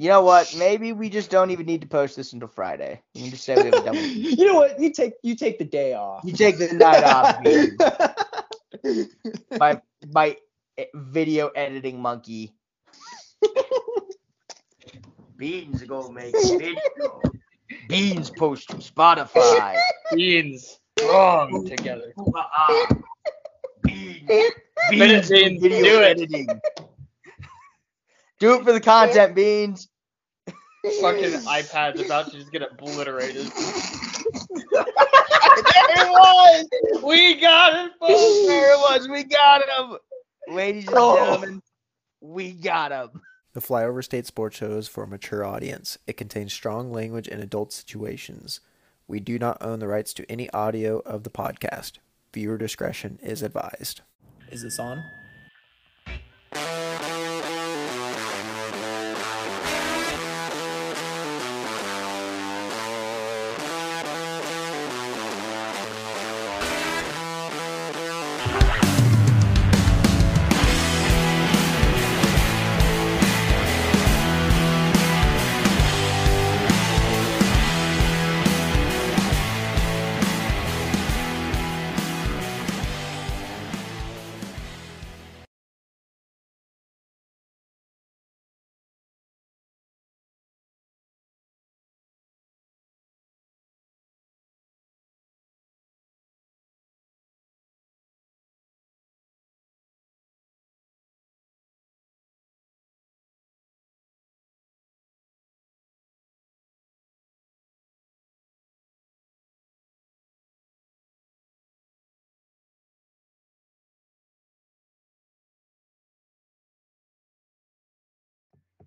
You know what? Maybe we just don't even need to post this until Friday. We can just say we have a double. you know what? You take you take the day off. You take the night off. My my eh, video editing monkey. Beans go make video. Beans post to Spotify. Beans strong together. Uh-uh. Beans. Minute Beans Beans, video do it. editing. Do it for the content, Beans. Fucking iPad's about to just get obliterated. there it was. We got it, folks. There it was. We got him. Ladies and Oh. gentlemen, we got him. The Flyover State Sports Show is for a mature audience. It contains strong language and adult situations. We do not own the rights to any audio of the podcast. Viewer discretion is advised. Is this on?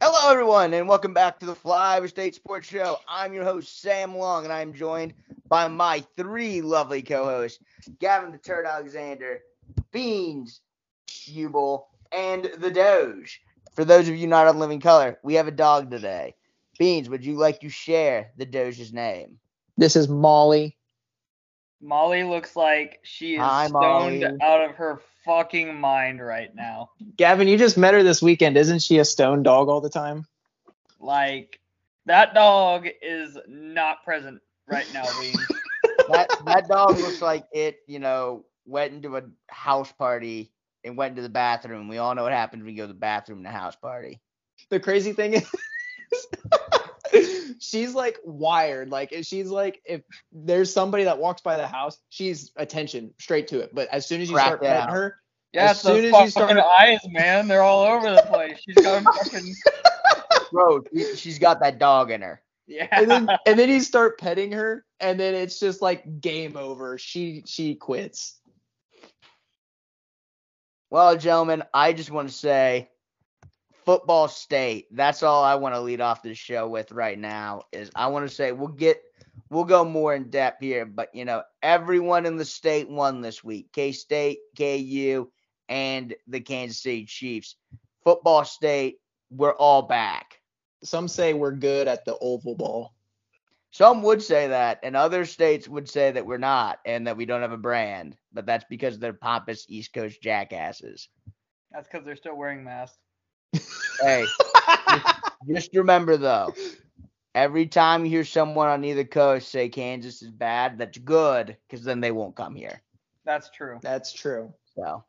Hello, everyone, and welcome back to the Flyover State Sports Show. I'm your host, Sam Long, and I'm joined by my three lovely co-hosts, Gavin the Turd Alexander, Beans Ubel, and the Doge. For those of you not on Living Color, we have a dog today. Beans, would you like to share the Doge's name? This is Molly. Molly looks like she is Hi, stoned Molly. out of her fucking mind right now. Gavin, you just met her this weekend. Isn't she a stone dog all the time? Like that dog is not present right now, Beans. That that dog looks like it, you know, went into a house party and went into the bathroom. We all know what happens when you go to the bathroom in a house party. The crazy thing is she's like wired. Like she's like if there's somebody that walks by the house, she's attention straight to it. But as soon as you Crack start petting her, Yeah, As it's those soon as you fucking start- eyes, man, they're all over the place. She's got fucking Bro, she- she's got that dog in her. yeah. and then and then you start petting her, and then it's just like game over. She she quits. Well, gentlemen, I just want to say football state. That's all I want to lead off this show with right now is I want to say we'll get we'll go more in depth here, but you know, everyone in the state won this week. K-State, KU, and the Kansas City Chiefs. Football state, we're all back. Some say we're good at the oval ball. Some would say that, and other states would say that we're not, and that we don't have a brand. But that's because they're pompous East Coast jackasses. That's because they're still wearing masks. Hey, just remember though, every time you hear someone on either coast say Kansas is bad, that's good, because then they won't come here. That's true. That's true. So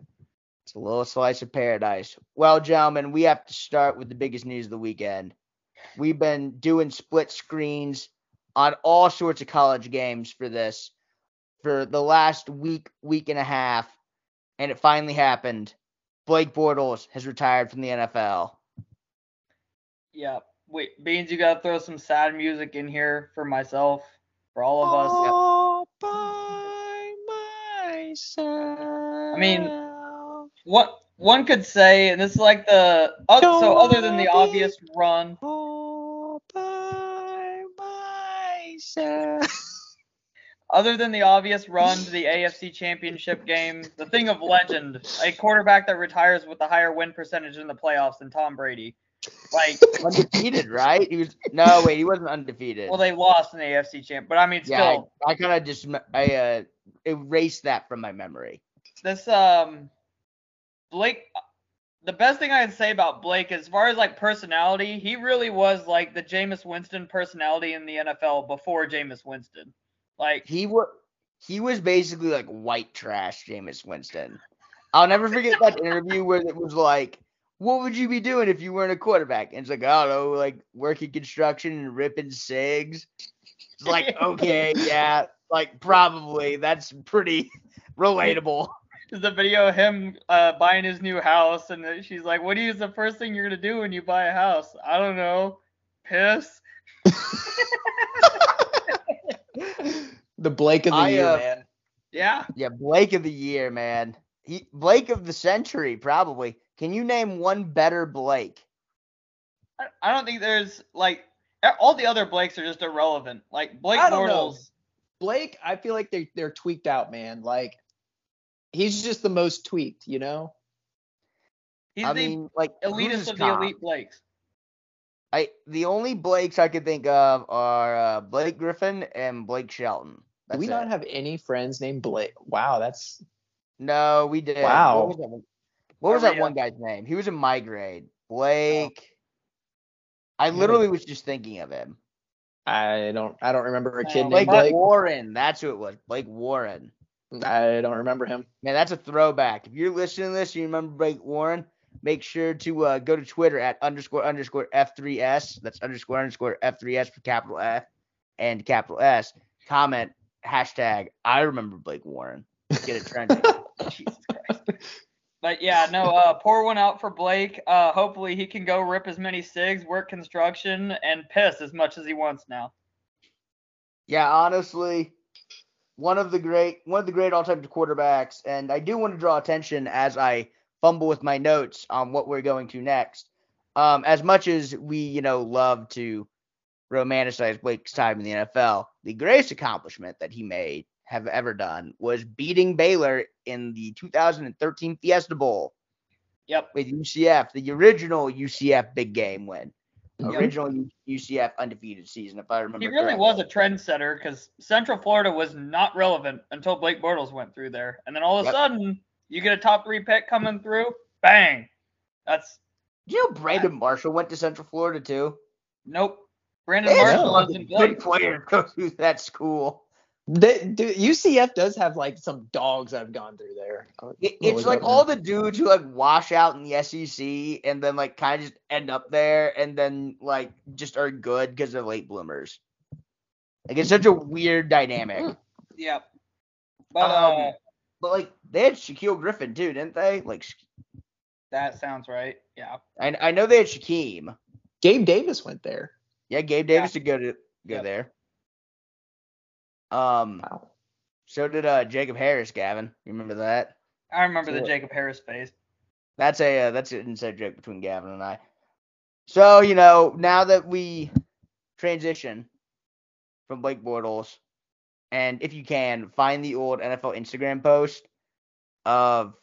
it's a little slice of paradise. Well, gentlemen, we have to start with the biggest news of the weekend. We've been doing split screens on all sorts of college games for this for the last week, week and a half, and it finally happened. Blake Bortles has retired from the NFL. Yeah. Wait, Beans, you gotta throw some sad music in here for myself, for all of us. All by myself. I mean, What one could say, and this is like the uh, so other than the obvious run, all by myself. Other than the obvious run to the AFC Championship game, the thing of legend, a quarterback that retires with a higher win percentage in the playoffs than Tom Brady. Like, Undefeated, right? He was no wait, he wasn't undefeated. well, they lost in the AFC champ, but I mean, yeah, still, I, I kind of just I uh erased that from my memory. this um, Blake the best thing I can say about Blake, as far as like personality, he really was like the Jameis Winston personality in the NFL before Jameis Winston. Like He was he was basically like white trash, Jameis Winston. I'll never forget that interview where it was like, "What would you be doing if you weren't a quarterback?" And it's like, I don't know, like working construction and ripping cigs. It's like, okay, yeah, like probably that's pretty relatable. The video of him uh, buying his new house, and she's like, "What do you is the first thing you're gonna do when you buy a house?" I don't know, piss. the Blake of the I, year, uh, man. Yeah. Yeah, Blake of the year, man. He Blake of the century, probably. Can you name one better Blake? I, I don't think there's like all the other Blakes are just irrelevant. Like Blake I don't know. Bortles. Blake, I feel like they they're tweaked out, man. Like he's just the most tweaked, you know. He's I the mean, like elitist of the elite Blakes. I the only Blakes I could think of are uh, Blake Griffin and Blake Shelton. That's Do we it. not have any friends named Blake? Wow, that's No, we did. Wow. What was that, one- what was that one guy's name? He was in my grade. Blake. I literally was just thinking of him. I don't I don't remember a kid Oh, named Blake Blake. Warren. That's who it was. Blake Warren. I don't remember him. Man, that's a throwback. If you're listening to this, and you remember Blake Warren. Make sure to uh, go to Twitter at underscore underscore F3S. That's underscore underscore F3S for capital F and capital S. Comment hashtag I remember Blake Warren. Get it trending. Jesus Christ. But yeah, no, uh, pour one out for Blake. Uh, hopefully he can go rip as many cigs, work construction, and piss as much as he wants now. Yeah, honestly, one of the great one of the great all-time quarterbacks, and I do want to draw attention as I fumble with my notes on what we're going to next. Um, as much as we, you know, love to romanticize Blake's time in the NFL, the greatest accomplishment that he made have ever done was beating Baylor in the 2013 Fiesta Bowl Yep. with UCF, the original UCF big game win, Yep. original UCF undefeated season, if I remember. He really correctly. was a trendsetter because Central Florida was not relevant until Blake Bortles went through there. And then all of a Yep. sudden, you get a top three pick coming through, bang. That's Do you know Brandon Marshall went to Central Florida too? nope. Brandon There's Marshall a lot was of in good Blake. players go through that school. They, dude, UCF does have like some dogs that have gone through there. It, it's like that, all man? the dudes who like wash out in the SEC and then like kind of just end up there and then like just are good because they're late bloomers. Like it's such a weird dynamic. Yep. But Um, uh, But like they had Shaquill Griffin too, didn't they? Like that sounds right. Yeah. I I know they had Shaquem. Gabe Davis went there. Yeah, Gabe Davis to go to go Yep. there. Um, Wow. so did uh Jacob Harris, Gavin. You remember that? I remember the Sure. Jacob Harris phase. That's a uh, that's an inside joke between Gavin and I. So you know, now that we transition from Blake Bortles, and if you can find the old NFL Instagram post of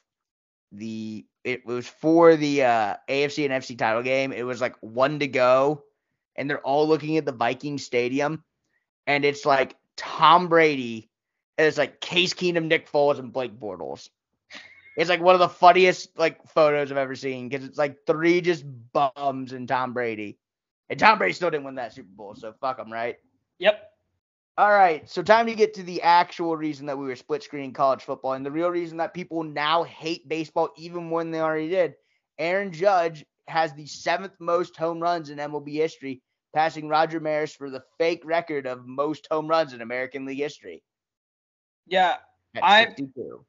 the it was for the uh, AFC and NFC title game. It was like one to go, and they're all looking at the Viking Stadium, and it's like Tom Brady, and it's like Case Keenum, Nick Foles, and Blake Bortles. It's like one of the funniest like photos I've ever seen because it's like three just bums and Tom Brady, and Tom Brady still didn't win that Super Bowl, so fuck him, right? Yep. All right, so time to get to the actual reason that we were split screening college football and the real reason that people now hate baseball even more than they already did. Aaron Judge has the seventh most home runs in MLB history, passing Roger Maris for the fake record of most home runs in American League history. Yeah. I- 62.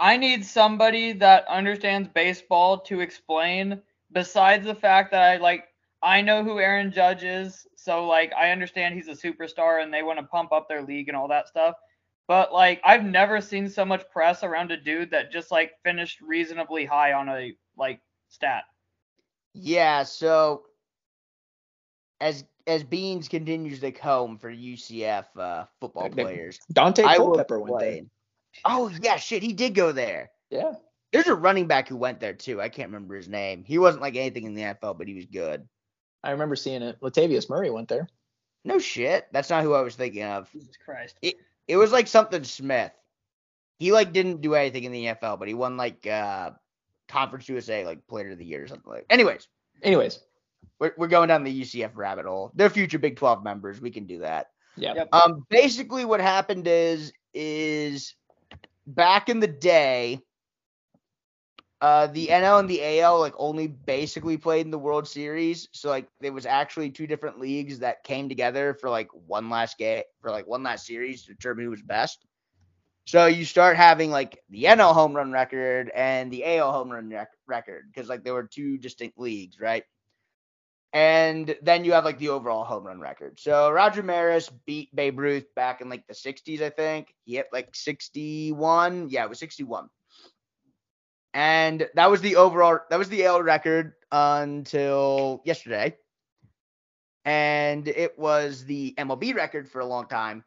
I need somebody that understands baseball to explain besides the fact that I like I know who Aaron Judge is, so like I understand he's a superstar and they want to pump up their league and all that stuff. But like I've never seen so much press around a dude that just like finished reasonably high on a like stat. Yeah, so as as Beans continues to comb for UCF uh, football players, Daunte I will Culpepper went there. Oh yeah, shit, he did go there. Yeah. There's a running back who went there too. I can't remember his name. He wasn't like anything in the NFL, but he was good. I remember seeing it. Latavius Murray went there. No shit. That's not who I was thinking of. Jesus Christ. It it was like something Smith. He like didn't do anything in the NFL, but he won like uh Conference USA like Player of the Year or something like. Anyways, Anyways, we're we're going down the UCF rabbit hole. They're future Big 12 members. We can do that. yeah. Um, basically, what happened is is back in the day, uh, the NL and the AL like only basically played in the World Series. So like there was actually two different leagues that came together for like one last game for like one last series to determine who was best. So you start having like the NL home run record and the AL home run rec- record because like there were two distinct leagues, right? And then you have like the overall home run record. So Roger Maris beat Babe Ruth back in like the 60s, I think. He hit like 61. Yeah, it was 61. And that was the overall, that was the AL record until yesterday. And it was the MLB record for a long time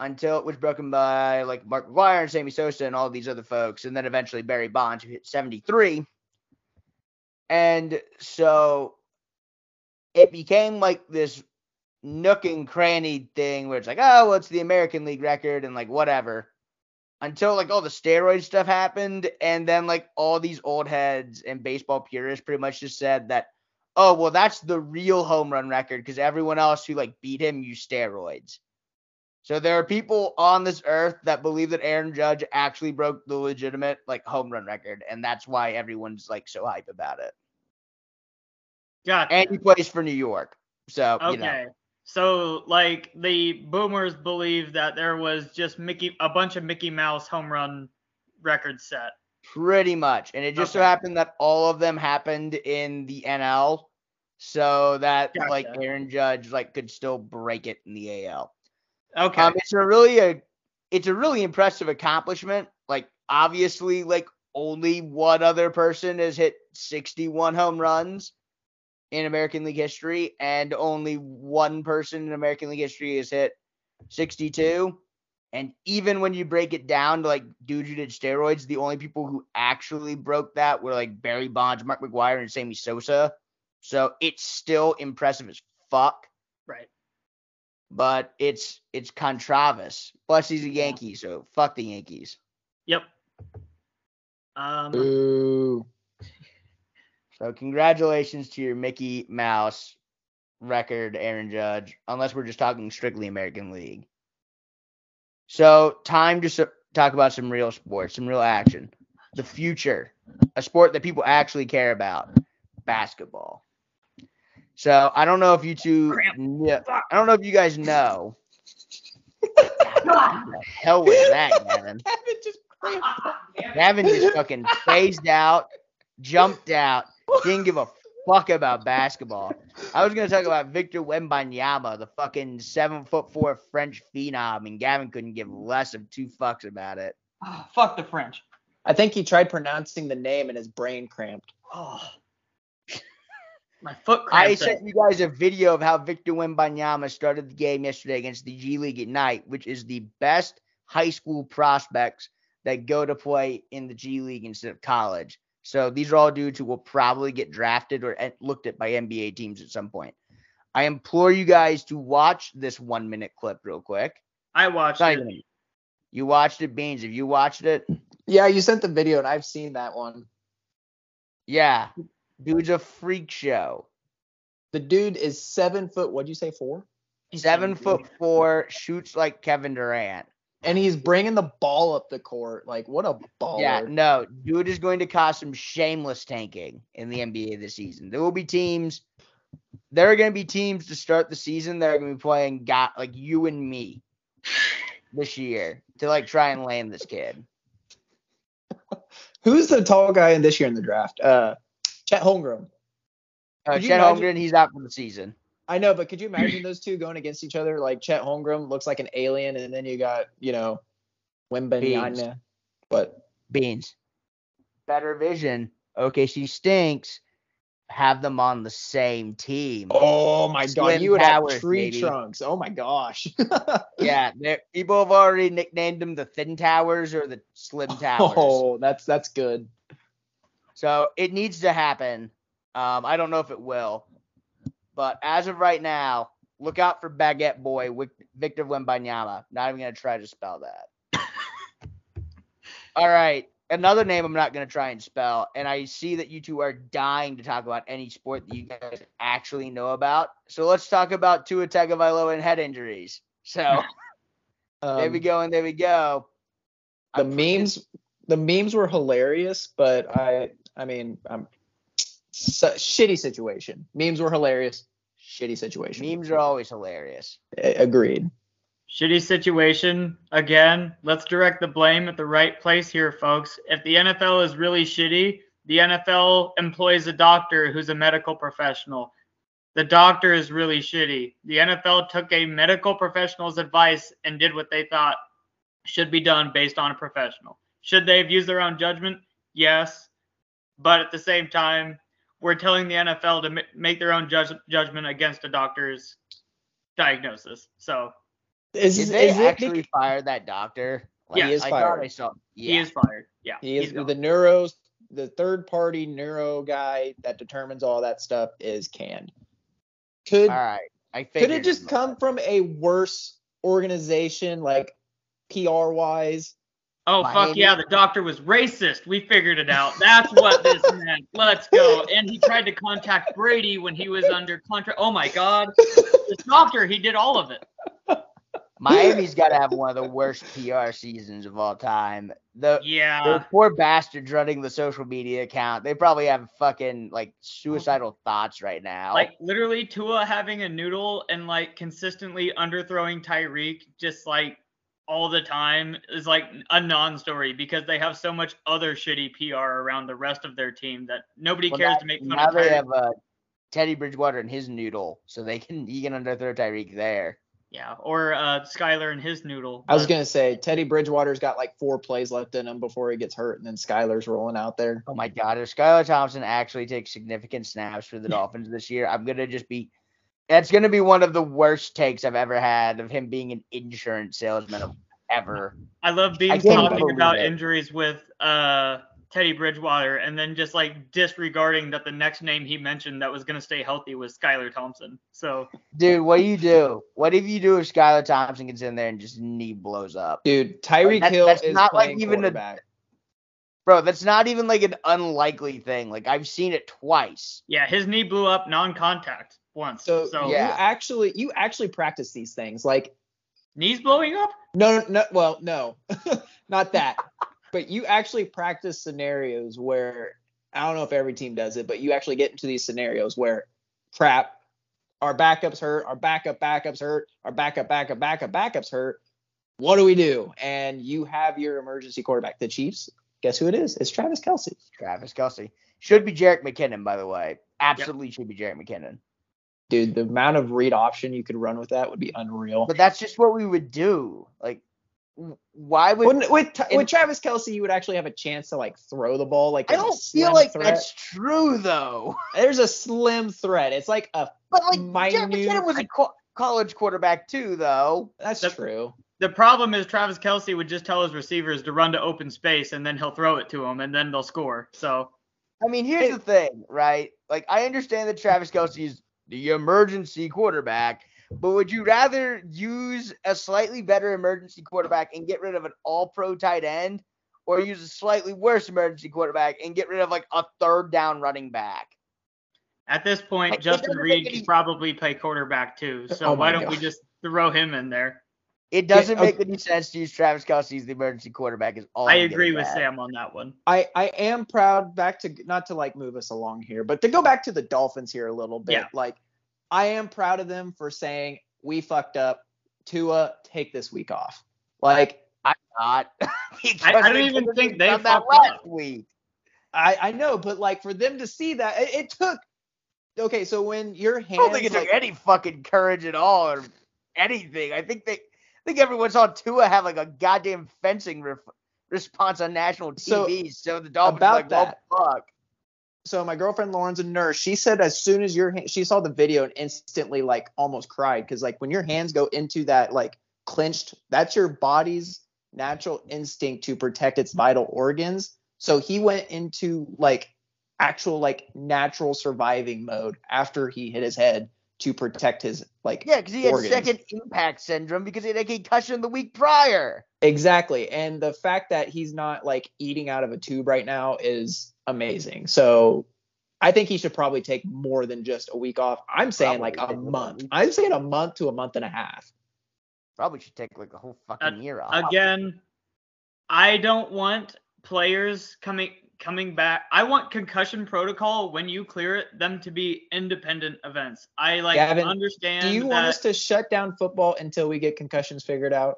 until it was broken by like Mark McGwire and Sammy Sosa and all these other folks. And then eventually Barry Bonds, who hit 73. And so it became like this nook and cranny thing where it's like, oh, well, it's the American League record and like whatever. Until like all the steroid stuff happened, and then like all these old heads and baseball purists pretty much just said that, oh, well, that's the real home run record because everyone else who like beat him used steroids. So there are people on this earth that believe that Aaron Judge actually broke the legitimate like home run record, and that's why everyone's like so hype about it. Gotcha. And he plays for New York. So, okay. you know. So like the boomers believe that there was just Mickey a bunch of Mickey Mouse home run records set. Pretty much. And it just so happened that all of them happened in the NL. So that like Aaron Judge like could still break it in the AL. Okay. Um it's a really a it's a really impressive accomplishment. Like obviously like only one other person has hit 61 home runs in American League history and only one person in American League history has hit 62. And even when you break it down to like dudes who did steroids, the only people who actually broke that were like Barry Bonds, Mark McGwire, and Sammy Sosa. So it's still impressive as fuck, right. but it's it's Contravis. Plus he's a Yankee, so fuck the Yankees. Yep. Um. Boo. So congratulations to your Mickey Mouse record, Aaron Judge, unless we're just talking strictly American League. So time to talk about some real sports, some real action. The future, a sport that people actually care about, basketball. So I don't know if you two, kn- I don't know if you guys know. the hell was that, Gavin? Kevin just. Gavin just fucking phased out, jumped out, didn't give a fuck about basketball. I was gonna talk about Victor Wembanyama, the fucking seven foot four French phenom, and Gavin couldn't give less of two fucks about it. Ah, fuck the French. I think he tried pronouncing the name and his brain cramped. Oh. My foot cramped. I sent you guys a video of how Victor Wembanyama started the game yesterday against the G League Ignite, which is the best high school prospects that go to play in the G League instead of college. So these are all dudes who will probably get drafted or looked at by NBA teams at some point. I implore you guys to watch this one minute clip real quick. I It's watched not it. even- You watched it, Beans. Have you watched it? Yeah, you sent the video and I've seen that one. Yeah. Dude's a freak show. The dude is seven foot. What'd you say, four? Seven foot four, shoots like Kevin Durant. And he's bringing the ball up the court. Like, what a baller. Yeah, no, dude is going to cause some shameless tanking in the NBA this season. There will be teams. There are going to be teams to start the season that are going to be playing got like you and me this year to like try and land this kid. Who's the tall guy in this year in the draft? Uh, Chet Holmgren. Uh, Chet imagine- Holmgren, he's out for the season. I know, but could you imagine those two going against each other? Like Chet Holmgren looks like an alien, and then you got you know Beans. But Beans. Better vision. Okay, she stinks. Have them on the same team. oh my god, you would Towers, have tree baby. trunks. Oh my gosh. Yeah, people have already nicknamed them the Thin Towers or the Slim Towers. Oh, that's that's good. So it needs to happen. Um, I don't know if it will, but as of right now, look out for Baguette Boy Victor Wembanyama. Not even gonna try to spell that. All right, another name I'm not going to try and spell, and I see that you two are dying to talk about any sport that you guys actually know about. So let's talk about Tua Tagovailoa and head injuries. So there we Um, go, and there we go. The I'm pretty- memes, the memes were hilarious, but I, I mean, I'm su- shitty situation. Memes were hilarious. Shitty situation. Memes are always hilarious. A- Agreed. Shitty situation. Again, let's direct the blame at the right place here, folks. If the NFL is really shitty, the NFL employs a doctor who's a medical professional. The doctor is really shitty. The NFL took a medical professional's advice and did what they thought should be done based on a professional. Should they have used their own judgment? Yes. But at the same time, we're telling the NFL to ma- make their own judge- judgment against a doctor's diagnosis. So Is, Did is they it actually fire that doctor? Yeah, he is I thought fired. I saw. Yeah. he is fired. Yeah. He is the neuros, the third party neuro guy that determines all that stuff is canned. Could All right. I could it just come from a worse organization, like PR wise? Oh fuck yeah, the doctor was racist. We figured it out. That's what this meant. Let's go. And he tried to contact Brady when he was under contract. Oh my god. This doctor, he did all of it. Miami's got to have one of the worst PR seasons of all time. The Yeah. those poor bastards running the social media account. They probably have fucking like suicidal thoughts right now. Like literally Tua having a noodle and like consistently underthrowing Tyreek just like all the time is like a non-story because they have so much other shitty PR around the rest of their team that nobody Well, cares now- to make fun now of they have uh, Teddy Bridgewater and his noodle, so they can he can underthrow Tyreek there. Yeah, or uh Skylar and his noodle. I was gonna say Teddy Bridgewater's got like four plays left in him before he gets hurt, and then Skylar's rolling out there. Oh my God, if Skylar Thompson actually takes significant snaps for the Dolphins this year, I'm gonna just be. That's gonna be one of the worst takes I've ever had of him being an insurance salesman ever. I love being I talking about it. injuries with uh Teddy Bridgewater and then just like disregarding that the next name he mentioned that was gonna stay healthy was Skylar Thompson. So Dude, what do you do? What if you do if Skylar Thompson gets in there and just knee blows up? Dude, Tyreek That's- Hill that's is not like playing even a- quarterback. Bro, that's not even like an unlikely thing. Like I've seen it twice. yeah, his knee blew up non-contact once. So, So, Yeah. you actually you actually practice these things. Like knees blowing up? no no well no not that. but you actually practice scenarios where I don't know if every team does it, but you actually get into these scenarios where crap, our backups hurt, our backup backups hurt, our backup backup backup backups hurt. What do we do? And you have your emergency quarterback. The Chiefs, guess who it is? It's Travis Kelce. Travis Kelce. Should be Jerick McKinnon, by the way. Absolutely should be Jerick McKinnon. Dude, the amount of read option you could run with that would be unreal. But that's just what we would do. Like, why would With, with, in- with Travis Kelce, you would actually have a chance to like throw the ball. Like I don't feel like threat. that's true though. There's a slim threat. It's like a But like Jerick Minute- McKinnon was a co- college quarterback too, though. that's That's- true. The problem is Travis Kelce would just tell his receivers to run to open space and then he'll throw it to them and then they'll score. So I mean, here's the thing, right? Like, I understand that Travis Kelce is the emergency quarterback, but would you rather use a slightly better emergency quarterback and get rid of an all-pro tight end, or use a slightly worse emergency quarterback and get rid of like a third down running back? at this point, Like, Justin Reid any- could probably play quarterback too. Oh so Oh why don't we just throw him in there? It doesn't okay. make any sense to use Travis Kelce as the emergency quarterback. Is all I agree with at. Sam on that one. I I am proud back to not to like move us along here, but to go back to the Dolphins here a little bit. Yeah. Like I am proud of them for saying we fucked up. Tua, take this week off. Like I'm Not. because I don't even think they done that fucked last up. week. I I know, but like for them to see that it, it took. Okay, so when your hands I don't think it took any fucking courage at all or anything. I think they, I think everyone saw Tua have like a goddamn fencing ref, response on national TV. So, the Dolphins about like, that- oh fuck. so my girlfriend Lauren's a nurse. She said as soon as your hand, she saw the video and instantly like almost cried because like when your hands go into that like clenched, that's your body's natural instinct to protect its vital organs. So he went into like actual like natural surviving mode after he hit his head to protect his like Yeah, because he had organs. second impact syndrome because he had a concussion the week prior. Exactly. And the fact that he's not like eating out of a tube right now is amazing. So I think he should probably take more than just a week off. I'm saying like a Probably take a month. week. I'm saying a month to a month and a half. Probably should take like a whole fucking year off. Again, I don't want players coming coming back. I want concussion protocol when you clear it them to be independent events. I like Gavin, understand Do you that, want us to shut down football until we get concussions figured out?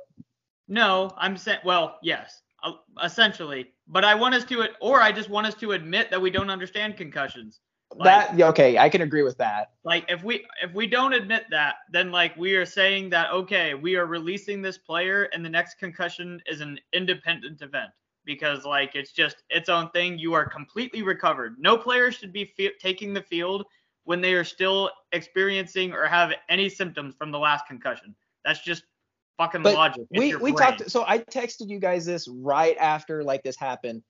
No, I'm saying well, yes, uh, essentially. But I want us to or I just want us to admit that we don't understand concussions. Like- that okay, I can agree with that. like if we if we don't admit that then like we are saying that okay we are releasing this player and the next concussion is an independent event because like it's just its own thing you are completely recovered no player should be fe- taking the field when they are still experiencing or have any symptoms from the last concussion that's just fucking But logic It's we we talked so I texted you guys this right after like this happened.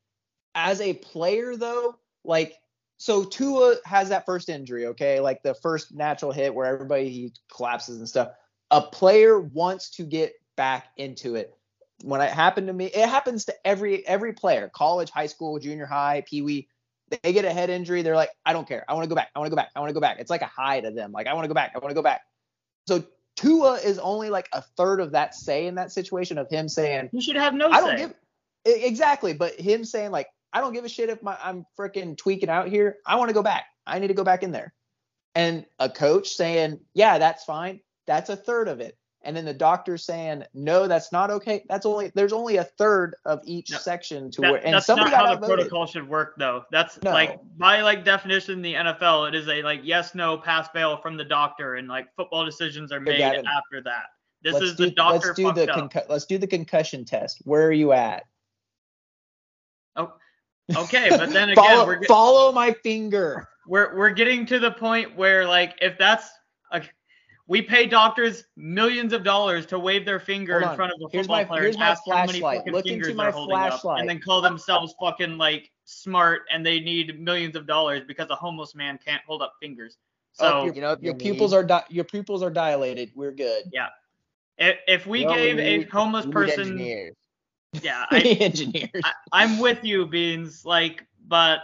As a player though, like so Tua has that first injury, okay? Like the first natural hit where everybody he collapses and stuff. A player wants to get back into it. When it happened to me, it happens to every every player, college, high school, junior high, pee wee. They get a head injury, they're like, I don't care. I want to go back. I want to go back. I want to go back. It's like a high to them. Like I want to go back. I want to go back. So Tua is only like a third of that say in that situation of him saying, you should have no I don't say give exactly, but him saying like, I don't give a shit if my I'm freaking tweaking out here. I want to go back. I need to go back in there. And a coach saying, yeah, that's fine. That's a third of it. And then the doctor saying, no, that's not okay. That's only there's only a third of each No, section to That- where and that's somebody not how the outvoted. protocol should work, though. That's No. like by like definition in the NFL, it is a like yes, no, pass fail from the doctor, and like football decisions are made after that. This let's is do, the doctor let's do the concu- let's do the concussion test. Where are you at? Oh okay, but then again, follow, we're, get- follow my finger. we're we're getting to the point where like if that's like we pay doctors millions of dollars to wave their finger in front of a Here's football my- player here's and my ask how many fucking Look fingers into they're my holding up, flashlight. and then call themselves fucking like smart and they need millions of dollars because a homeless man can't hold up fingers. Oh, so Oh, your, You know your pupils are di- your pupils are dilated. We're good. Yeah. If, if we You gave we a homeless person engineers. yeah I, engineers. I, I'm with you, Beans. Like, but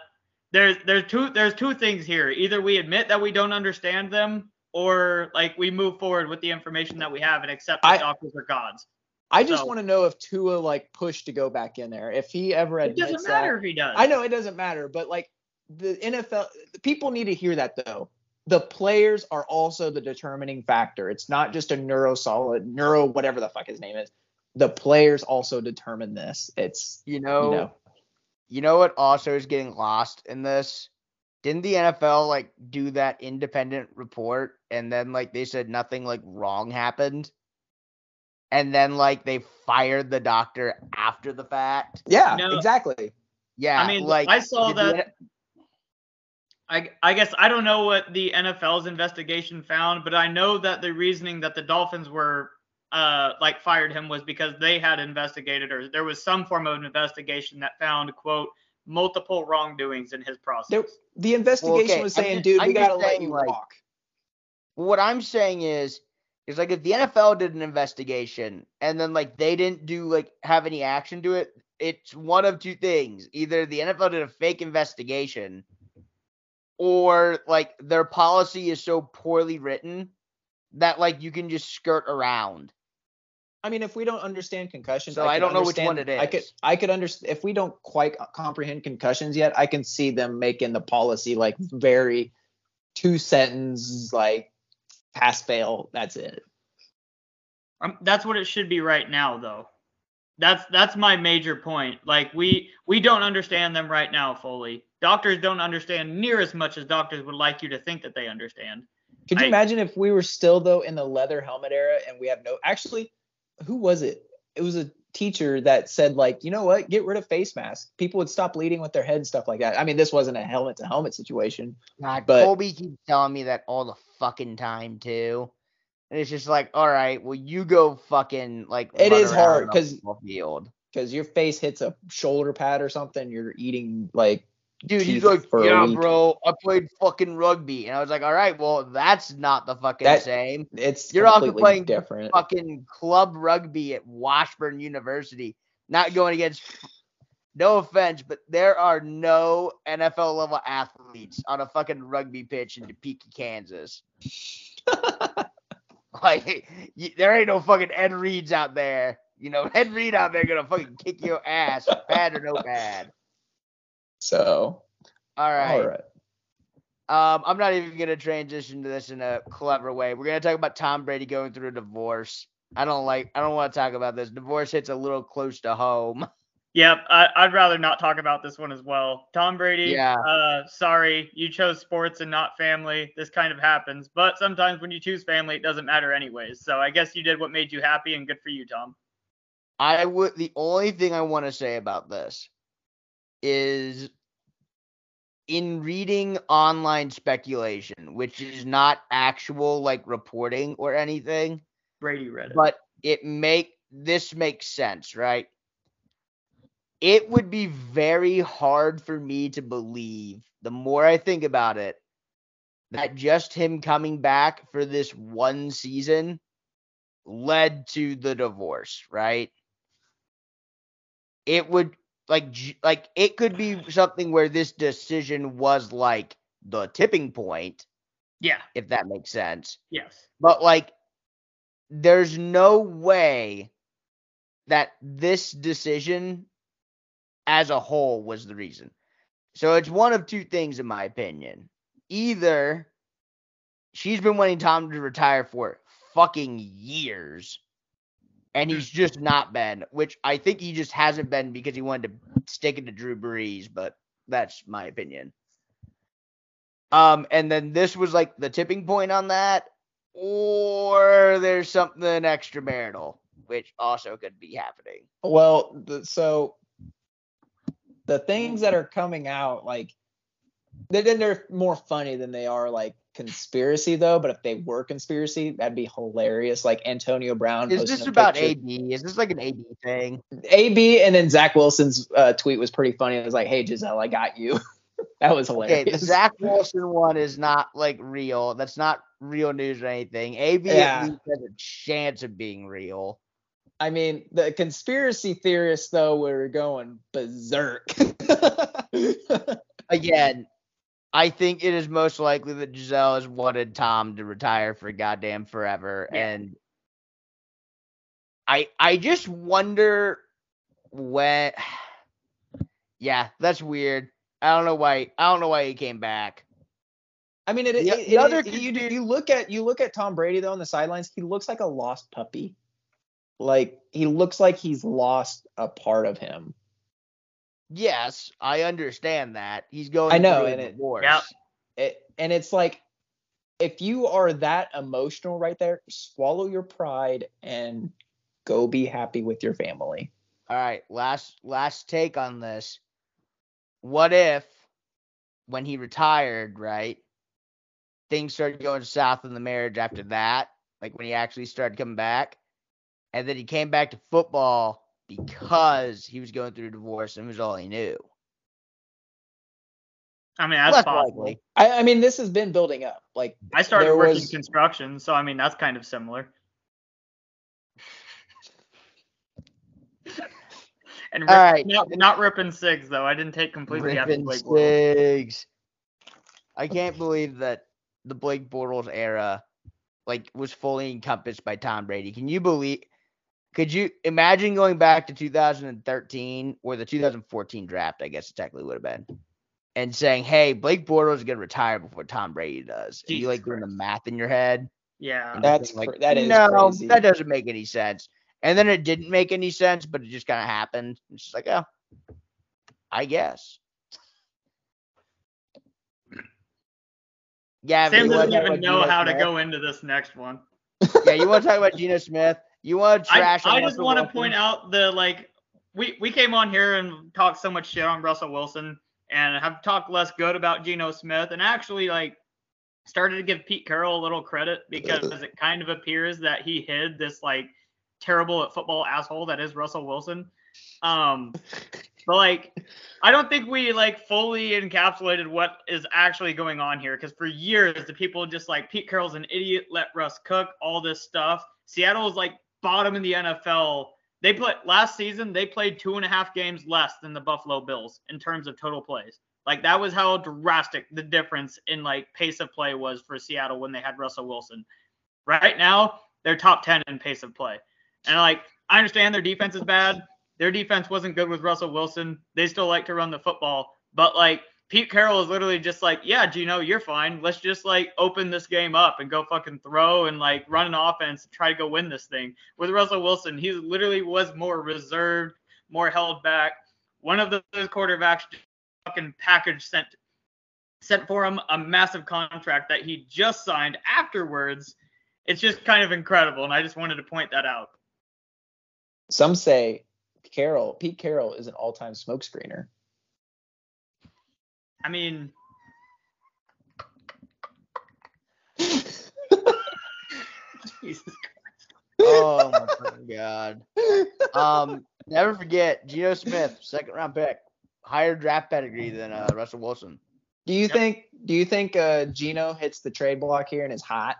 there's there's two there's two things here. Either we admit that we don't understand them, or like we move forward with the information that we have and accept that I- doctors are gods. I just so- want to know if Tua like pushed to go back in there. If he ever had It doesn't matter that. if he does. I know it doesn't matter, but like the NFL, the people need to hear that though. The players are also the determining factor. It's not just a neuro solid, neuro whatever the fuck his name is. The players also determine this. It's You know, you know you know what also is getting lost in this? Didn't the NFL like do that independent report and then like they said nothing like wrong happened? And then like they fired the doctor after the fact? yeah, No. exactly. Yeah, I mean, like I saw that. I, I guess I don't know what the NFL's investigation found, but I know that the reasoning that the Dolphins were uh like fired him was because they had investigated or there was some form of an investigation that found quote multiple wrongdoings in his process. There, the investigation okay, was I'm saying, just- dude, I'm we gotta let you like, walk. What I'm saying is, is like if the NFL did an investigation and then like they didn't do like have any action to it, it's one of two things. Either the NFL did a fake investigation, or like their policy is so poorly written that like you can just skirt around. I mean, if we don't understand concussions, So I, I don't know which one it I could. I could understand if we don't quite comprehend concussions yet. I can see them making the policy like very two sentence, like pass fail. That's it. Um, that's what it should be right now, though. That's that's my major point. Like we we don't understand them right now fully. Doctors don't understand near as much as doctors would like you to think that they understand. Could you I- imagine if we were still though in the leather helmet era and we have no? Actually, who was it? It was a teacher that said like, you know what? Get rid of face masks. People would stop leading with their head and stuff like that. I mean, this wasn't a helmet to helmet situation. God, But- Colby keeps telling me that all the fucking time too. And it's just like, all right, well, you go fucking like. It is hard on a 'cause- football field. because your face hits a shoulder pad or something, you're eating like Dude, he's like, yeah, bro, I played fucking rugby, and I was like, all right, well, that's not the fucking That- same. It's You're also completely playing different. Fucking club rugby at Washburn University, not going against. No offense, but there are no NFL level athletes on a fucking rugby pitch in Topeka, Kansas. Like, y- there ain't no fucking Ed Reeds out there. You know, Ed Reed out there gonna fucking kick your ass, bad or no bad. So, All right. all right. Um, I'm not even gonna transition to this in a clever way. We're gonna talk about Tom Brady going through a divorce. I don't like. I don't want to talk about this. Divorce hits a little close to home. Yep, I, I'd rather not talk about this one as well. Tom Brady, Yeah. uh, sorry, you chose sports and not family. This kind of happens, but sometimes when you choose family, it doesn't matter anyways. So I guess you did what made you happy, and good for you, Tom. I would. The only thing I want to say about this is, in reading online speculation, which is not actual like reporting or anything, Brady read it. but it make this makes sense, right? It would be very hard for me to believe, the more I think about it, that just him coming back for this one season led to the divorce, right? It would like like it could be something where this decision was like the tipping point, yeah, if that makes sense. yes. But like, there's no way that this decision as a whole was the reason. So it's one of two things, in my opinion. Either she's been wanting Tom to retire for fucking years, and he's just not been, which I think he just hasn't been because he wanted to stick it to Drew Brees, but that's my opinion. Um, and then this was like the tipping point on that, or there's something extramarital, which also could be happening. Well, so the things that are coming out, like, they're, they're more funny than they are like conspiracy, though. But if they were conspiracy, that'd be hilarious. Like Antonio Brown. Is this about picture- AB? Is this like an AB thing? AB, and then Zach Wilson's uh, tweet was pretty funny. It was like, "Hey Gisele, I got you." that was hilarious. Okay, the Zach Wilson one is not like real. That's not real news or anything. AB Yeah. at least has a chance of being real. I mean, the conspiracy theorists though were going berserk. Again, I think it is most likely that Gisele has wanted Tom to retire for goddamn forever, Yeah. and I I just wonder when. Yeah, that's weird. I don't know why. I don't know why he came back. I mean, it, The- it, the it- other it- you, you look at you look at Tom Brady though on the sidelines. He looks like a lost puppy. Like he looks like he's lost a part of him. Yes, I understand that he's going. I know, and it- divorce. Yep. It, and it's like if you are that emotional right there, swallow your pride and go be happy with your family. All right, last last take on this. What if when he retired, right? Things started going south in the marriage after that, like when he actually started coming back. And then he came back to football because he was going through a divorce and it was all he knew. I mean, that's Less possible. likely. I, I mean, this has been building up. Like I started working was- construction, so I mean that's kind of similar. and rip, All right. not, not ripping cigs though. I didn't take completely after Ripping Blake Bortles. Sigs. I can't believe that the Blake Bortles era like was fully encompassed by Tom Brady. Can you believe could you imagine going back to 2013 or the 2014 draft, I guess it technically would have been, and saying, Hey, Blake Bortles is gonna retire before Tom Brady does. And you like doing the math in your head. Yeah. That's thinking, cr- that is no, crazy. that doesn't make any sense. And then it didn't make any sense, but it just kind of happened. It's just like, oh, I guess. Yeah, Sam doesn't even know Geno how to go into this next one. Yeah, you want to talk about Geno Smith? You want to I, trash? on I just want to point out the like we we came on here and talked so much shit on Russell Wilson and have talked less good about Geno Smith and actually like started to give Pete Carroll a little credit because it kind of appears that he hid this like terrible at football asshole that is Russell Wilson. Um But like, I don't think we like fully encapsulated what is actually going on here. Because for years, the people just like Pete Carroll's an idiot, let Russ cook, all this stuff. Seattle was like bottom in the NFL. They played last season. They played two and a half games less than the Buffalo Bills in terms of total plays. Like that was how drastic the difference in like pace of play was for Seattle when they had Russell Wilson. Right now, they're top 10 in pace of play. And like I understand their defense is bad. Their defense wasn't good with Russell Wilson. They still like to run the football, but like Pete Carroll is literally just like, yeah, Geno, you're fine. Let's just like open this game up and go fucking throw and like run an offense and try to go win this thing. With Russell Wilson, he literally was more reserved, more held back. One of those quarterbacks just fucking package sent sent for him a massive contract that he just signed afterwards. It's just kind of incredible, and I just wanted to point that out. Some say Carroll, Pete Carroll, is an all-time smoke screener. I mean, Jesus Oh my god. Um, never forget Geno Smith, second round pick, higher draft pedigree than uh, Russell Wilson. Do you Yep. think? Do you think uh, Geno hits the trade block here and is hot?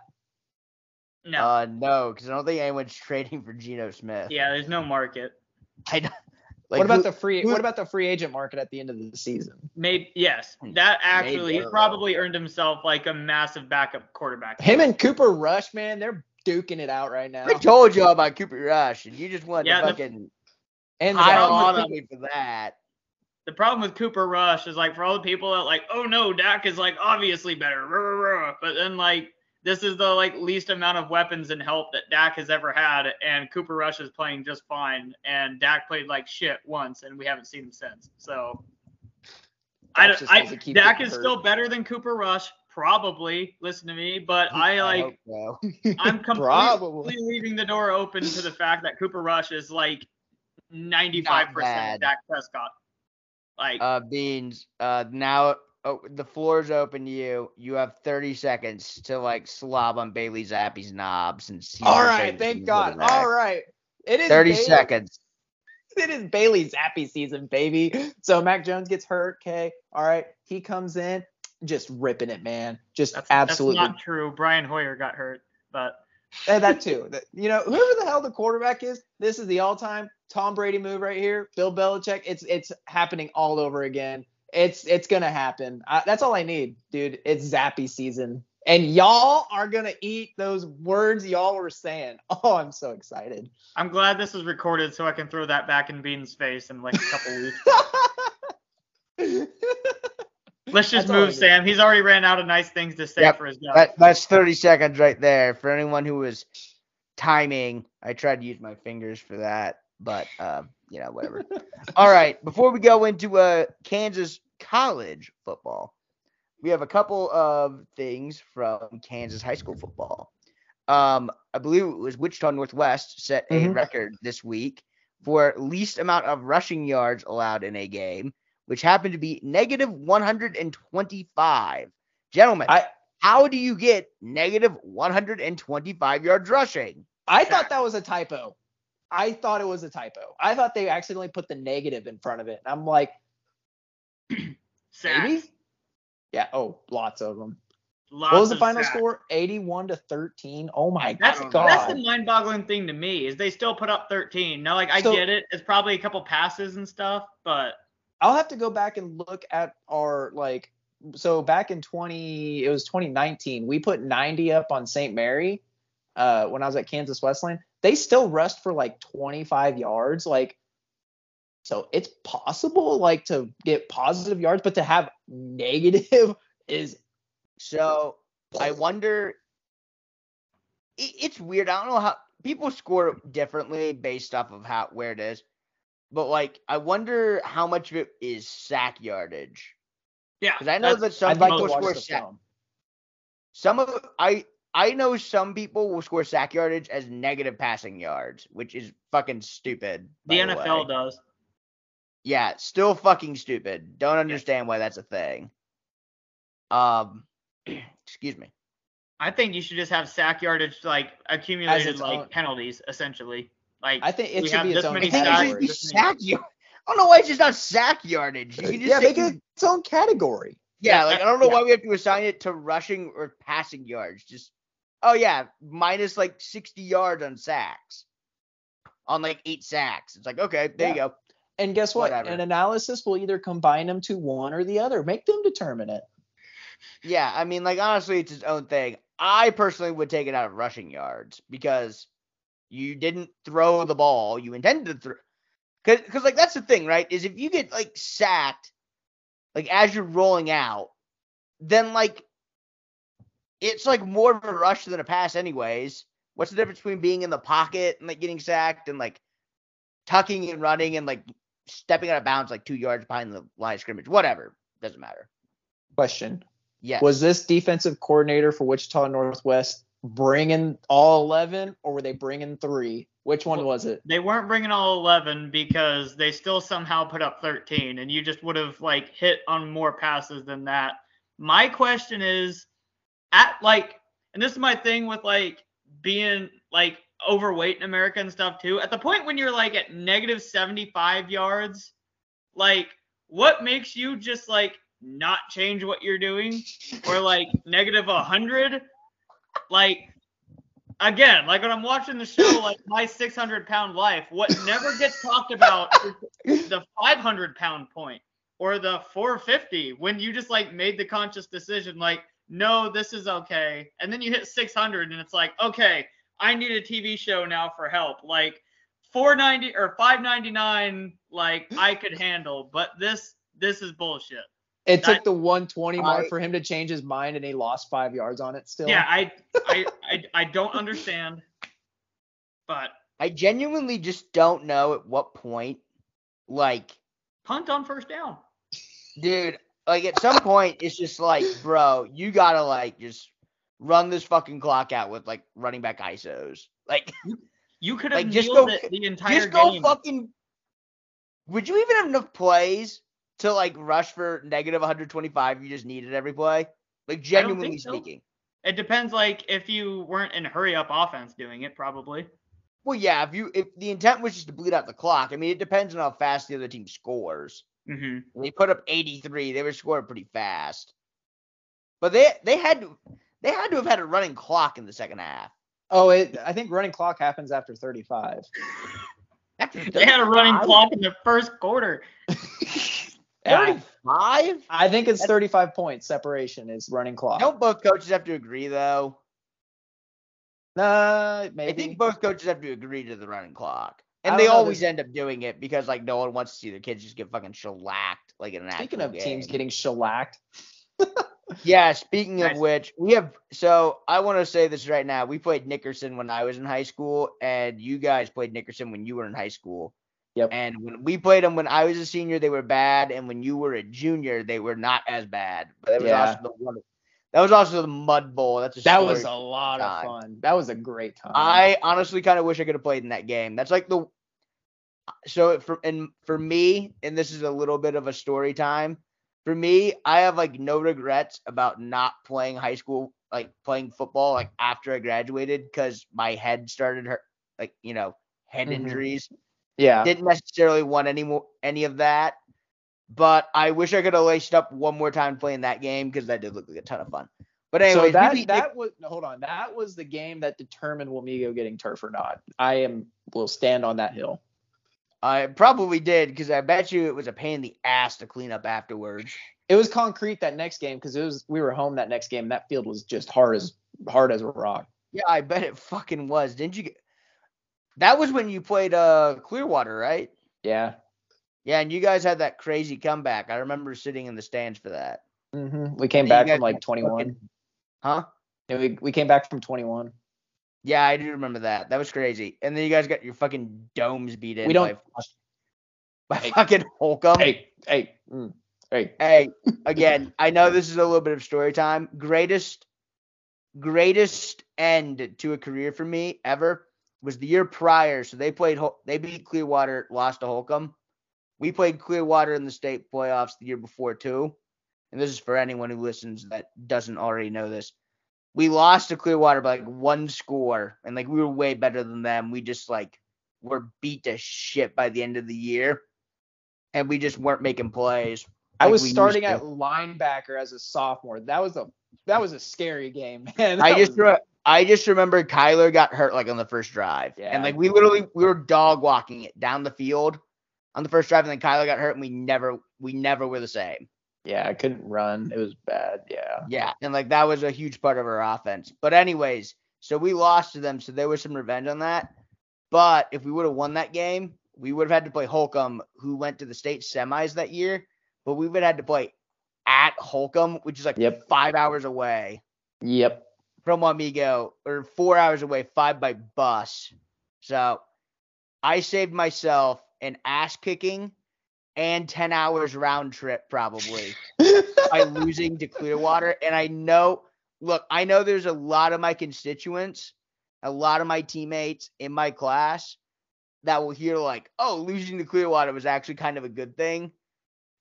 no. Uh, no, because I don't think anyone's trading for Geno Smith. yeah, there's no market. I don't, like, what about who- the free? who- What about the free agent market at the end of the season? Maybe yes, that actually Maybe. he's probably earned himself like a massive backup quarterback. Him and Cooper Rush, man, they're duking it out right now. I told you all about Cooper Rush, and you just wanted Yeah, to fucking And the pile problem on with me for that. The problem with Cooper Rush is like for all the people that like, oh no, Dak is like obviously better, but then like this is the like least amount of weapons and help that Dak has ever had, and Cooper Rush is playing just fine, and Dak played like shit once, and we haven't seen him since. So I, I Dak is hurt. still better than Cooper Rush, probably. Listen to me, but I like hope so. I'm completely leaving the door open to the fact that Cooper Rush is like 95% Dak Prescott. Like, Uh, Beans. Uh, now oh, the floor is open to you. You have 30 seconds to like slob on Bailey Zappe's knobs and he's All your right, favorite thank God. All right, it is 30 Bailey- seconds. It is Bailey Zappe season, baby. So Mac Jones gets hurt. Okay, all right, he comes in, just ripping it, man. Just that's, absolutely. that's not true. Brian Hoyer got hurt, but And that too. That- you know, whoever the hell the quarterback is, this is the all-time Tom Brady move right here. Bill Belichick. It's it's happening all over again. It's it's gonna happen. I, that's all I need, dude. It's Zappe season, and y'all are gonna eat those words y'all were saying. Oh, I'm so excited. I'm glad this is recorded so I can throw that back in Bean's face in like a couple weeks. Let's just That's move. Sam. He's already ran out of nice things to say Yep, for his job. That, that's 30 seconds right there. For anyone who was timing, I tried to use my fingers for that, but um, you know, whatever. All right, before we go into uh Kansas college football, we have a couple of things from Kansas high school football. Um, I believe it was Wichita Northwest set a Mhm. record this week for least amount of rushing yards allowed in a game, which happened to be negative 125. Gentlemen, I how do you get negative 125 yards rushing? I thought that was a typo. I thought it was a typo. I thought they accidentally put the negative in front of it. And I'm like, Sacks. maybe? Yeah. Oh, lots of them. Lots what was the final sacks. score? 81 to 13. Oh my That's god. that's the mind-boggling thing to me is they still put up 13. Now, like I So- get it, it's probably a couple passes and stuff, but I'll have to go back and look at our like so back in 20 it was 2019 we put 90 up on St. Mary uh when I was at Kansas Westland they still rushed for like 25 yards like so it's possible like to get positive yards but to have negative is So I wonder. It's weird. I don't know how people score differently based off of how where it is, but like I wonder how much of it is sack yardage. yeah. Because I know that some I'd like people watch score sack. Some of I I know some people will score sack yardage as negative passing yards, which is fucking stupid. the by NFL way. does. Yeah, still fucking stupid. Don't understand why that's a thing. Um, excuse me. I think you should just have sack yardage like accumulated like own- penalties essentially. Like I think it should have be its own many I think it should be sack yard. I don't know why it's just not sack yardage. You can just yeah, say make it its own category. Yeah, like I don't know Yeah. why we have to assign it to rushing or passing yards. Just oh yeah, minus like 60 yards on sacks. On like eight sacks. It's like, okay, there you go. And guess what? Whatever. An analysis will either combine them to one or the other. Make them determine it. Yeah, I mean, like honestly, it's its own thing. I personally would take it out of rushing yards because you didn't throw the ball. You intended to throw. Cause, cause like that's the thing, right? Is if you get like sacked, like as you're rolling out, then like it's like more of a rush than a pass, anyways. What's the difference between being in the pocket and like getting sacked and like tucking and running and like stepping out of bounds like two yards behind the line of scrimmage? Whatever, doesn't matter. Question: Yeah. Was this defensive coordinator for Wichita Northwest bringing all 11, or were they bringing three? Which one Well, was it? They weren't bringing all 11 because they still somehow put up 13, and you just would have like hit on more passes than that. My question is, at like, and this is my thing with like being like overweight in America and stuff too. At the point when you're like at negative 75 yards, like, what makes you just like not change what you're doing, or like negative 100? Like, again, like when I'm watching the show, like my 600 pound life, what never gets talked about is the 500 pound point or the 450 when you just like made the conscious decision, like, no, this is okay. And then you hit 600 and it's like, okay, I need a TV show now for help. Like 490 or 599, like I could handle, but this, this is bullshit. It took the 120 mark I- for him to change his mind, and he lost five yards on it. Still, Yeah, I, I, I, I don't understand, but I genuinely just don't know at what point, like, punt on first down. dude, like at some point it's just like, bro, you gotta like just run this fucking clock out with like running back ISOs. Like, You could have Like, just go- it the entire just go game. fucking. Would you even have enough plays to like rush for negative 125? if You just needed every play. Like genuinely so. speaking. It depends, like if you weren't in hurry up offense doing it, probably. Well, yeah. If you if the intent was just to bleed out the clock, I mean, it depends on how fast the other team scores. Hmm They put up 83. They were scoring pretty fast. But they they had to they had to have had a running clock in the second half. Oh, it. I think running clock happens after 35. After They had a running clock in the first quarter. 35? I think it's That's- 35 points separation is running clock. Don't both coaches have to agree though? Nah, maybe. I think both coaches have to agree to the running clock. And they always end up doing it because like no one wants to see their kids just get fucking shellacked like in an Speaking of teams getting shellacked, Yeah, speaking of which, we have so I want to say this right now. We played Nickerson when I was in high school, and you guys played Nickerson when you were in high school. Yep. And when we played them when I was a senior, they were bad, and when you were a junior, they were not as bad. But that was Yeah. also the one. That was also the Mud Bowl. That's a that was a lot of fun. That was a great time. I honestly kind of wish I could have played in that game. That's like the so for and for me, and this is a little bit of a story time. For me, I have like no regrets about not playing high school, like playing football, like after I graduated, because my head started hurt, like you know, head Mhm. injuries. yeah. Didn't necessarily want any more any of that, but I wish I could have laced up one more time playing that game because that did look like a ton of fun. But anyway, so that that was hold on. That was the game that determined Wamego getting turf or not. I am will stand on that hill. I probably did because I bet you it was a pain in the ass to clean up afterwards. It was concrete that next game because it was we were home that next game. And that field was just hard as hard as a rock. Yeah, I bet it fucking was. Didn't you? Get... That was when you played uh Clearwater, right? Yeah. Yeah, and you guys had that crazy comeback. I remember sitting in the stands for that. hmm We came back from like 21. fucking- Huh? Yeah, we we came back from 21. Yeah, I do remember that. That was crazy. And then you guys got your fucking domes beat in We don't- by, by Hey. fucking Holcomb. Hey, hey, mm, hey. Hey, again, I know this is a little bit of story time. Greatest, greatest end to a career for me ever was the year prior. So they played, they beat Clearwater, lost to Holcomb. We played Clearwater in the state playoffs the year before too. And this is for anyone who listens that doesn't already know this. We lost to Clearwater by like one score, and like we were way better than them. We just like were beat to shit by the end of the year. and we just weren't making plays. I was starting at linebacker as a sophomore. That was a that was a scary game, man. I just re- I just remember Kyler got hurt like on the first drive, Yeah. and like we literally we were dog walking it down the field on the first drive, and then Kyler got hurt, and we never we never were the same. Yeah, I couldn't run. It was bad. Yeah. Yeah, and like that was a huge part of our offense. But anyways, so we lost to them, so there was some revenge on that. But if we would have won that game, we would have had to play Holcomb, who went to the state semis that year. But we would have had to play at Holcomb, which is like Yep. five hours away Yep. from Wamego, or four hours away, five by bus. So I saved myself an ass kicking and 10 hours round trip probably by losing to Clearwater. And I know, look, I know there's a lot of my constituents, a lot of my teammates in my class that will hear like, oh, losing to Clearwater was actually kind of a good thing.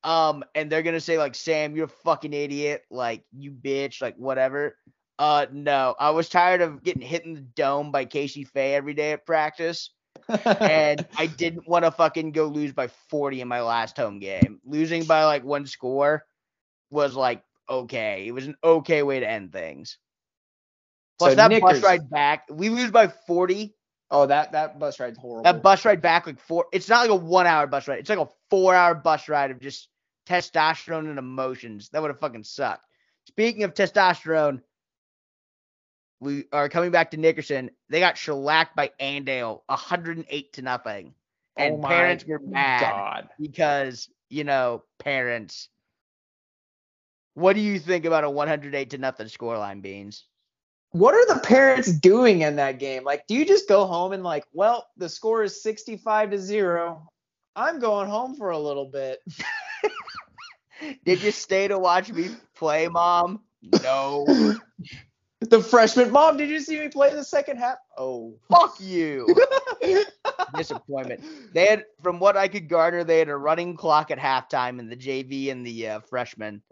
Um, and they're gonna say like, Sam, you're a fucking idiot, like you bitch, like whatever. Uh, no, I was tired of getting hit in the dome by Casey Fay every day at practice and I didn't want to fucking go lose by 40 in my last home game. Losing by like one score was like okay. It was an okay way to end things. Plus So that bus ride back, we lose by 40. oh, that that bus ride's horrible. That bus ride back like four. It's not like a one hour bus ride. It's like a four hour bus ride of just testosterone and emotions. That would have fucking sucked. Speaking of testosterone, we are coming back to Nickerson. They got shellacked by Andale, 108 to nothing, oh and Oh my parents were mad God. because you know parents. What do you think about a 108 to nothing scoreline, Beans? What are the parents doing in that game? Like, do you just go home and like, well, the score is 65 to 0. I'm going home for a little bit. Did you stay to watch me play, mom? No. The freshman mom, did you see me play the second half? Oh. Fuck you. Disappointment. They had, from what I could garner, they had a running clock at halftime, and the JV and the uh, freshmen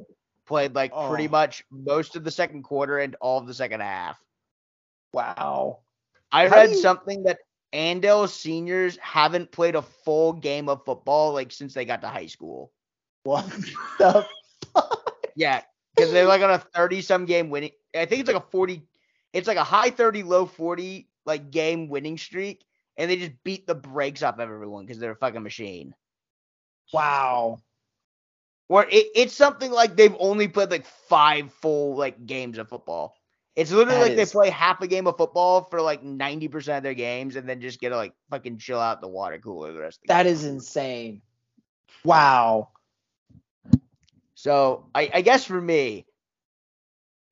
played like pretty Oh. much most of the second quarter and all of the second half. wow. I How read you- something that Andale seniors haven't played a full game of football like since they got to high school. What the Yeah, because they're like on a 30 some game winning. I think it's like a 40, it's like a high 30, low 40 like game winning streak, and they just beat the brakes off everyone because they're a fucking machine. Wow. Or it, it's something like they've only played like five full like games of football. It's literally That like they play half a game of football for like 90% of their games and then just get to like fucking chill out the water cooler the rest of the That game. is insane. Wow. So I, I guess for me,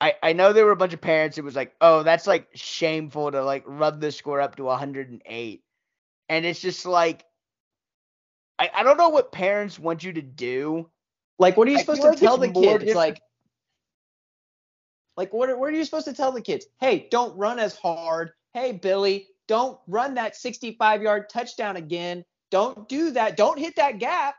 I, I know there were a bunch of parents. It was like, oh, that's like shameful to like run the score up to 108, and it's just like, I, I don't know what parents want you to do. Like, what are you I supposed to tell the it's kids? different- Like, like what? What are you supposed to tell the kids? Hey, don't run as hard. Hey, Billy, don't run that 65-yard touchdown again. Don't do that. Don't hit that gap.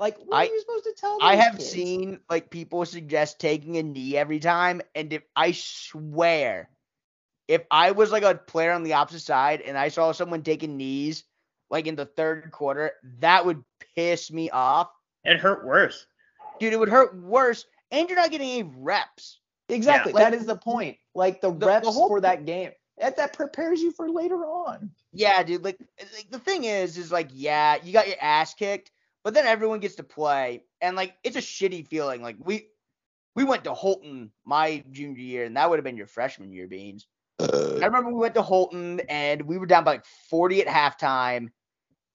Like, what I- are you supposed to tell? Me? I have kids? seen like people suggest taking a knee every time, and if I swear, if I was like a player on the opposite side and I saw someone taking knees like in the third quarter, that would piss me off. It hurt worse. Dude, it would hurt worse, and you're not getting any reps. Exactly. Yeah. that is the point. Like the, The- the reps whole for that game. That that prepares you for later on. Yeah, dude. Like, like the thing is, is like, yeah, you got your ass kicked, but then everyone gets to play, and like, it's a shitty feeling. Like we, we went to Holton my junior year, and that would have been your freshman year, Beans. I uh, remember we went to Holton, and we were down by like 40 at halftime,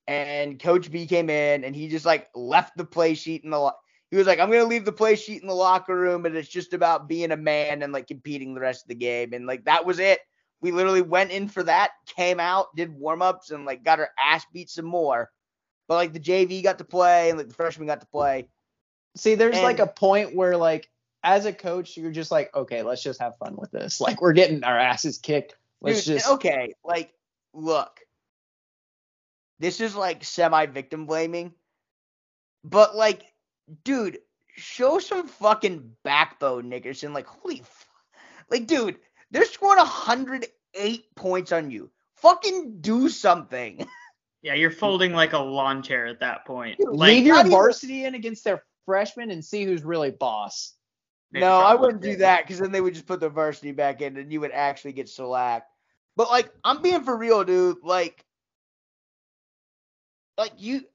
and Coach B came in, and he just like left the play sheet in the. Lo- he was like, "I'm gonna leave the play sheet in the locker room, and it's just about being a man and like competing the rest of the game." And like that was it. We literally went in for that, came out, did warm ups, and like got our ass beat some more. But like the JV got to play, and like the freshman got to play. See, there's like a point where like as a coach, you're just like, okay, let's just have fun with this. Like we're getting our asses kicked. Let's Dude, just okay, like look. This is like semi victim blaming. But like, dude, show some fucking backbone, Nickerson. Like, holy f- like, dude, they're scoring 108 points on you. Fucking do something. Yeah, you're folding like a lawn chair at that point. Dude, Like, Leave your not even- varsity in against their freshmen and see who's really boss. they No, I wouldn't do that because then they would just put the varsity back in and you would actually get shellacked. But like, I'm being for real, dude. Like, like you,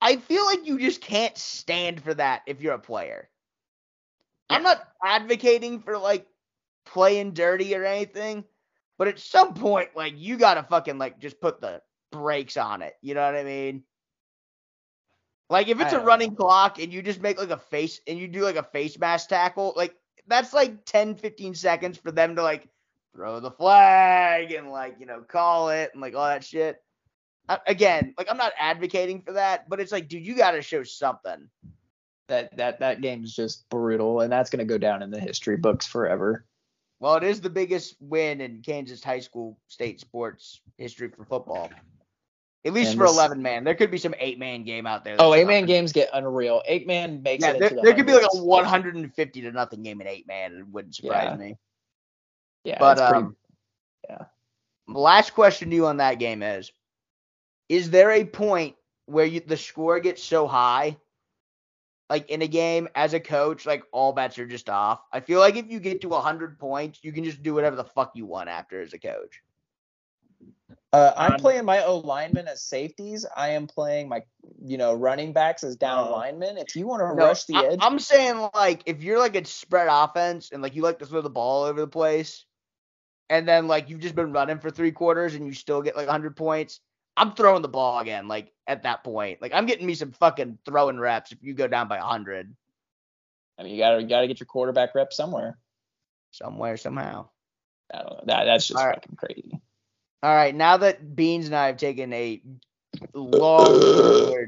I feel like you just can't stand for that if you're a player. I'm not advocating for like playing dirty or anything, but at some point, like you gotta fucking like just put the brakes on it. You know what I mean? Like if it's a running clock and you just make like a face and you do like a face mask tackle, like that's like 10, 15 seconds for them to like throw the flag and like, you know, call it and like all that shit. I- Again, like I'm not advocating for that, but it's like, dude, you got to show something. That that that game's just brutal, and that's gonna go down in the history books forever. Well, it is the biggest win in Kansas high school state sports history for football. At least And for this- 11 man. There could be some eight man game out there. Oh, eight man games get unreal. Eight man makes Yeah, it there, into the there could be like a 150 to nothing game in eight man. It wouldn't surprise Yeah. me. Yeah, But it's pretty- um, last question to you on that game is: Is there a point where you, the score gets so high, like in a game as a coach, like all bets are just off? I feel like if you get to 100 points, you can just do whatever the fuck you want after as a coach. Uh, I'm Um, playing my O linemen as safeties. I am playing my, you know, running backs as down Oh. linemen. If you want to No, rush the I, edge, I'm saying like if you're like a spread offense and like you like to throw the ball over the place, and then like you've just been running for three quarters and you still get like 100 points, I'm throwing the ball again. Like at that point, like I'm getting me some fucking throwing reps if you go down by 100 I mean, you gotta you gotta get your quarterback rep somewhere. somewhere somehow. I don't know. That that's just All right. fucking crazy. All right, now that Beans and I have taken a long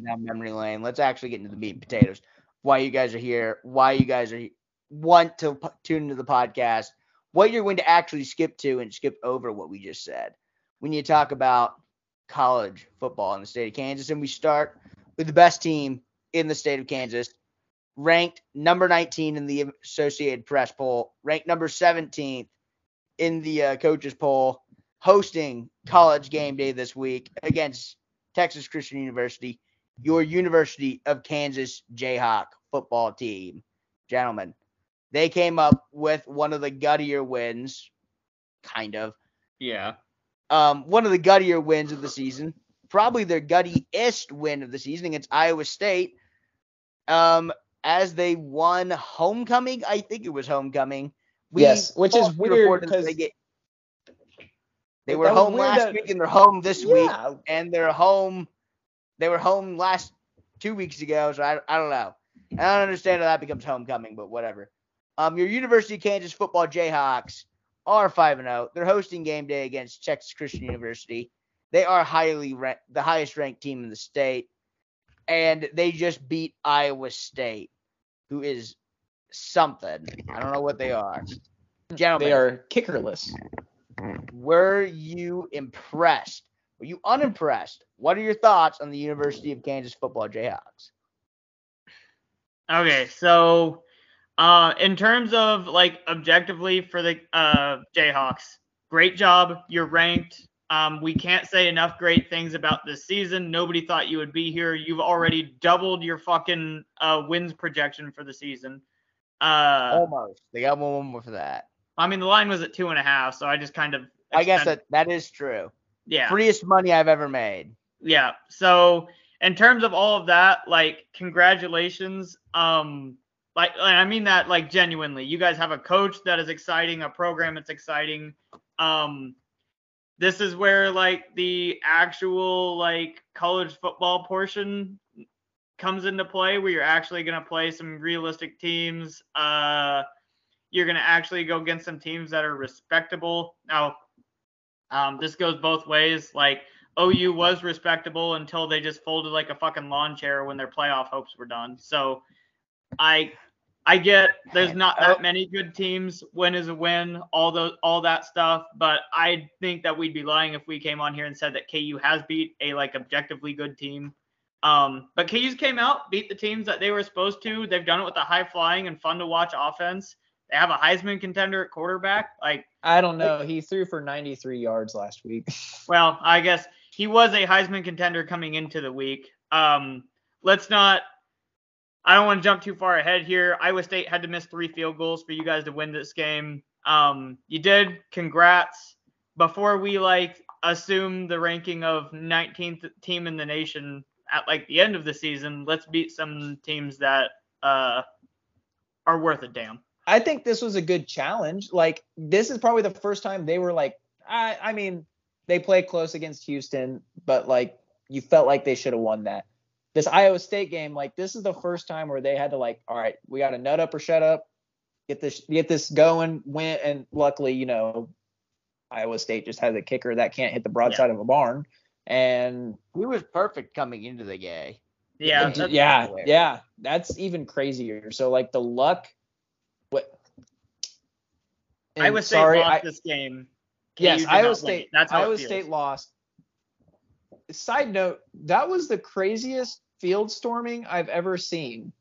down memory lane, let's actually get into the meat and potatoes. Why you guys are here? Why you guys are want to p- tune into the podcast? What you're going to actually skip to and skip over what we just said when you talk about college football in the state of Kansas, and we start with the best team in the state of Kansas, ranked number 19 in the Associated Press poll, ranked number 17th in the uh, coaches poll hosting college game day this week against Texas Christian University, your University of Kansas Jayhawk football team. Gentlemen, they came up with one of the guttier wins, kind of. Yeah. Um, one of the guttier wins of the season, probably their guttiest win of the season against Iowa State. Um, as they won homecoming, I think it was homecoming. Yes, which is weird because they get they were home weird last that- week and they're home this week and they're home they were home last two weeks ago so I, I don't know. I don't understand how that becomes homecoming but whatever. Um your university of kansas football jayhawks are 5 and 0 they're hosting game day against texas christian university. They are highly ranked the highest ranked team in the state and they just beat iowa state who is something. I don't know what they are. Gentlemen. they are kickerless. Were you impressed? Were you unimpressed? What are your thoughts on the University of Kansas football Jayhawks? Okay, so uh, in terms of like objectively for the uh, Jayhawks, great job. You're ranked. Um, we can't say enough great things about this season. Nobody thought you would be here. You've already doubled your fucking uh, wins projection for the season. Uh, Almost. They got one more for that. I mean, the line was at two and a half, so I just kind of. I guess that that is true. Yeah. Freest money I've ever made. Yeah. So in terms of all of that, like congratulations. Um like and I mean that like genuinely. You guys have a coach that is exciting, a program that's exciting. Um this is where like the actual like college football portion comes into play where you're actually going to play some realistic teams. Uh you're going to actually go against some teams that are respectable. Now um, this goes both ways. Like OU was respectable until they just folded like a fucking lawn chair when their playoff hopes were done. So I I get there's not that many good teams. Win is a win, all those all that stuff. But I think that we'd be lying if we came on here and said that KU has beat a like objectively good team. Um, but KU's came out, beat the teams that they were supposed to. They've done it with a high flying and fun to watch offense. They have a Heisman contender at quarterback. Like I don't know. He threw for 93 yards last week. Well, I guess he he was a Heisman contender coming into the week. Um, let's not. I don't want to jump too far ahead here. Iowa State had to miss three field goals for you guys to win this game. Um, you did. Congrats. Before we like assume the ranking of 19th team in the nation at like the end of the season, let's beat some teams that uh, are worth a damn. I think this was a good challenge. Like this is probably the first time they were like, I, I mean, they played close against Houston, but like you felt like they should have won that. This Iowa State game, like this is the first time where they had to like, all right, we got to nut up or shut up, get this get this going, win, and luckily, you know, Iowa State just has a kicker that can't hit the broadside of a barn, and He was perfect coming into the game. Yeah, yeah, yeah, that's even crazier. So like the luck, what? And Iowa State sorry, lost I- this game. Yes, KU did Iowa State. That's how it Iowa feels. State lost. Side note: That was the craziest field storming I've ever seen.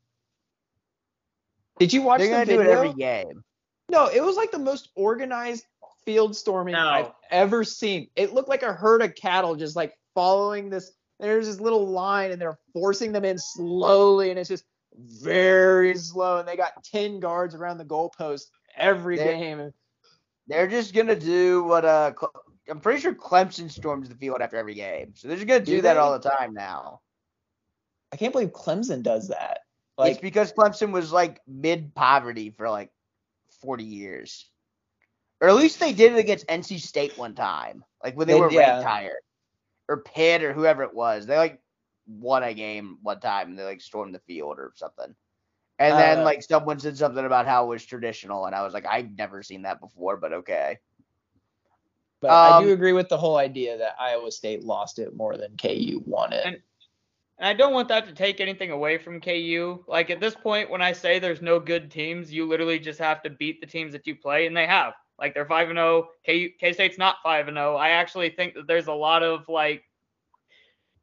Did you watch They're the gonna video? do it every game. No, it was like the most organized field storming No. I've ever seen. It looked like a herd of cattle just like following this. There's this little line, and they're forcing them in slowly, and it's just very slow. And they got ten guards around the goalpost every They- game. They're just gonna do what uh Cle- I'm pretty sure Clemson storms the field after every game. So they're just gonna do, Do that all the time now. I can't believe Clemson does that. it's because Clemson was like mid poverty for like 40 years. Or at least they did it against NC State one time. Like when they, They- were yeah. ranked higher. Or Pitt or whoever it was. They like won a game one time and they like stormed the field or something. And then Uh, like someone said something about how it was traditional and I was like, I've never seen that before, but okay. But I do Um, agree with the whole idea that Iowa State lost it more than KU won it. And- And I don't want that to take anything away from KU. Like at this point, when I say there's no good teams, you literally just have to beat the teams that you play, and they have. Like they're five and zero. K K State's not five and zero. I actually think that there's a lot of like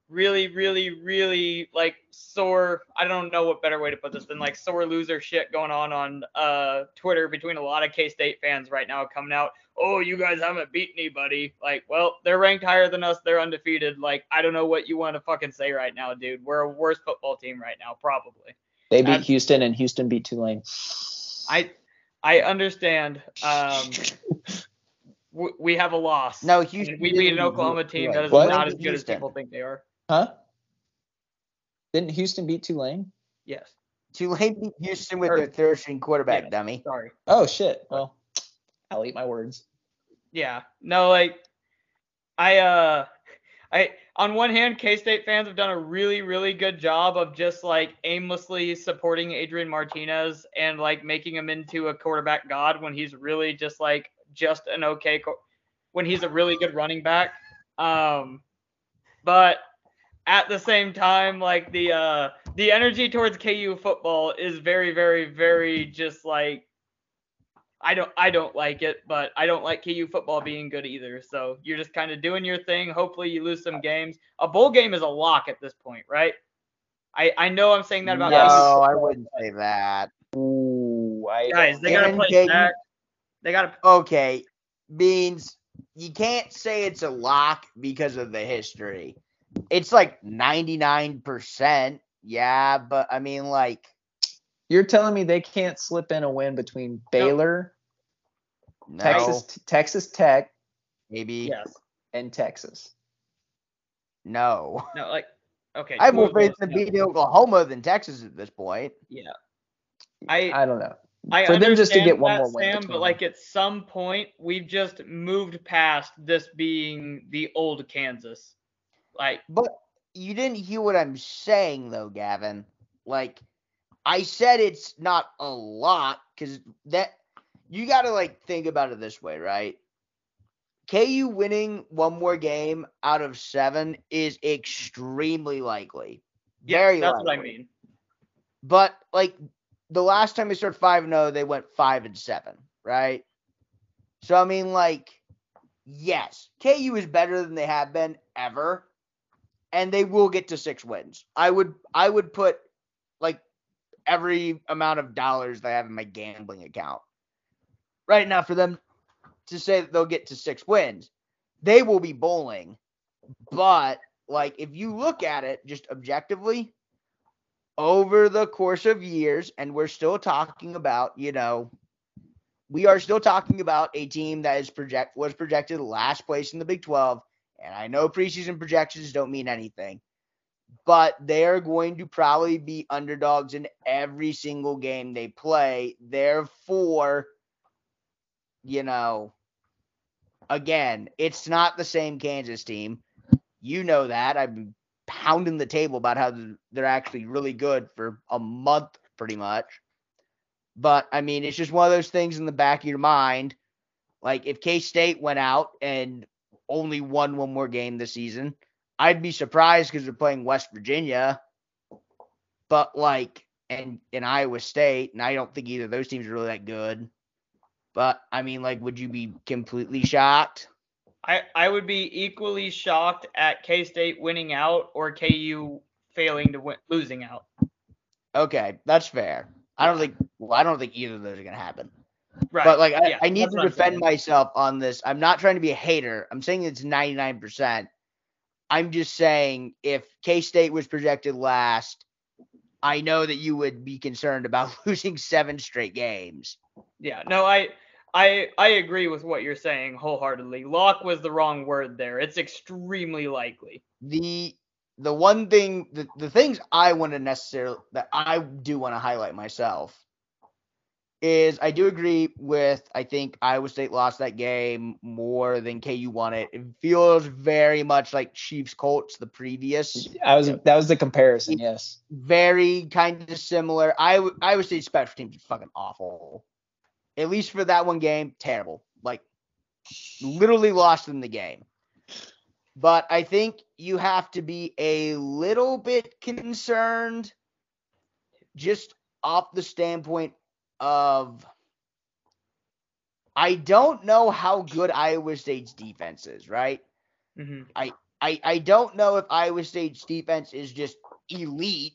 really, really, really like sore. I don't know what better way to put this than like sore loser shit going on on uh Twitter between a lot of K State fans right now coming out. Oh, you guys haven't beat anybody. Like, well, they're ranked higher than us. They're undefeated. Like, I don't know what you want to fucking say right now, dude. We're a worse football team right now, probably. They beat I've- Houston and Houston beat Tulane. I I understand. Um, w- we have a loss. No, Houston. we beat an Oklahoma team yeah. that is What? not as good as people think they are. Huh? Didn't Houston beat Tulane? Yes. Tulane beat Houston with Or- their third string quarterback, Yeah. dummy. Sorry. Oh shit. Well, I'll eat my words. Yeah. No, like I uh I on one hand, K-State fans have done a really, really good job of just like aimlessly supporting Adrian Martinez and like making him into a quarterback god when he's really just like just an okay co- when he's a really good running back. Um but at the same time, like the uh the energy towards KU football is very, very, very just like I don't I don't like it, but I don't like KU football being good either. So you're just kind of doing your thing. Hopefully you lose some games. A bowl game is a lock at this point, right? I I know I'm saying that about. No, I wouldn't say that. Ooh, I guys. They gotta play back. They gotta Okay, means you can't say it's a lock because of the history. It's like 99%. Yeah, but I mean, like, You're telling me they can't slip in a win between Baylor, no, Texas, Texas Tech, maybe, yes. and Texas? no. No, like okay. I have more of faith those, in beating Oklahoma than Texas at this point. Yeah. I I don't know. I For them just to get one more win Sam, but like at some point we've just moved past this being the old Kansas. Like But you didn't hear what I'm saying, though, Gavin. Like, I said it's not a lot because that you got to like think about it this way, right? KU winning one more game out of seven is extremely likely. yeah, Very that's what I mean. But like the last time they started five and zero, they went five and seven, right? So I mean, like, yes, KU is better than they have been ever, and they will get to six wins. I would I would put like every amount of dollars that I have in my gambling account right now for them to say that they'll get to six wins. They will be bowling But like if you look at it just objectively over the course of years, and we're still talking about, you know, we are still talking about a team that is project was projected last place in the Big 12. And I know preseason projections don't mean anything, but they're going to probably be underdogs in every single game they play. Therefore, you know, again, it's not the same Kansas team. You know that. I've been pounding the table about how they're actually really good for a month, pretty much. But I mean, it's just one of those things in the back of your mind. Like if K State went out and only won one more game this season, I'd be surprised because they're playing West Virginia. But like, and in Iowa State, and I don't think either of those teams are really that good. But I mean, like, would you be completely shocked? I, I would be equally shocked at K State winning out or KU failing to win, losing out. Okay, that's fair. I don't think well, I don't think either of those are gonna happen. Right. But like, I, Yeah, I need to defend myself on this. I'm not trying to be a hater. I'm saying it's 99%. I'm just saying if K State was projected last, I know that you would be concerned about losing seven straight games. Yeah, no, I I I agree with what you're saying wholeheartedly. Lock was the wrong word there. It's extremely likely. the the one thing the, the things I want to necessarily that I do want to highlight myself is I do agree with I think Iowa State lost that game more than KU won it. It feels very much like Chiefs Colts the previous. I was that was the comparison. Yes. Very kind of similar. I Iowa State special teams is fucking awful. At least for that one game, terrible. Like literally lost in the game. But I think you have to be a little bit concerned just off the standpoint of I don't know how good Iowa State's defense is, right? hmm I, I don't know if Iowa State's defense is just elite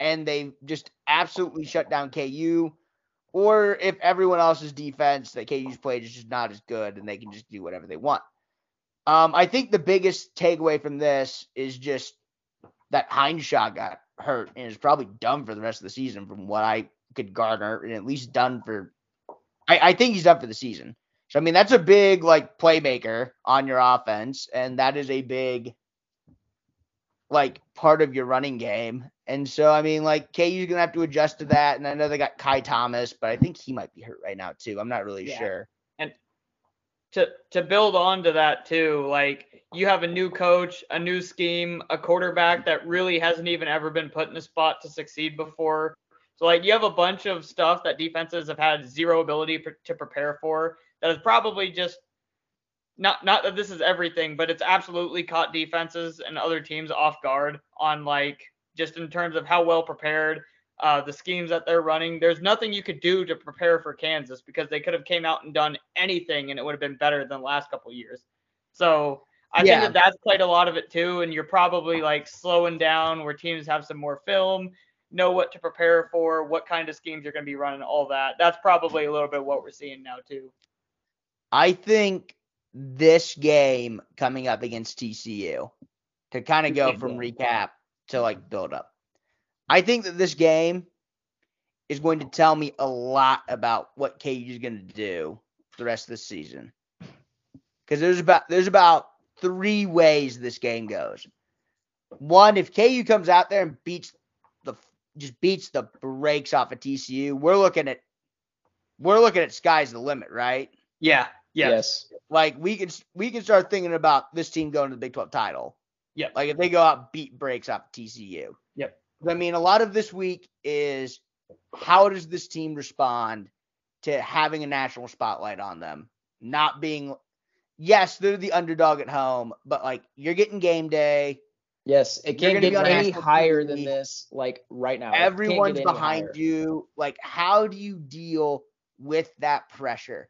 and they just absolutely shut down KU, or if everyone else's defense that KU's played is just not as good and they can just do whatever they want. Um, I think the biggest takeaway from this is just that Hindshot got hurt and is probably done for the rest of the season, from what I could garner, and at least done for. I, I think he's done for the season. So I mean, that's a big like playmaker on your offense, and that is a big like part of your running game. And so I mean, like KU's gonna have to adjust to that. And I know they got Ky Thomas, but I think he might be hurt right now too. I'm not really Yeah. sure. And to to build on to that too, like you have a new coach, a new scheme, a quarterback that really hasn't even ever been put in a spot to succeed before. So like you have a bunch of stuff that defenses have had zero ability pr- to prepare for. That is probably just not not that this is everything, but it's absolutely caught defenses and other teams off guard on like just in terms of how well prepared uh, the schemes that they're running. There's nothing you could do to prepare for Kansas because they could have came out and done anything and it would have been better than the last couple years. So I Yeah. think that that's played a lot of it too, and you're probably like slowing down where teams have some more film, know what to prepare for, what kind of schemes you're going to be running, all that. That's probably a little bit what we're seeing now too. I think this game coming up against TCU to kind of go from recap to like build up. I think that this game is going to tell me a lot about what KU is going to do the rest of the season. Because there's about there's about three ways this game goes. One, if KU comes out there and beats just beats the brakes off of TCU, we're looking at we're looking at sky's the limit, right? Yeah. Yeah. Yes. like we can we can start thinking about this team going to the Big 12 title. Yep. Like if they go out beat breaks off TCU. Yep. I mean, a lot of this week is how does this team respond to having a national spotlight on them? Not being yes, they're the underdog at home, but like you're getting game day. Yes. It can't gonna get any higher TV. than this, like right now. Everyone's behind higher. you. Like, how do you deal with that pressure?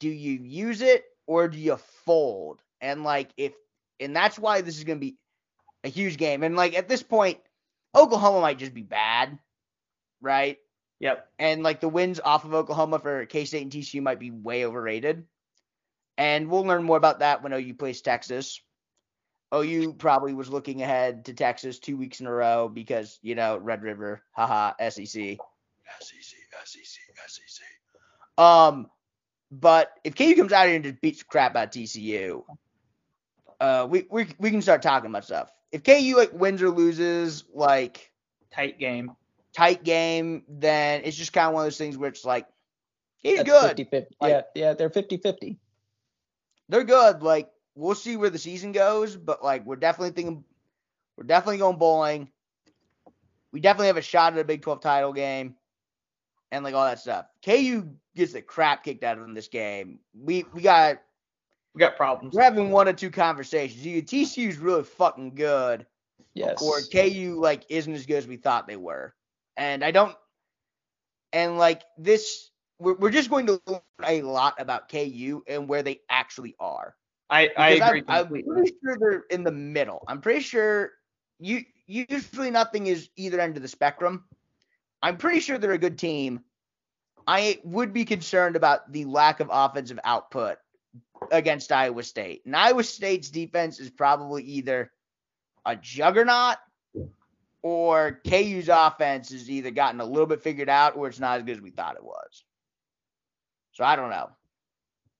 Do you use it or do you fold? And like, if and that's why this is gonna be a huge game. And like at this point, Oklahoma might just be bad, right? Yep. And like the wins off of Oklahoma for K State and TCU might be way overrated. And we'll learn more about that when OU plays Texas. OU probably was looking ahead to Texas two weeks in a row because, you know, Red River, haha, SEC. SEC, SEC, SEC. Um, but if KU comes out here and just beats the crap out of TCU, uh, we, we, we can start talking about stuff. If KU like wins or loses, like Tight game. tight game, then it's just kind of one of those things where it's like, he's good. 50-50. Like- yeah, yeah, they're 50-50. they're good. Like we'll see where the season goes, but like we're definitely thinking we're definitely going bowling. We definitely have a shot at a Big 12 title game and like all that stuff. KU gets the crap kicked out of them this game. We we got We got problems. we're having one or two conversations. TCU's really fucking good Yes. or KU like isn't as good as we thought they were. And I don't and like this we're, we're just going to learn a lot about KU and where they actually are. I, I agree I'm, I'm pretty sure they're in the middle. I'm pretty sure you usually nothing is either end of the spectrum. I'm pretty sure they're a good team. I would be concerned about the lack of offensive output against Iowa State. And Iowa State's defense is probably either a juggernaut or KU's offense has either gotten a little bit figured out or it's not as good as we thought it was. So I don't know.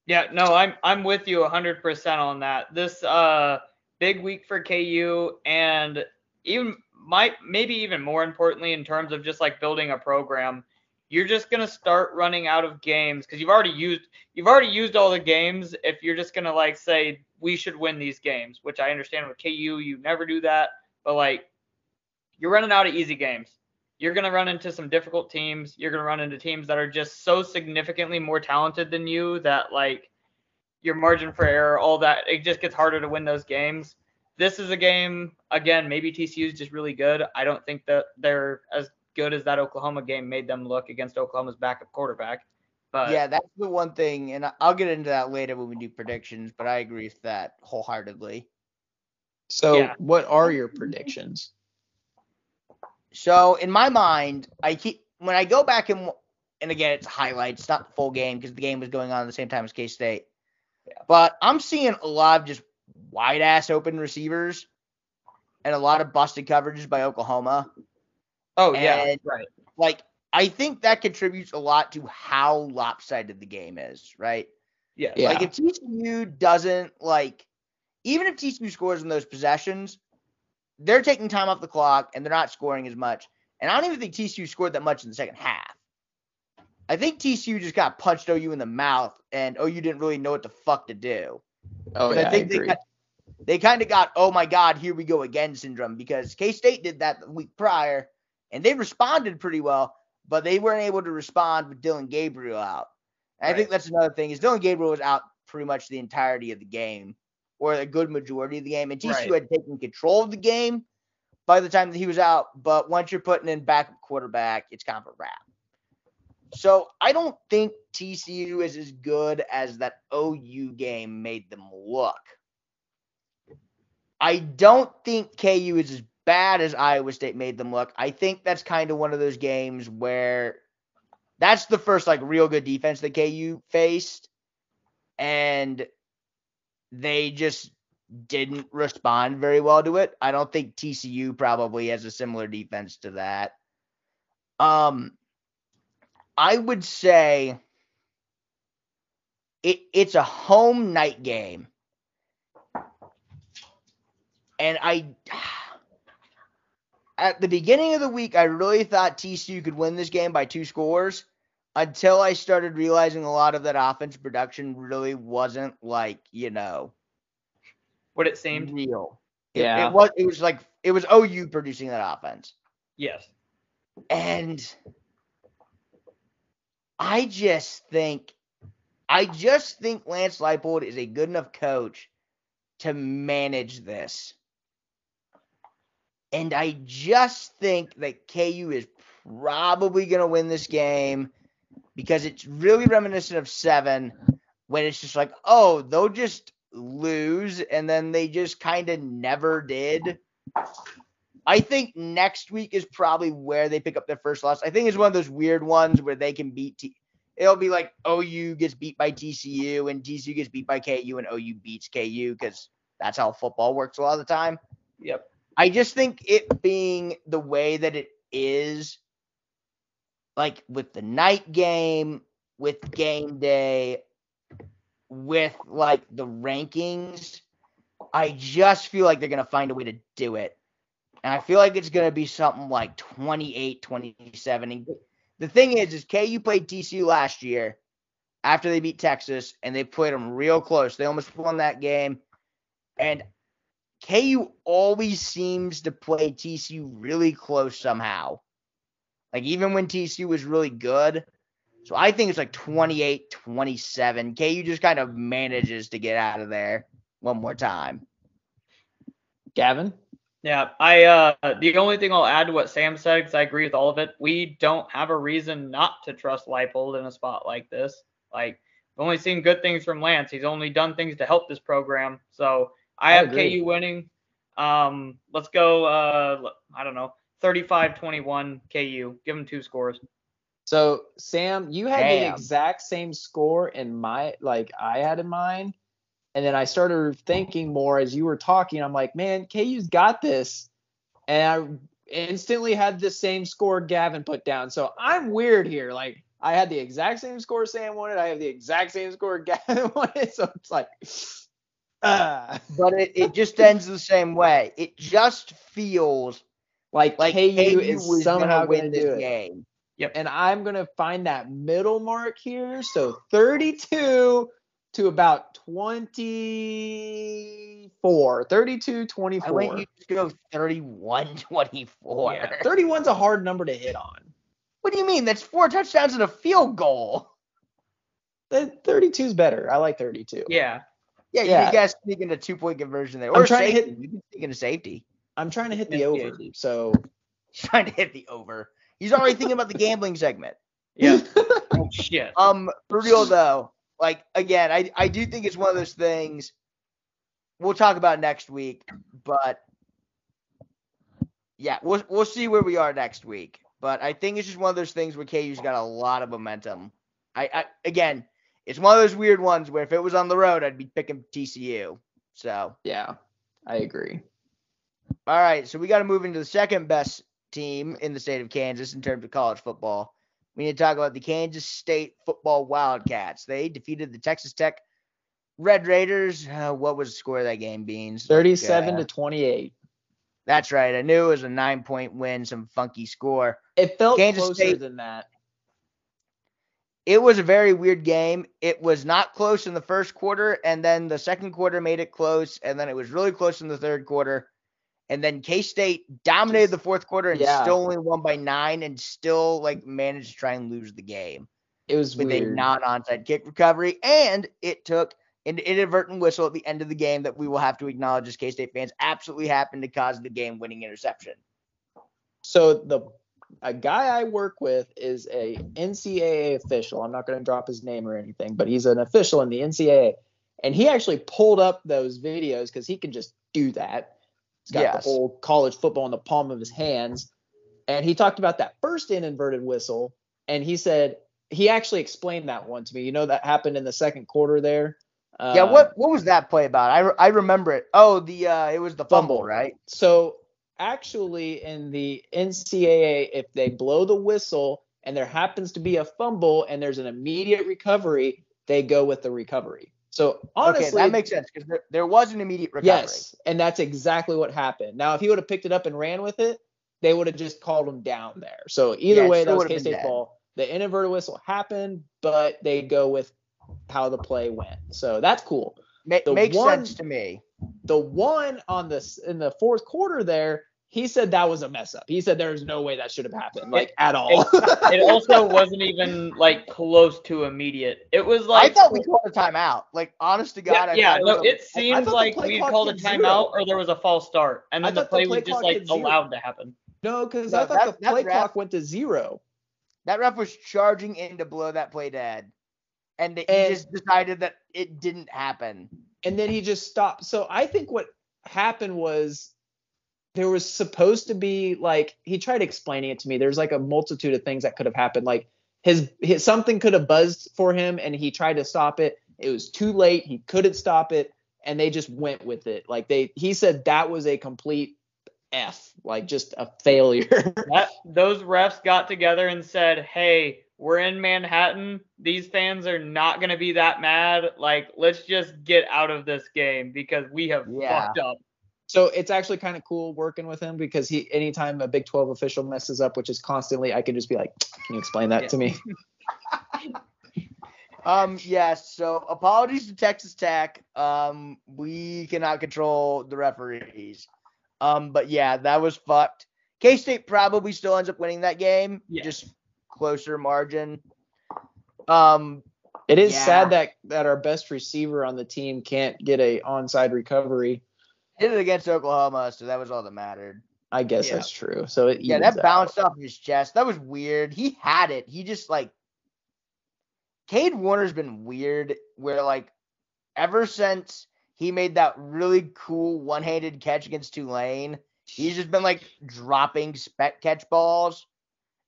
Yeah, no, I'm I'm with you 100% on that. This uh big week for KU and even might maybe even more importantly in terms of just like building a program, you're just going to start running out of games cuz you've already used you've already used all the games if you're just going to like say we should win these games, which I understand with KU you never do that, but like you're running out of easy games. You're going to run into some difficult teams. You're going to run into teams that are just so significantly more talented than you that like your margin for error, all that, it just gets harder to win those games. This is a game again, maybe TCU is just really good. I don't think that they're as good as that Oklahoma game made them look against Oklahoma's backup quarterback. But yeah, that's the one thing, and I- I'll get into that later when we do predictions. But I agree with that wholeheartedly. So, Yeah. what are your predictions? So in my mind, I keep when I go back and and again it's highlights, not the full game because the game was going on at the same time as K State. But I'm seeing a lot of just wide ass open receivers and a lot of busted coverages by Oklahoma. oh yeah, right. Like I think that contributes a lot to how lopsided the game is, right? Yeah. Yeah. Like if TCU doesn't like, even if TCU scores in those possessions, they're taking time off the clock and they're not scoring as much. And I don't even think TCU scored that much in the second half. I think TCU just got punched OU in the mouth and OU didn't really know what the fuck to do. Oh, yeah, I, think they agree. got- they kind of got, oh my God, here we go again syndrome because K State did that the week prior and they responded pretty well, but they weren't able to respond with Dillon Gabriel out. And I think that's another thing is Dillon Gabriel was out pretty much the entirety of the game or a good majority of the game. And TCU Right. had taken control of the game by the time that he was out. But once you're putting in backup quarterback, it's kind of a wrap. So I don't think TCU is as good as that OU game made them look. I don't think KU is as bad as Iowa State made them look. I think that's kind of one of those games where that's the first like real good defense that KU faced, and they just didn't respond very well to it. I don't think TCU probably has a similar defense to that. Um, I would say it it's a home night game. And I at the beginning of the week I really thought TCU could win this game by two scores until I started realizing a lot of that offense production really wasn't like, you know, What it seemed. real. It, Yeah. it was it was like it was OU producing that offense. Yes. And I just think, I just think Lance Leipold is a good enough coach to manage this. And I just think that KU is probably going to win this game because it's really reminiscent of seven when it's just like, oh, they'll just lose. And then they just kind of never did. I think next week is probably where they pick up their first loss. I think it's one of those weird ones where they can beat. T- It'll be like OU gets beat by TCU and TCU gets beat by KU and OU beats KU because That's how football works a lot of the time. Yep. I just think it being the way that it is, like with the night game, with game day, with like the rankings, I just feel like they're going to find a way to do it. And I feel like it's going to be something like 28 27. And the thing is, is KU played TCU last year after they beat Texas, and they played them real close. They almost won that game. And KU always seems to play TCU really close somehow. Like even when TCU was really good. So I think it's like 28 27. KU just kind of manages to get out of there one more time. Gavin? Yeah, I uh the only thing I'll add to what Sam said because I agree with all of it. We don't have a reason not to trust Leipold in a spot like this. Like I've only seen good things from Lance. He's only done things to help this program. So I, I have agree. KU winning. Um, let's go. Uh, I don't know, 35-21 KU. Give them two scores. So Sam, you had the exact same score in my like I had in mind. And then I started thinking more as you were talking. I'm like, man, KU's got this. And I instantly had the same score Gavin put down. So I'm weird here. Like I had the exact same score Sam wanted. I have the exact same score Gavin wanted. So it's like uh, But it, it just ends the same way. It just feels like, like KU, KU is somehow gonna win do this it. game. Yep. And I'm going to find that middle mark here. So 32 to about 24. 32, I 24. went you to go 31 24. Yeah. 31's a hard number to hit on. What do you mean? That's four touchdowns and a field goal. The 32 is better. I like 32. Yeah. Yeah, Yeah. you guys sneak into two point conversion there. I'm Or trying to hit- You can sneak into safety. I'm trying to hit the Yeah, over. So He's trying to hit the over. He's already thinking about the gambling segment. Yeah. oh shit. Um, for real though, like again, I I do think it's one of those things we'll talk about next week, but yeah, we'll we'll see where we are next week. But I think it's just one of those things where KU's got a lot of momentum. I, I again, it's one of those weird ones where if it was on the road, I'd be picking TCU. So yeah, I agree. All right, so we got to move into the second best team in the state of Kansas in terms of college football. We need to talk about the Kansas State Football Wildcats. They defeated the Texas Tech Red Raiders. Uh, what was the score of that game, Beans? Like, 37 uh, to 28. That's right. I knew it was a nine point win, some funky score. It felt Kansas closer State- than that. It was a very weird game. It was not close in the first quarter, and then the second quarter made it close, and then it was really close in the third quarter. And then K State dominated the fourth quarter and Yeah. still only won by nine and still like managed to try and lose the game It was with a non onside kick recovery. And it took an inadvertent whistle at the end of the game that we will have to acknowledge as K State fans absolutely happened to cause the game winning interception. So the a guy I work with is a NCAA official. I'm not going to drop his name or anything, but he's an official in the NCAA, and he actually pulled up those videos because he can just do that. He's got Yes. the whole college football in the palm of his hands, and he talked about that first in inverted whistle, and he said he actually explained that one to me. You know that happened in the second quarter there. yeah, Uh, what what was that play about? I, re- I remember it. Oh, the uh it was the fumble, Fumble. right? So actually, in the NCAA, if they blow the whistle and there happens to be a fumble and there's an immediate recovery, they go with the recovery. So honestly, okay, that makes sense because there, there was an immediate recovery. yes, and that's exactly what happened. Now, if he would have picked it up and ran with it, they would have just called him down there. So either Yeah, way, that was K State ball. The inverted whistle happened, but they go with how the play went. So that's cool Ma- makes one- sense to me. the one on this in the fourth quarter there, he said that was a mess up. He said there's no way that should have happened, like at all. It also wasn't even like close to immediate. It was like I thought we called a timeout. Like honest to God, yeah, I yeah thought no, was a- it seemed thought like we clock called a did zero. timeout or there was a false start, and then the thought the play play was just like allowed to happen. no, because No, I thought that- the that play ref- clock went to zero. that ref was charging in to blow that play dead, and he just decided that it didn't happen. and then he just stopped. So I think what happened was there was supposed to be like he tried explaining it to me. There's like a multitude of things that could have happened. Like his, his something could have buzzed for him and he tried to stop it. It was too late. He couldn't stop it. and they just went with it. Like they, he said that was a complete f, like just a failure. That, those refs got together and said, "Hey, we're in Manhattan. These fans are not going to be that mad. Like, let's just get out of this game because we have Yeah. fucked up." So it's actually kind of cool working with him because he, anytime a Big 12 official messes up, which is constantly, I can just be like, can you explain that Yeah. to me? Um, yes. So apologies to Texas Tech. Um, we cannot control the referees. Um, but yeah, that was fucked. K State probably still ends up winning that game. Yeah. Just closer margin. Um, It is Yeah. sad that that our best receiver on the team can't get a onside recovery. Hit it against Oklahoma, so that was all that mattered. I guess Yeah. that's true. So it Yeah, that out. bounced off his chest. That was weird. He had it. He just like Kade Warner's been weird where like ever since he made that really cool one-handed catch against Tulane, he's just been like dropping spec catch balls.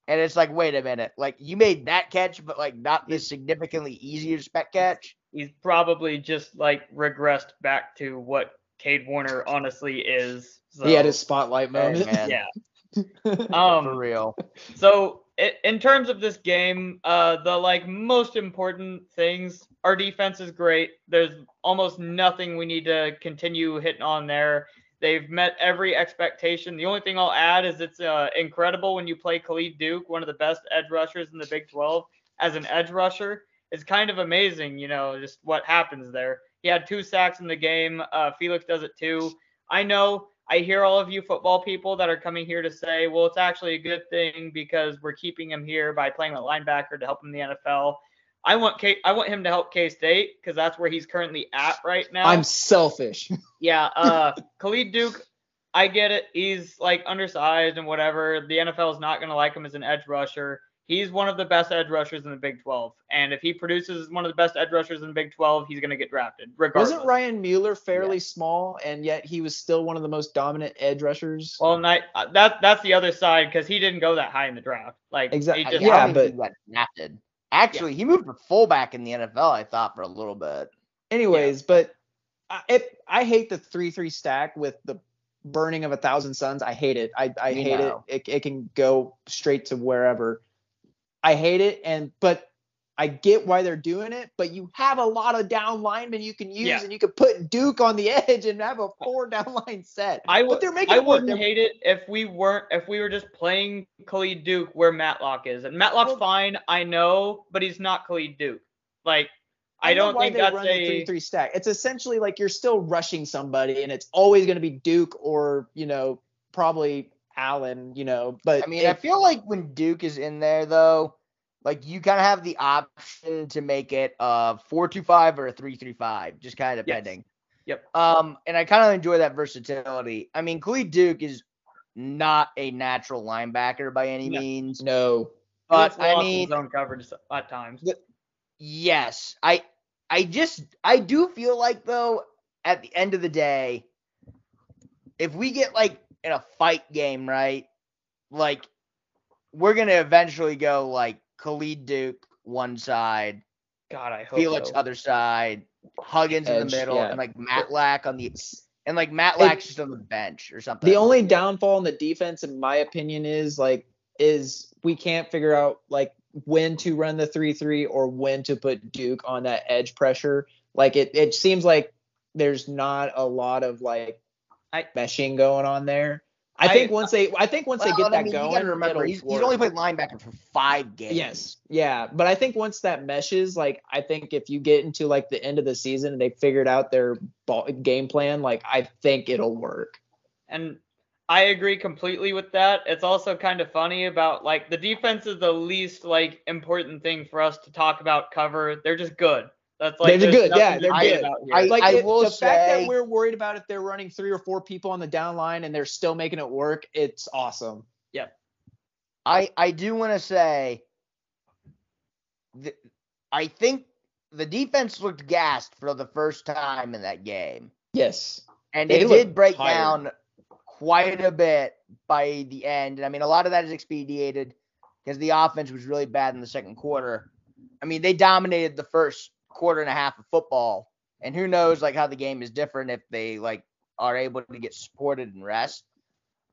And it's like, wait a minute, like you made that catch, but like not this significantly easier spec catch. He's probably just like regressed back to what Kade Warner honestly is. So, He had his spotlight moment. man, yeah. for Um, real. So i- in terms of this game, uh, the like most important things, our defense is great. There's almost nothing we need to continue hitting on there. They've met every expectation. The only thing I'll add is it's uh, incredible when you play Khalid Duke, one of the best edge rushers in the Big 12, as an edge rusher. It's kind of amazing, you know, just what happens there. He had two sacks in the game. Uh, Felix does it too. I know I hear all of you football people that are coming here to say, well, it's actually a good thing because we're keeping him here by playing a linebacker to help him in the NFL. I want K- I want him to help K State because that's where he's currently at right now. I'm selfish. yeah, uh, Khalid Duke, I get it. He's like undersized and whatever. The NFL is not going to like him as an edge rusher. He's one of the best edge rushers in the Big 12, and if he produces as one of the best edge rushers in the Big 12, he's going to get drafted regardless. Wasn't Ryan Mueller fairly small, and yet he was still one of the most dominant edge rushers? Well, not, uh, that that's the other side because he didn't go that high in the draft. Like exactly, just, yeah, I yeah, don't think but- got drafted. Actually, he moved to fullback in the NFL. I thought for a little bit. Anyways, but I, it, I hate the three three stack with the burning of a thousand suns. I hate it. I, I hate it. it. It can go straight to wherever. I hate it, and but I get why they're doing it. But you have a lot of down linemen you can use, Yeah. and you could put Duke on the edge and have a four down line set. I would they're making I it work. wouldn't hate it if we weren't if we were just playing Khalid Duke where Matlock is. And Matlock's Well- fine, I know, but he's not Khalid Duke. Like I, know don't why think they that's a three three stack. It's essentially like you're still rushing somebody, and it's always going to be Duke or you know probably Allen. You know, but I mean, I feel like when Duke is in there, though, like you kind of have the option to make it a four-two-five or a three-three-five, just kind of Yes. depending. Yep. Um, and I kind of enjoy that versatility. I mean, Khalid Duke is not a natural linebacker by any No. means, no, but I mean, zone coverage at times. yes, I, I just, I do feel like though, at the end of the day, if we get like in a fight game, right, like we're gonna eventually go like Khalid Duke one side, God, I hope Felix so. other side, Huggins in the middle, yeah. and like Matlack on the and like Matlack's just on the bench or something. the only downfall in the defense, in my opinion, is like is we can't figure out like when to run the three three or when to put Duke on that edge pressure. Like it, it seems like there's not a lot of like I- meshing going on there. I, I- think once they, I think once Well, they get and I that mean, going, you gotta remember he's, he's only played linebacker for five games. Yes, yeah, but I think once that meshes, like I think if you get into like the end of the season and they figured out their ball, game plan, like I think it'll work. And I agree completely with that. It's also kind of funny about like the defense is the least like important thing for us to talk about cover. They're just good. That's like They're good, yeah, they're good. about here. I- Like it- will the fact that we're worried about if they're running three or four people on the down line and they're still making it work, it's awesome. Yeah. I I do want to say, th- I think the defense looked gassed for the first time in that game, Yes. and They it did break tired. down quite a bit by the end. And I mean, a lot of that is expedited because the offense was really bad in the second quarter. I mean, they dominated the first quarter and a half of football, And who knows like how the game is different if they like are able to get supported and rest.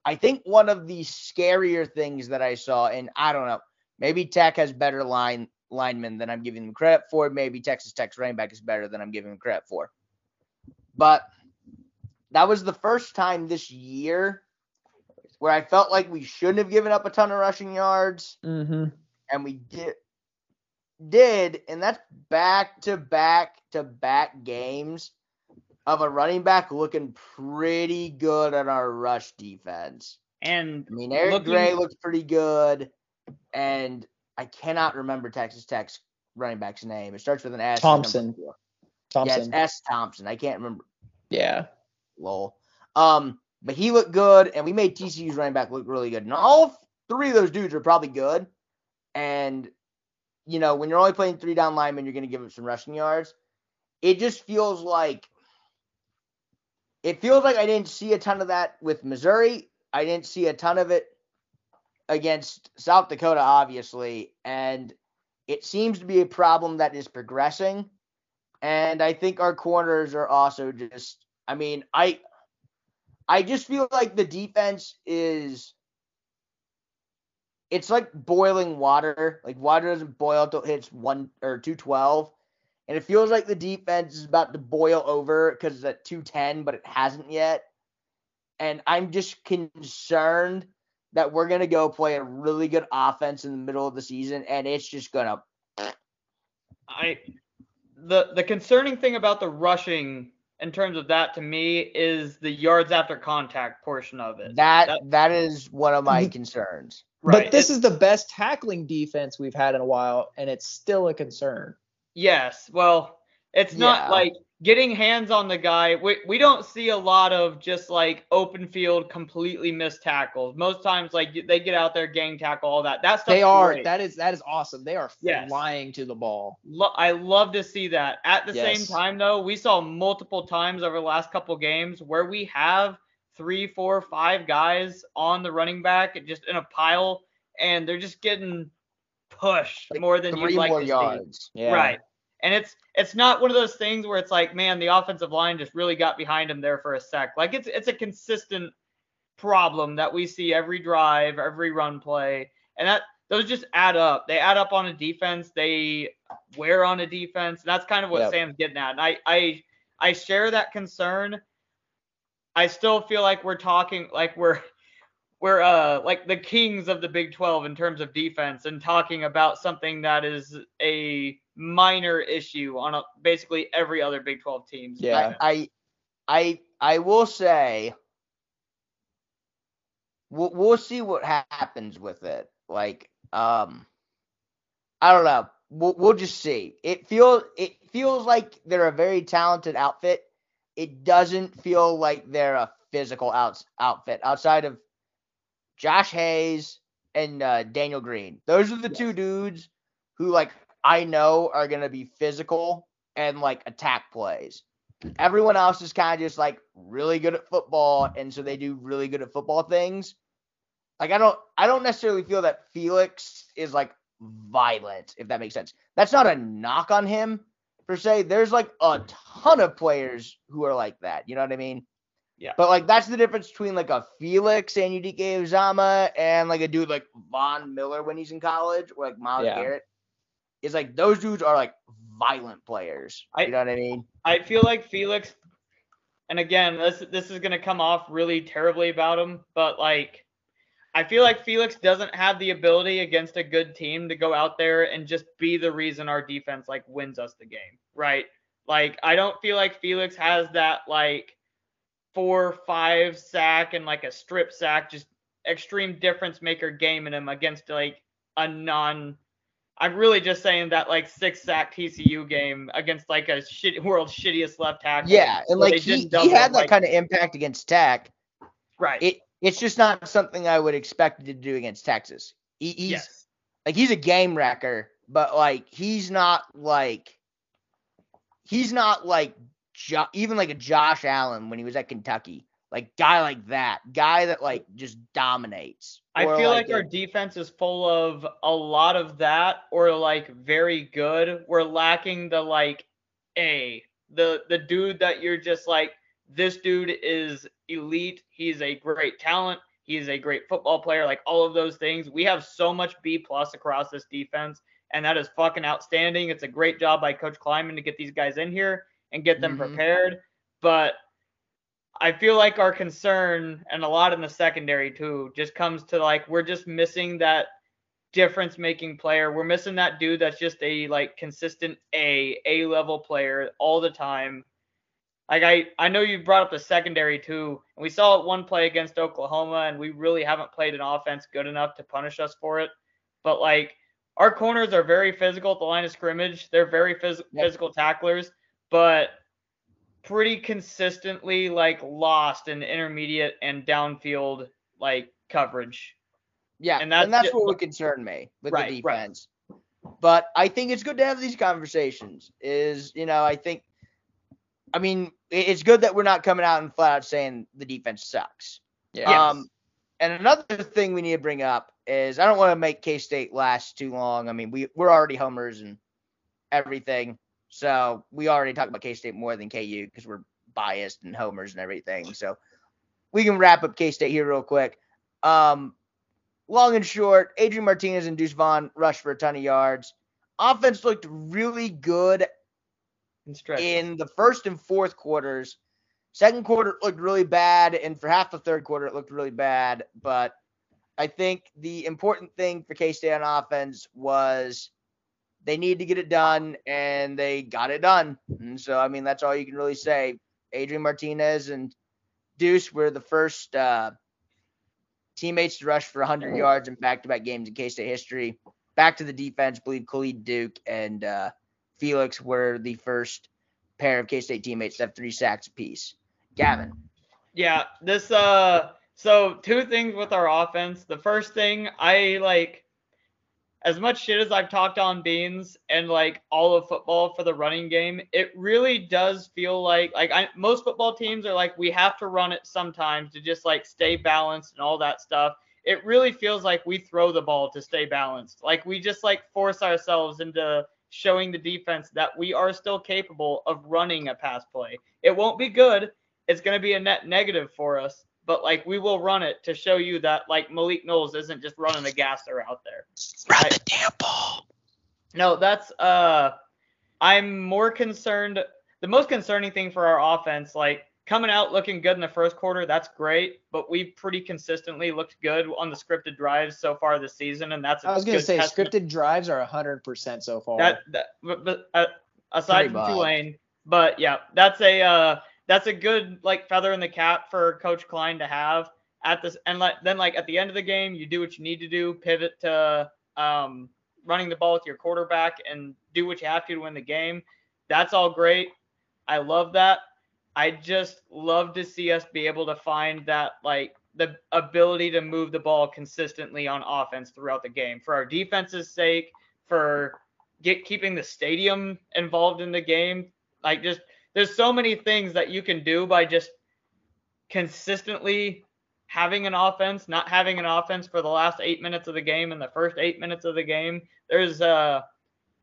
I think one of the scarier things that I saw, and I don't know, maybe Tech has better line linemen than I'm giving them credit for. Maybe Texas Tech's running back is better than I'm giving them credit for. But that was the first time this year where I felt like we shouldn't have given up a ton of rushing yards, Mm-hmm. and we did did, and that's back to back to back games of a running back looking pretty good on our rush defense. And I mean, Eric Looking- Gray looks pretty good, and I cannot remember Texas Tech's running back's name. It starts with an S. Thompson. Thompson. Yes, S. Thompson. I can't remember. yeah. Lol. Um, but he looked good, and we made TCU's running back look really good. And all three of those dudes are probably good. And you know, when you're only playing three down linemen, you're going to give up some rushing yards. It just feels like it feels like I didn't see a ton of that with Missouri. I didn't see a ton of it against South Dakota, obviously, and it seems to be a problem that is progressing. And I think our corners are also just I mean, I I just feel like the defense is it's like boiling water. Like water doesn't boil until it hits one or two twelve. And it feels like the defense is about to boil over because it's at two ten, but it hasn't yet. And I'm just concerned that we're gonna go play a really good offense in the middle of the season, and it's just gonna I the the concerning thing about the rushing in terms of that to me is the yards after contact portion of it. that That- that is one of my mm-hmm. concerns. Right. But this It- is the best tackling defense we've had in a while, and it's still a concern. Yes. Well, it's not Yeah. like getting hands on the guy. We, we don't see a lot of just like open field, completely missed tackles. Most times, like they get out there, gang tackle, all that. That stuff. They are that is that is awesome. They are Yes. flying to the ball. Lo- I love to see that. At the Yes. same time, though, we saw multiple times over the last couple games where we have three, four, five guys on the running back just in a pile, and they're just getting pushed Like, more than you'd like more to see. yards. Yeah. Right. And it's it's not one of those things where it's like, man, the offensive line just really got behind him there for a sec. Like it's it's a consistent problem that we see every drive, every run play. And that those just add up. They add up on a defense, they wear on a defense. And that's kind of what Yep. Sam's getting at. And I I I share that concern. I still feel like we're talking like we're we're uh like the kings of the Big 12 in terms of defense and talking about something that is a minor issue on a, basically every other Big 12 team. Yeah. I, I I I will say we'll we'll see what ha- happens with it. Like um I don't know. We'll we'll just see. It feels it feels like they're a very talented outfit. It doesn't feel like they're a physical outs outfit outside of Josh Hayes and uh, Daniel Green. Those are the two dudes who like I know are gonna be physical and like attack plays. Everyone else is kind of just like really good at football, and so they do really good at football things. Like I don't, I don't necessarily feel that Felix is like violent, if that makes sense. That's not a knock on him per se. There's like a ton of players who are like that. You know what I mean? Yeah. But like that's the difference between like a Felix Anudike-Uzomah and like a dude like Von Miller when he's in college or like Myles Yeah. Garrett. Is like those dudes are like violent players. I- you know what I mean? I feel like Felix, and again, this this is gonna come off really terribly about him, but like, I feel like Felix doesn't have the ability against a good team to go out there and just be the reason our defense like wins us the game, right? Like, I don't feel like Felix has that like four five sack and like a strip sack, just extreme difference maker game in him against like a non I'm really just saying that like six sack TCU game against like a shit world's shittiest left tackle. Yeah, and like he, he had that like- kind of impact against Tech. right. It it's just not something I would expect to do against Texas. He, he's yes. like he's a game wrecker, but like he's not like he's not like jo- even like a Josh Allen when he was at Kentucky. Like guy like that, guy that like just dominates. I feel like, a- our defense is full of a lot of that or like very good. We're lacking the like A the the dude that you're just like this dude is elite. He's a great talent. He's a great football player. Like all of those things. We have so much B plus across this defense, and that is fucking outstanding. It's a great job by Coach Klieman to get these guys in here and get them Mhm. prepared. But I feel like our concern, and a lot in the secondary too, just comes to like we're just missing that difference making player. We're missing that dude that's just a like consistent A, A level player all the time. Like I, I know you brought up the secondary too, and we saw it one play against Oklahoma, and we really haven't played an offense good enough to punish us for it. But like our corners are very physical at the line of scrimmage. They're very phys- Yep. physical tacklers, but pretty consistently like lost in intermediate and downfield like coverage. Yeah, And and that's that's, what would concern me with Right, the right. defense. But I think it's good to have these conversations. Is you know I think, I mean it's good that we're not coming out and flat out saying the defense sucks. Yeah. Um, and another thing we need to bring up is I don't want to make K State last too long. I mean we we're already homers and everything, so we already talked about K State more than KU because we're biased and homers and everything. So we can wrap up K State here real quick. Um, long and short, Adrian Martinez and Deuce Vaughn rushed for a ton of yards. Offense looked really good in the first and fourth quarters. Second quarter looked really bad, and for half the third quarter it looked really bad. But I think the important thing for K State on offense was they need to get it done, and they got it done. And so I mean that's all you can really say. Adrian Martinez and Deuce were the first uh, teammates to rush for 100 yards in back-to-back games in K State history. Back to the defense, believe Khalid Duke and uh, Felix were the first pair of K State teammates to have three sacks apiece. Gavin. Yeah, this uh so two things with our offense. The first thing I like as much shit as I've talked on Beans and like all of football for the running game, it really does feel like like I, most football teams are like we have to run it sometimes to just like stay balanced and all that stuff. It really feels like we throw the ball to stay balanced. Like we just like force ourselves into showing the defense that we are still capable of running a pass play. It won't be good. It's going to be a net negative for us, but like we will run it to show you that like Malik Knowles isn't just running a gasser out there. Run I- the damn ball. No, that's uh I'm more concerned the most concerning thing for our offense, like coming out looking good in the first quarter, that's great, but we pretty consistently looked good on the scripted drives so far this season, and that's a I was gonna say testament- scripted drives are hundred percent so far. that that but, but uh, aside Pretty from much. Tulane, but yeah, that's a uh that's a good like feather in the cap for Coach Klein to have at this and like then like at the end of the game you do what you need to do, pivot to um running the ball with your quarterback and do what you have to to win the game. That's all great. I love that. I just love to see us be able to find that like the ability to move the ball consistently on offense throughout the game for our defense's sake, for get keeping the stadium involved in the game. Like just there's so many things that you can do by just consistently having an offense, not having an offense for the last eight minutes of the game and the first eight minutes of the game. There's uh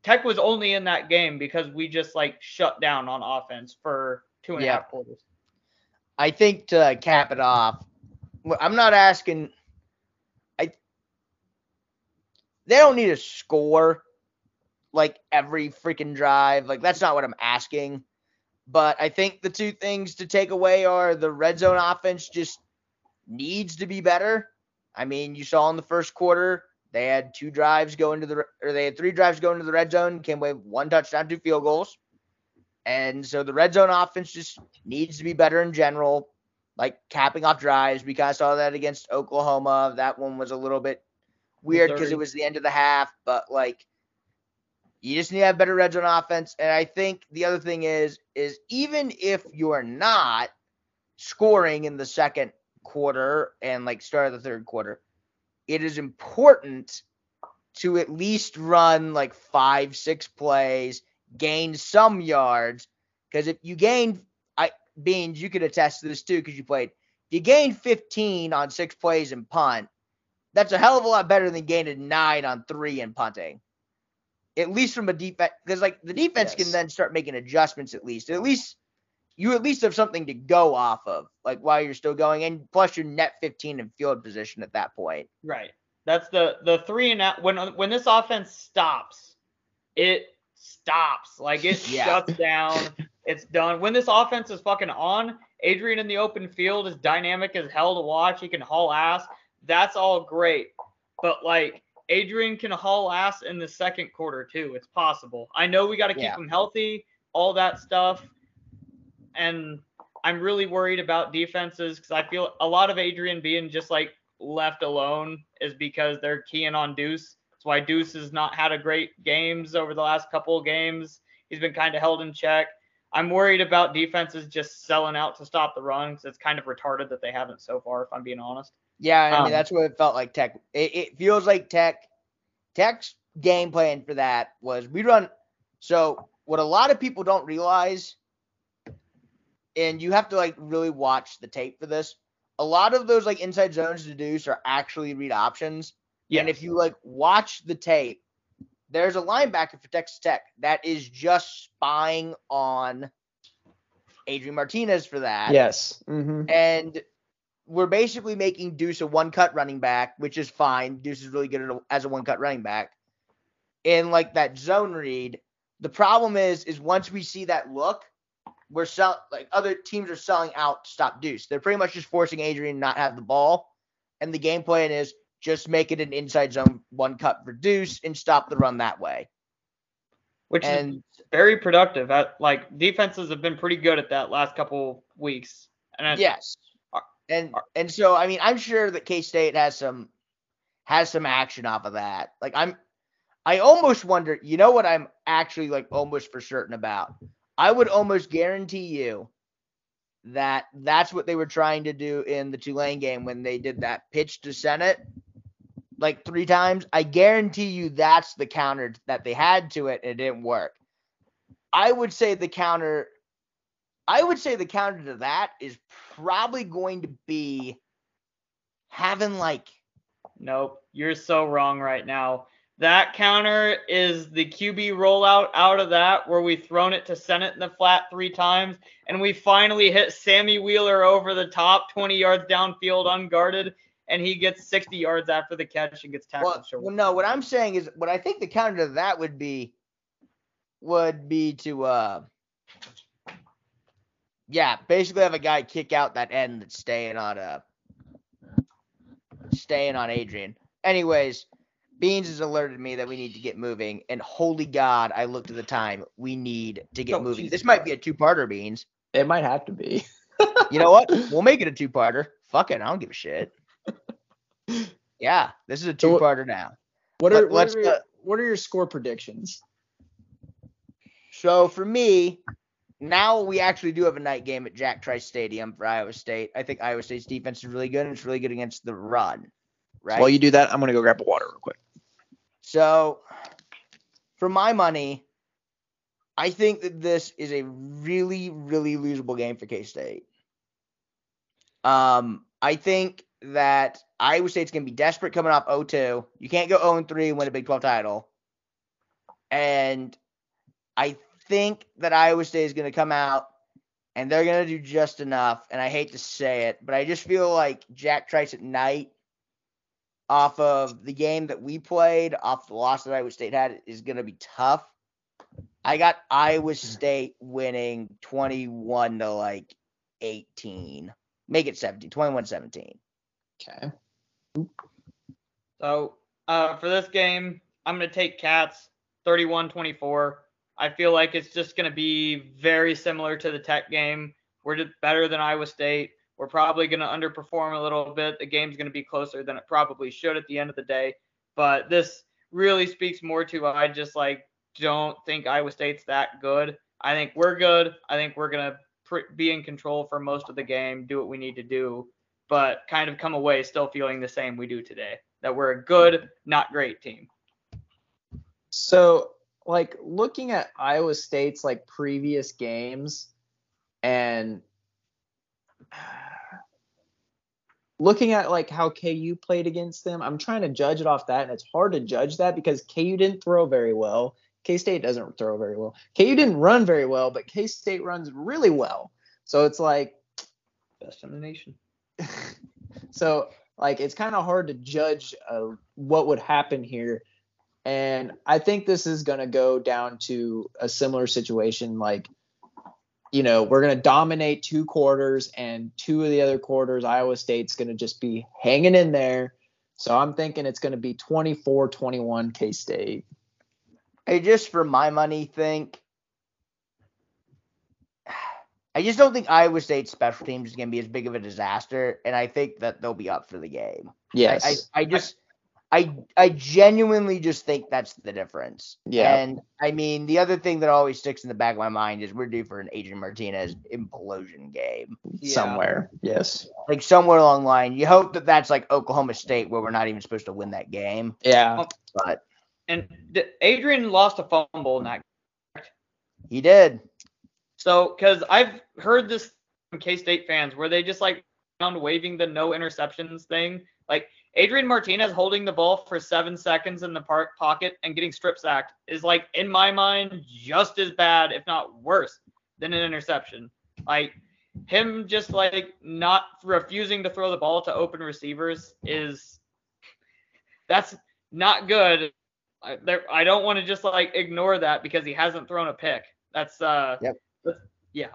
Tech was only in that game because we just like shut down on offense for two and a half Yeah. quarters. I think to cap it off, I'm not asking. I they don't need to score like every freaking drive. Like that's not what I'm asking. But I think the two things to take away are the red zone offense just needs to be better. I mean, you saw in the first quarter they had two drives going to the or they had three drives going to the red zone, came away one touchdown, two field goals. And so the red zone offense just needs to be better in general, like capping off drives. We kind of saw that against Oklahoma. That one was a little bit weird because it was the end of the half, but like you just need to have better red zone offense. And I think the other thing is, is even if you're not scoring in the second quarter and like start of the third quarter, it is important to at least run like five, six plays, gain some yards. Because if you gain, I Beans, you could attest to this too because you played. If you gain 15 on six plays and punt, that's a hell of a lot better than gaining nine on three and punting. At least from a defense, because like the defense Yes. can then start making adjustments at least. At least you at least have something to go off of, like while you're still going, and plus you're net 15 in field position at that point. Right. That's the the three and out when when this offense stops, it stops. Like it Yeah. shuts down. It's done. When this offense is fucking on, Adrian in the open field is dynamic as hell to watch. He can haul ass. That's all great. But like Adrian can haul ass in the second quarter too. It's possible. I know we got to keep Yeah. him healthy, all that stuff. And I'm really worried about defenses because I feel a lot of Adrian being just like left alone is because they're keying on Deuce. That's why Deuce has not had a great games over the last couple of games. He's been kind of held in check. I'm worried about defenses just selling out to stop the run because it's kind of retarded that they haven't so far, if I'm being honest. Yeah, I Um, mean that's what it felt like. Tech. It, it feels like Tech. Tech's game plan for that was we run. So what a lot of people don't realize, and you have to like really watch the tape for this. A lot of those like inside zones to deuce are actually read options. And if you like watch the tape, there's a linebacker for Texas Tech that is just spying on Adrian Martinez for that. Yes. Mm-hmm. And we're basically making Deuce a one cut running back, which is fine. Deuce is really good at a, as a one cut running back. In like that zone read, the problem is is once we see that look, we're sell like other teams are selling out to stop Deuce. They're pretty much just forcing Adrian to not have the ball. And the game plan is just make it an inside zone one cut for Deuce and stop the run that way. which is very productive. At, like defenses have been pretty good at that last couple weeks. And it's- Yes. And and so I mean I'm sure that K State has some has some action off of that. Like I'm I almost wonder, you know what I'm actually like almost for certain about? I would almost guarantee you that that's what they were trying to do in the Tulane game when they did that pitch to Sinnott like three times. I guarantee you that's the counter that they had to it and it didn't work. I would say the counter I would say the counter to that is probably going to be having like Nope, you're so wrong right now. That counter is the QB rollout out of that where we've thrown it to Sinnott in the flat three times and we finally hit Sammy Wheeler over the top 20 yards downfield unguarded and he gets 60 yards after the catch and gets tackled well, short. well, no, what I'm saying is what I think the counter to that would be would be to uh yeah, basically have a guy kick out that end that's staying on uh staying on Adrian. Anyways, Beans has alerted me that we need to get moving, and holy God, I looked at the time. We need to get Oh, moving. Jesus This might be a two-parter, Beans. It might have to be. You know what? We'll make it a two-parter. Fuck it, I don't give a shit. Yeah, this is a two-parter now. What are let's, are, your, uh, what are your score predictions? So for me, now we actually do have a night game at Jack Trice Stadium for Iowa State. I think Iowa State's defense is really good and it's really good against the run. Right. While you do that, I'm gonna go grab a water real quick. So, for my money, I think that this is a really, really losable game for K State. Um, I think that Iowa State's going to be desperate coming off 0-2. You can't go 0-3 and win a Big 12 title. And I think that Iowa State is going to come out and they're going to do just enough. And I hate to say it, but I just feel like Jack Trice at night off of the game that we played, off the loss that Iowa State had, is going to be tough. I got Iowa State winning 21 to like 18. Make it 17, 21 17. Okay. So uh, for this game, I'm going to take Cats 31 24. I feel like it's just going to be very similar to the Tech game. We're better than Iowa State. We're probably going to underperform a little bit. The game's going to be closer than it probably should at the end of the day. But this really speaks more to I just like don't think Iowa State's that good. I think we're good. I think we're going to pr- be in control for most of the game, do what we need to do, but kind of come away still feeling the same we do today that we're a good, not great team. So, like looking at Iowa State's like previous games and looking at like how KU played against them, I'm trying to judge it off that and it's hard to judge that because KU didn't throw very well. K State doesn't throw very well. KU didn't run very well, but K State runs really well. So it's like, Best in the nation. so like it's kind of hard to judge uh, what would happen here. And I think this is going to go down to a similar situation. Like, you know, we're going to dominate two quarters, and two of the other quarters, Iowa State's going to just be hanging in there. So I'm thinking it's going to be 24 21 K State. I just for my money think I just don't think Iowa State's special teams is going to be as big of a disaster, and I think that they'll be up for the game. Yes. I, I, I just I I genuinely just think that's the difference. Yeah. And I mean, the other thing that always sticks in the back of my mind is we're due for an Adrian Martinez implosion game, Yeah. Somewhere. Yes. like somewhere along the line. You hope that that's like Oklahoma State, where we're not even supposed to win that game. Yeah. Um, but And D- Adrian lost a fumble in that. he did. So, because I've heard this from K State fans where they just like around waving the no interceptions thing. Like Adrian Martinez holding the ball for seven seconds in the park pocket and getting strip sacked is like in my mind just as bad, if not worse, than an interception. Like him just like not refusing to throw the ball to open receivers is that's not good. I, there, I don't want to just like ignore that because he hasn't thrown a pick. That's uh Yep. that's- yeah.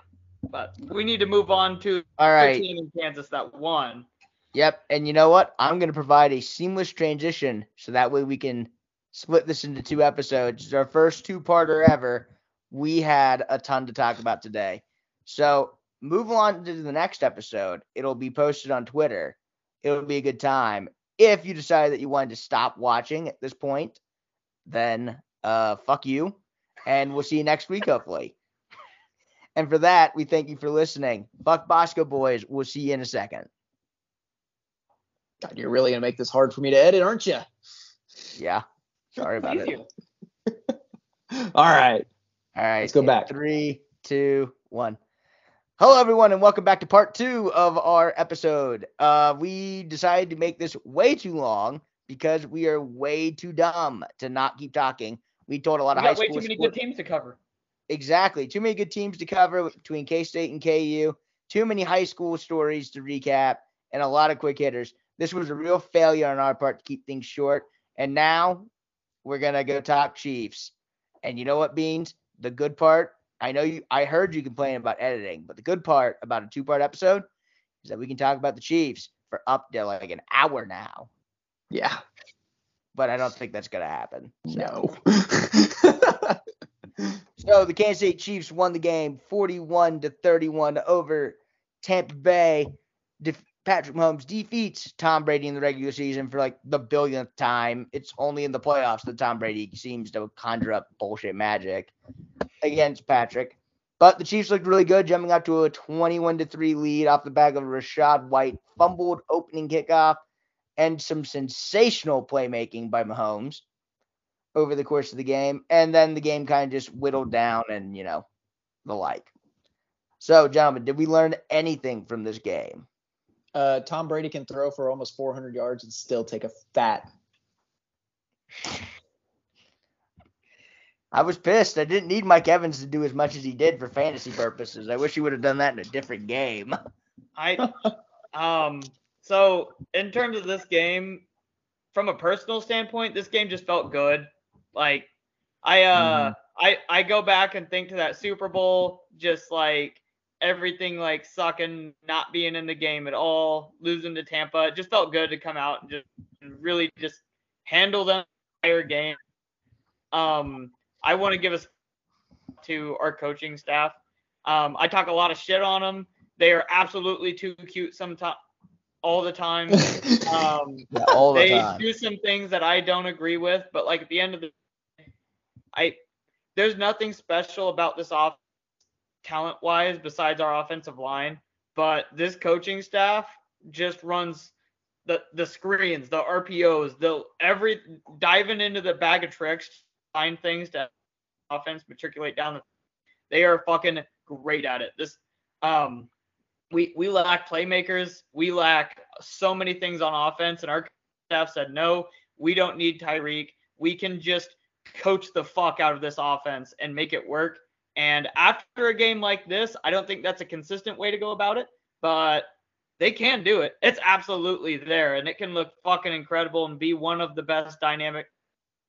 But we need to move on to All the team in Kansas that won. Yep. And you know what? I'm going to provide a seamless transition so that way we can split this into two episodes. It's our first two parter ever. We had a ton to talk about today. So move on to the next episode. It'll be posted on Twitter. It'll be a good time. If you decide that you wanted to stop watching at this point, then uh fuck you. And we'll see you next week, hopefully. And for that, we thank you for listening. Fuck Bosco boys. We'll see you in a second. God, you're really gonna make this hard for me to edit, aren't you? Yeah. Sorry about it. All right. All right. Let's go back. Three, two, one. Hello, everyone, and welcome back to part two of our episode. Uh, we decided to make this way too long because we are way too dumb to not keep talking. We told a lot We of high got way school too many sport- good teams to cover. Exactly. Too many good teams to cover between K State and KU. Too many high school stories to recap, and a lot of quick hitters. This was a real failure on our part to keep things short. And now we're gonna go talk Chiefs. And you know what, Beans? The good part. I know you. I heard you complain about editing, but the good part about a two-part episode is that we can talk about the Chiefs for up to like an hour now. Yeah. But I don't think that's gonna happen. So. No. So the Kansas City Chiefs won the game 41 to 31 over Tampa Bay. Def- Patrick Mahomes defeats Tom Brady in the regular season for like the billionth time. It's only in the playoffs that Tom Brady seems to conjure up bullshit magic against Patrick. But the Chiefs looked really good, jumping out to a 21 to 3 lead off the back of Rachaad White fumbled opening kickoff and some sensational playmaking by Mahomes over the course of the game. And then the game kind of just whittled down and, you know, the like. So, gentlemen, did we learn anything from this game? Uh, Tom Brady can throw for almost 400 yards and still take a fat. I was pissed. I didn't need Mike Evans to do as much as he did for fantasy purposes. I wish he would have done that in a different game. I um so in terms of this game, from a personal standpoint, this game just felt good. Like I uh I I go back and think to that Super Bowl, just like everything like sucking, not being in the game at all, losing to Tampa. It just felt good to come out and just really just handle the entire game. Um, I want to give us to our coaching staff. Um, I talk a lot of shit on them. They are absolutely too cute sometimes, all the time. Um, Yeah, all the they time. do some things that I don't agree with, but like at the end of the day, I there's nothing special about this off talent wise besides our offensive line, but this coaching staff just runs the the screens, the RPOs, the every diving into the bag of tricks, find things to offense matriculate down the they are fucking great at it. This um we we lack playmakers. We lack so many things on offense, and our staff said no. We don't need Tyreek. We can just coach the fuck out of this offense and make it work. And after a game like this, I don't think that's a consistent way to go about it, but they can do it. It's absolutely there, and it can look fucking incredible and be one of the best dynamic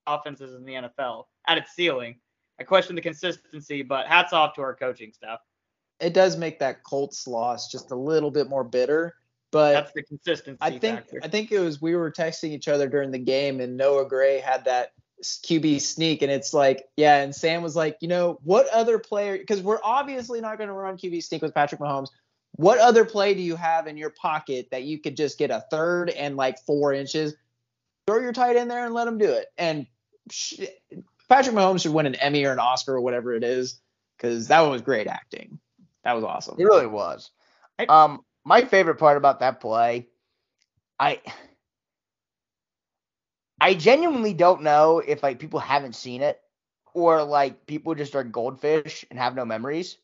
offenses in the NFL at its ceiling. I question the consistency, but hats off to our coaching staff. It does make that Colts loss just a little bit more bitter, but That's the consistency I think factor. I think it was we were texting each other during the game, and Noah Gray had that QB sneak, and it's like, yeah, and Sam was like, you know, what other player? Because we're obviously not going to run QB sneak with Patrick Mahomes. What other play do you have in your pocket that you could just get a third and like four inches? Throw your tight end there and let him do it. And sh- Patrick Mahomes should win an Emmy or an Oscar or whatever it is, because that one was great acting. That was awesome. It really was. I- Um, my favorite part about that play, I I genuinely don't know if like people haven't seen it or like people just are goldfish and have no memories.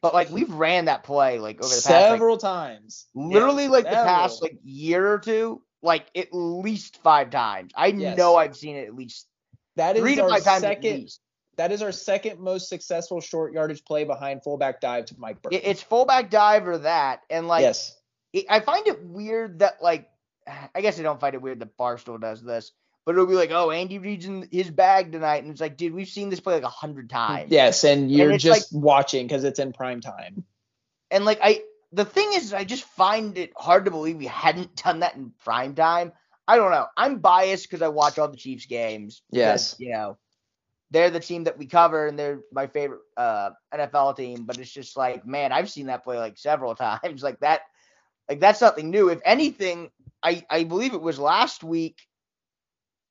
But like we've ran that play like over the past like, Several times. literally like the past like year or two, like at least five times. I Yes. know I've seen it at least That three to our five times at second. least. That is our second most successful short yardage play behind fullback dive to Mike Burton. It's fullback dive or that, and like yes. it, I find it weird that like I guess I don't find it weird that Barstool does this, but it'll be like, oh, Andy Reid's in his bag tonight, and it's like, dude, we've seen this play like a hundred times. Yes, and you're it's just watching because it's in prime time. And like I, the thing is, I just find it hard to believe we hadn't done that in prime time. I don't know. I'm biased because I watch all the Chiefs games. Yes. You know, they're the team that we cover, and they're my favorite uh, NFL team. But it's just like, man, I've seen that play like several times. Like that, like that's nothing new. If anything, I I believe it was last week.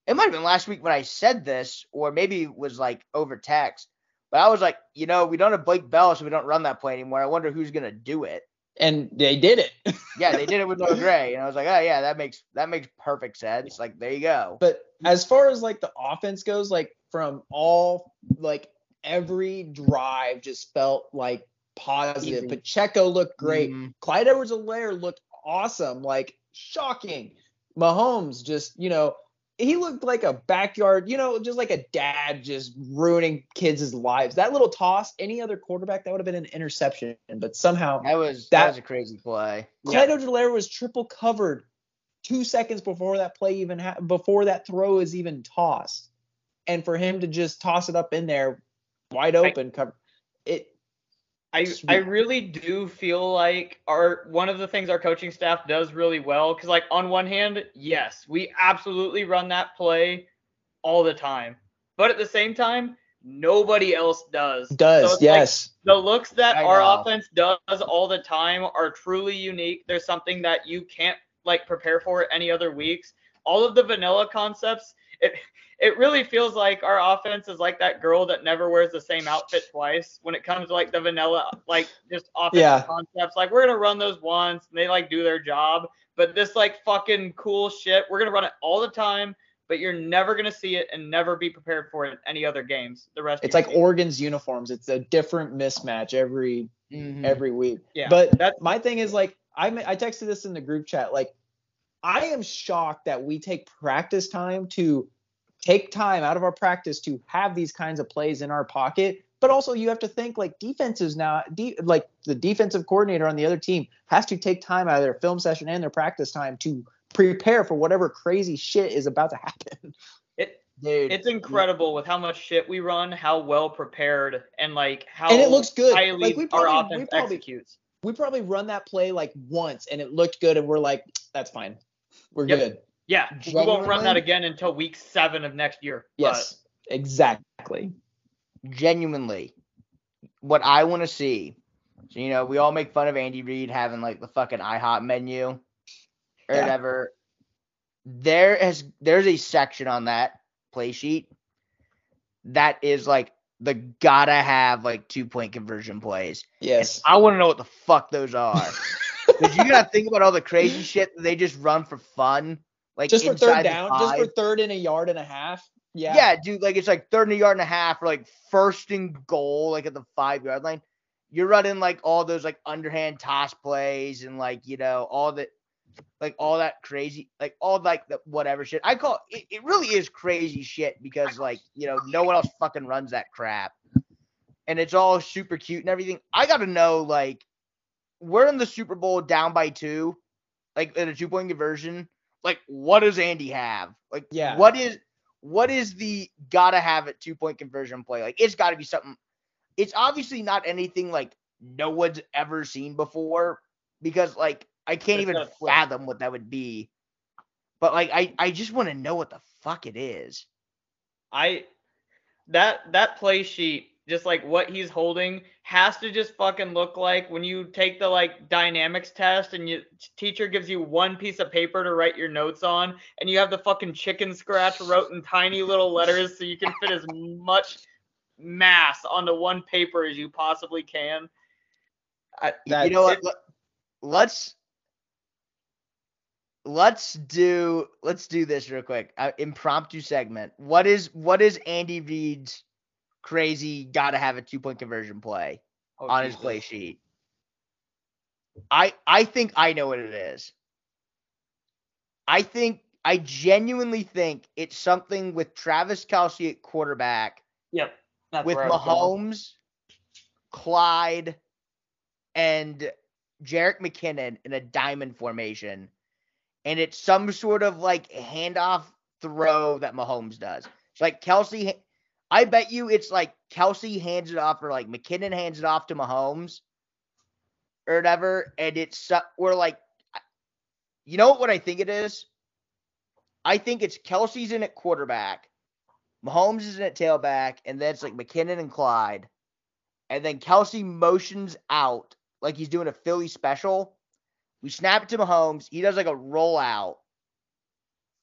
It might have been last week when I said this, or maybe it was like over text. But I was like, you know, we don't have Blake Bell, so we don't run that play anymore. I wonder who's gonna do it. And they did it. Yeah, they did it with no Gray, and I was like, oh yeah, that makes that makes perfect sense. Like there you go. but as far as like the offense goes, like from all like every drive just felt like positive. Easy. Pacheco looked great. Mhm. Clyde Edwards-Helaire looked awesome, like shocking. Mahomes just, you know, he looked like a backyard, you know, just like a dad just ruining kids' lives. That little toss, any other quarterback, that would have been an interception, but somehow That was that, That- was a crazy play. Clyde Edwards-Helaire was triple covered two seconds before that play even ha- before that throw is even tossed, and for him to just toss it up in there, wide open, cover it. I Sweet. I really do feel like our one of the things our coaching staff does really well because like on one hand, yes, we absolutely run that play all the time, but at the same time, nobody else does. So Does like yes, the looks that I our know. offense does all the time are truly unique. There's something that you can't like prepare for any other weeks. All of the vanilla concepts, it it really feels like our offense is like that girl that never wears the same outfit twice when it comes to like the vanilla like just offensive Yeah. concepts. Like we're gonna run those once and they like do their job. But this like fucking cool shit, we're gonna run it all the time, but you're never gonna see it and never be prepared for it in any other games. The rest of it's your like season. Oregon's uniforms. It's a different mismatch every Mhm. every week. Yeah, but that's- my thing is like I I texted this in the group chat. Like I am shocked that we take practice time to take time out of our practice to have these kinds of plays in our pocket. But also you have to think like defenses now, de- like the defensive coordinator on the other team has to take time out of their film session and their practice time to prepare for whatever crazy shit is about to happen. it Dude, It's incredible with how much shit we run, how well prepared, and like how And it looks good. highly Like, we our probably- we probably- executes. We probably run that play like once and it looked good and we're like, that's fine. We're Yep. good. Yeah, we won't run that again until week seven of next year. Yes, exactly. genuinely, what I want to see. So, you know, we all make fun of Andy Reid having like the fucking IHOP menu or Yeah. whatever. There has there's a section on that play sheet that is like the gotta have like two point conversion plays. Yes. I want to know what the fuck those are. Because you gotta think about all the crazy shit that they just run for fun. Like just for third down, just for third and a yard and a half. Yeah. Yeah. dude, like it's like third and a yard and a half, or like first and goal, like at the five yard line. You're running like all those like underhand toss plays and like you know all the like all that crazy, like all like the whatever shit. I call it, it really is crazy shit because like you know no one else fucking runs that crap, and it's all super cute and everything. I got to know like we're in the Super Bowl down by two, like in a two point conversion. Like what does Andy have? Like Yeah. what is what is the gotta have it two point conversion play? Like it's got to be something. It's obviously not anything like no one's ever seen before because like I can't It's even fathom what that would be. But like I I just want to know what the fuck it is. I that that play sheet, just like what he's holding, has to just fucking look like when you take the like dynamics test and your teacher gives you one piece of paper to write your notes on, and you have the fucking chicken scratch wrote in tiny little letters so you can fit as much mass onto one paper as you possibly can. I, That- you know what? it- Let's let's do let's do this real quick. Uh, impromptu segment. What is what is Andy Reid's crazy gotta have a two point conversion play oh, on his play sheet? I I think I know what it is. I think I genuinely think it's something with Travis Kelce at quarterback Yep. That's with. Mahomes, Clyde, and Jerick McKinnon in a diamond formation. And it's some sort of like handoff throw that Mahomes does. It's like Kelce. I bet you it's like Kelce hands it off or like McKinnon hands it off to Mahomes or whatever. And it's we're like, you know what I think it is? I think it's Kelce's in at quarterback. Mahomes is in at tailback, and then it's like McKinnon and Clyde. And then Kelce motions out like he's doing a Philly special. We snap it to Mahomes. He does like a rollout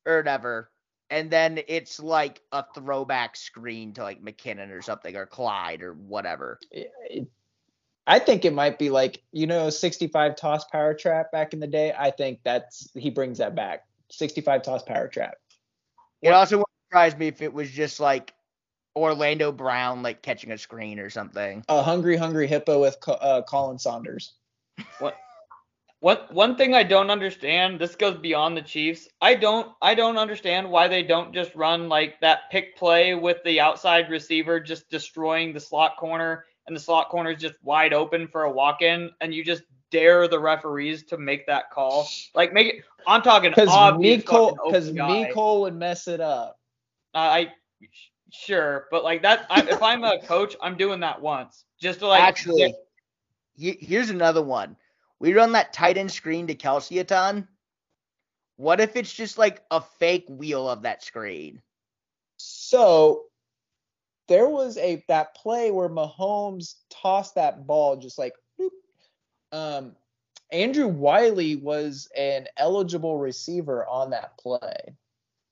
or whatever. And then it's like a throwback screen to like McKinnon or something or Clyde or whatever. I think it might be like you know 65 toss power trap back in the day. I think that's he brings that back. 65 toss power trap. It also wouldn't surprise me if it was just like Orlando Brown like catching a screen or something. A hungry hungry hippo with uh, Colin Saunders. What one one thing I don't understand, this goes beyond the Chiefs. I don't I don't understand why they don't just run like that pick play with the outside receiver just destroying the slot corner and the slot corner is just wide open for a walk-in and you just dare the referees to make that call. Like make it I'm talking Because Miko because. Miko would mess it up. Uh, I sure, but like that I, if I'm a coach, I'm doing that once just to like Actually, here's another one. We run that tight end screen to Kelce a ton. What if it's just like a fake wheel of that screen? So there was a that play where Mahomes tossed that ball just like boop. um Andrew Wylie was an eligible receiver on that play.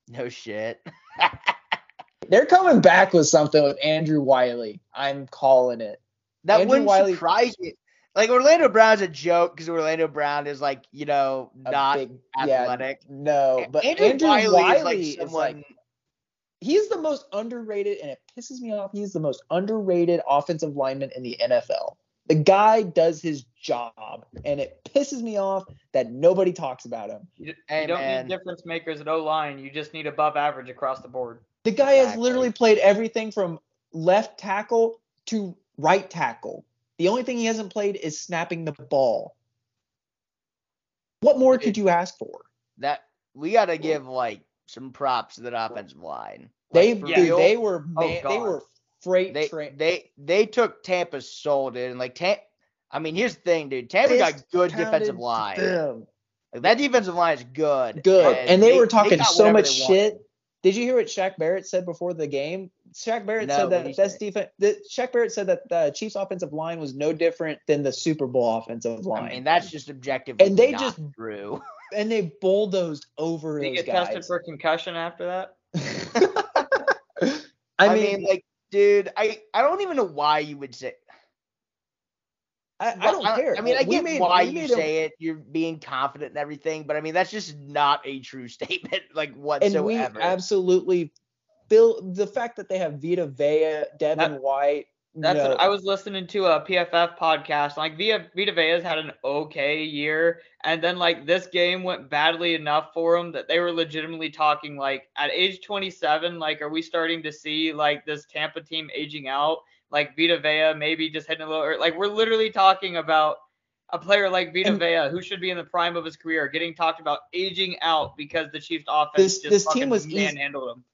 No shit. They're coming back with something with Andrew Wylie. I'm calling it. That Andrew wouldn't Wylie- surprise me. Like Orlando Brown's a joke because Orlando Brown is like, you know, not big, athletic. Yeah, no, but Andrew, Andrew, Wylie, Wylie, is like is someone. like he's the most underrated, and it pisses me off. He's the most underrated offensive lineman in the NFL. The guy does his job, and it pisses me off that nobody talks about him. You, Hey, you don't man. need difference makers at O line. You just need above average across the board. The guy has literally played everything from left tackle to right tackle. The only thing he hasn't played is snapping the ball. What more could you ask for? that we got to give like some props to that offensive line. They Like, for dude, real, they were Oh, they were freight they train. they they took Tampa's soul, dude. And like Tampa, I mean, here's the thing, dude. Tampa got good defensive line. Like that defensive line is good. Good. And, they, were talking got so much they wanted. shit. Did you hear what Shaq Barrett said before the game? Shaq Barrett No, said that he best say? defense. The, Shaq Barrett said that the Chiefs' offensive line was no different than the Super Bowl offensive line. I mean, that's just objectively And they not just- true. and they bulldozed over Did he get guys. tested for concussion after that? I I mean, mean, like, dude, I I don't even know why you would say. I, I don't care. I mean, I We get made- why you made 'em- say it. You're being confident and everything, but I mean, that's just not a true statement, like whatsoever. and we absolutely Bill. The fact that they have Vita Vea, Devin That- White, That's no, what I was listening to uh, a PFF podcast. Like Vita Vita Vea's had an okay year, and then like this game went badly enough for him that they were legitimately talking like at age 27, like are we starting to see like this Tampa team aging out? Like Vita Vea maybe just hitting a little, or, like we're literally talking about a player like Vita And- Vea who should be in the prime of his career getting talked about aging out because the Chiefs offense This- just this team fucking was easy- manhandled them.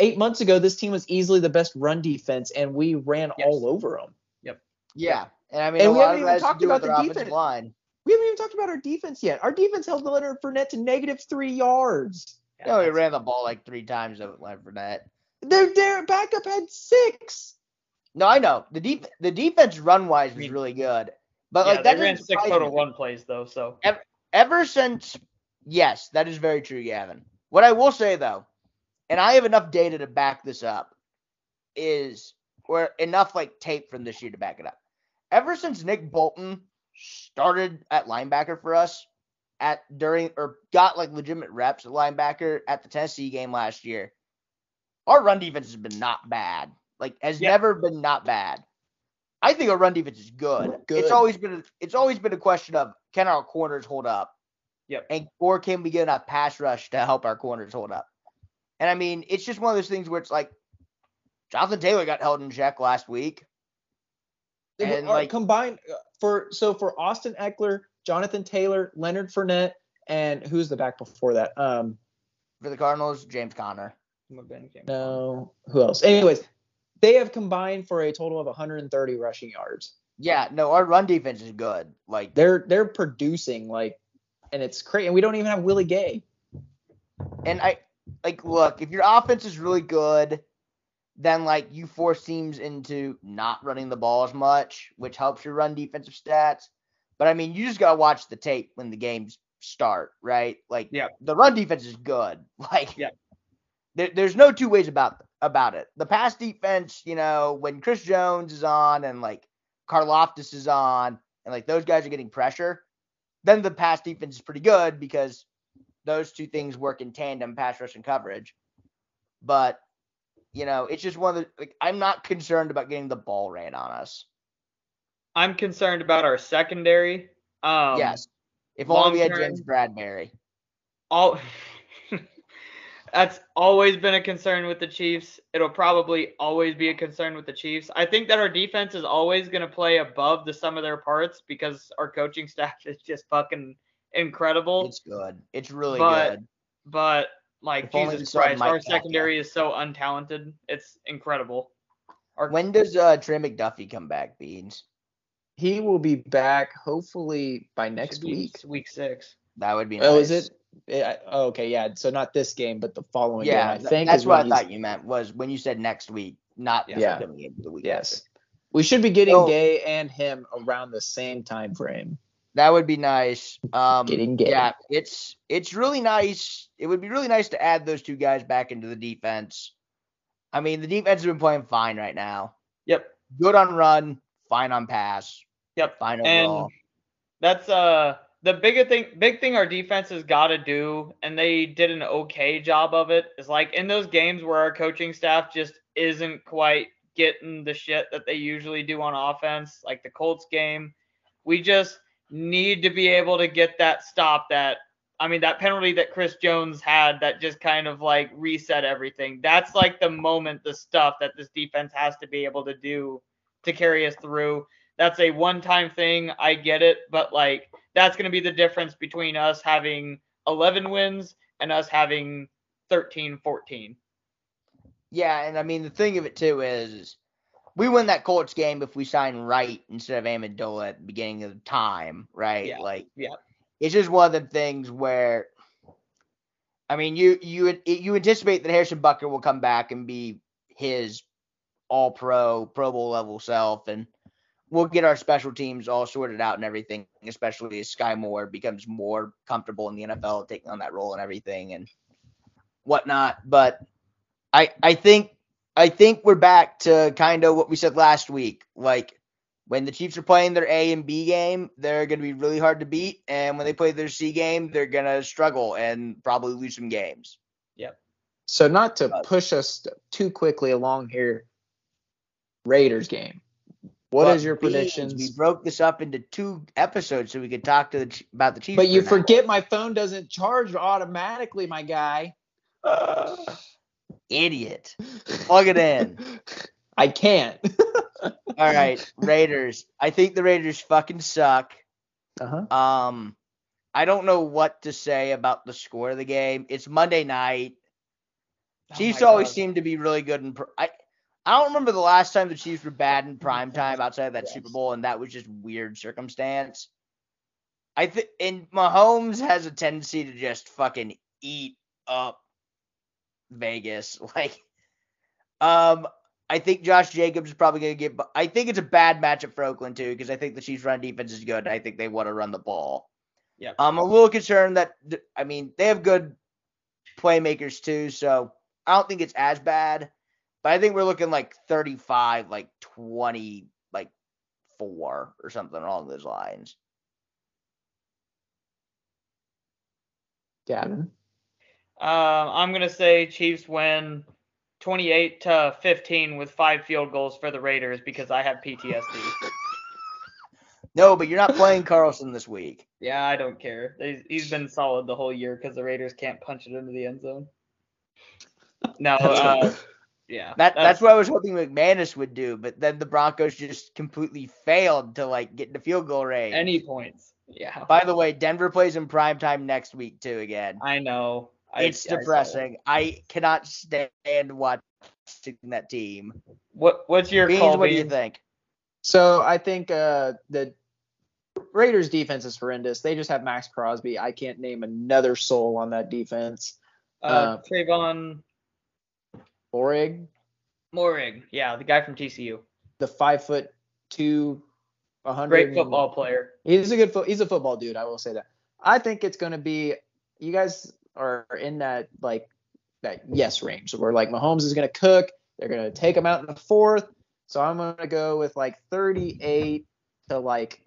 eight months ago, this team was easily the best run defense, and we ran Yes. all over them. Yep. Yeah, and I mean, And a we lot haven't of even that has to talked about the defense. line. We haven't even talked about our defense yet. Our defense held Leonard Fournette to negative three yards. You know, he ran the ball like three times over Leonard Fournette. Their their backup had six. No, I know the deep the defense run wise was really good, but yeah, like that they ran six total run plays though, so ever since yes, that is very true, Gavin. What I will say though, and I have enough data to back this up, is or enough like tape from this year to back it up. Ever since Nick Bolton started at linebacker for us at during or got like legitimate reps at linebacker at the Tennessee game last year, our run defense has been not bad. Like has Yeah. never been not bad. I think our run defense is good. Good. It's always been a, it's always been a question of can our corners hold up? Yep. And or can we get enough pass rush to help our corners hold up? And I mean, it's just one of those things where it's like Jonathan Taylor got held in check last week. And like combined uh, for so for Austin Ekeler, Jonathan Taylor, Leonard Fournette, and who's the back before that? Um, for the Cardinals, James Conner. no, who else? Anyways, they have combined for a total of 130 rushing yards. Yeah, no, our run defense is good. Like They're they're producing like, and it's crazy. And we don't even have Willie Gay. and I like look, if your offense is really good, then like you force teams into not running the ball as much, which helps your run defensive stats. But I mean, you just gotta watch the tape when the games start, right? Like Yeah. the run defense is good. Like Yeah. there, there's no two ways about about it. The pass defense, you know, when Chris Jones is on and like Karlaftis is on and like those guys are getting pressure, then the pass defense is pretty good because those two things work in tandem, pass rush and coverage. But you know, it's just one of the like I'm not concerned about getting the ball ran on us. I'm concerned about our secondary. Um, yes. If only we had James Bradberry. all that's always been a concern with the Chiefs. It'll probably always be a concern with the Chiefs. I think that our defense is always going to play above the sum of their parts because our coaching staff is just fucking incredible. It's good. It's really But- good. But like If Jesus Christ, our Kafka. secondary is so untalented. It's incredible. Our When does uh Trey McDuffie come back, Beans? He will be back hopefully by next week. week six. That would be nice. Oh, is it? Yeah, oh, okay, yeah. So not this game, but the following Yeah, game. I think that's is what I thought you meant was when you said next week, not this Yeah. upcoming game, the week Yes, after. we should be getting So- Gay and him around the same time frame. That would be nice. Um, Getting Gay. yeah, it's it's really nice. It would be really nice to add those two guys back into the defense. I mean, the defense has been playing fine right now. Yep. Good on run, fine on pass, Yep. fine And. That's uh the bigger thing big thing our defense has got to do and they did an okay job of it is like in those games where our coaching staff just isn't quite getting the shit that they usually do on offense like the Colts game we just need to be able to get that stop that I mean that penalty that Chris Jones had that just kind of like reset everything. That's like the moment the stuff that this defense has to be able to do to carry us through that's a one time thing. I get it, but like that's going to be the difference between us having 11 wins and us having 13, 14. Yeah, and I mean the thing of it too is, we win that Colts game if we sign Wright instead of Ammendola at the beginning of the time, right? Yeah, Like, yeah. it's just one of the things where, I mean, you you you anticipate that Harrison Butker will come back and be his All Pro, Pro Bowl level self, and we'll get our special teams all sorted out and everything, especially as Skyy Moore becomes more comfortable in the NFL, taking on that role and everything and whatnot. But I I think I think we're back to kind of what we said last week. Like when the Chiefs are playing their A and B game, they're going to be really hard to beat, and when they play their C game, they're going to struggle and probably lose some games. Yep. So not to push us too quickly along here, Raiders game. What is But your Beans. We broke this up into two episodes so we could talk to the about the Chiefs. But you for forget my phone doesn't charge automatically, my guy. idiot. Plug it in. I can't. All right, Raiders. I think the Raiders fucking suck. Uh-huh. Um, I don't know what to say about the score of the game. It's Monday night. Oh Chiefs always God. seem to be really good in. Pr- I I don't remember the last time the Chiefs were bad in prime time outside of that Super Bowl, and that was just weird circumstance. I think and Mahomes has a tendency to just fucking eat up Vegas. Like, um, I think Josh Jacobs is probably gonna get. I think it's a bad matchup for Oakland too, because I think the Chiefs' run defense is good. I think they want to run the ball. Yep. I'm a little concerned that I mean they have good playmakers too, so I don't think it's as bad. But I think we're looking like 35, like 20, like four or something along those lines. Gavin. Um, I'm gonna say Chiefs win 28 to 15 with five field goals for the Raiders because I have PTSD. No, but you're not playing Carlson this week. yeah, I don't care. He's, he's been solid the whole year because the Raiders can't punch it into the end zone. No, uh, yeah, That that's what I was hoping McManus would do, but then the Broncos just completely failed to like get in the field goal range. any points. Yeah, By the way, Denver plays in prime time next week too. Again, I know. It's I depressing. I cannot stand watching that team. What What's your Beans, call? what do you think? So I think uh, the Raiders defense is horrendous. They just have Maxx Crosby. I can't name another soul on that defense. Uh, Uh, Trayvon Borig, Moehrig. Yeah, the guy from TCU. the five foot two. Great football player. He's a good foot. He's a football dude. I will say that. I think it's going to be. You guys are in that like that yes range where like Mahomes is going to cook. They're going to take him out in the fourth. So I'm going to go with like 38 to like.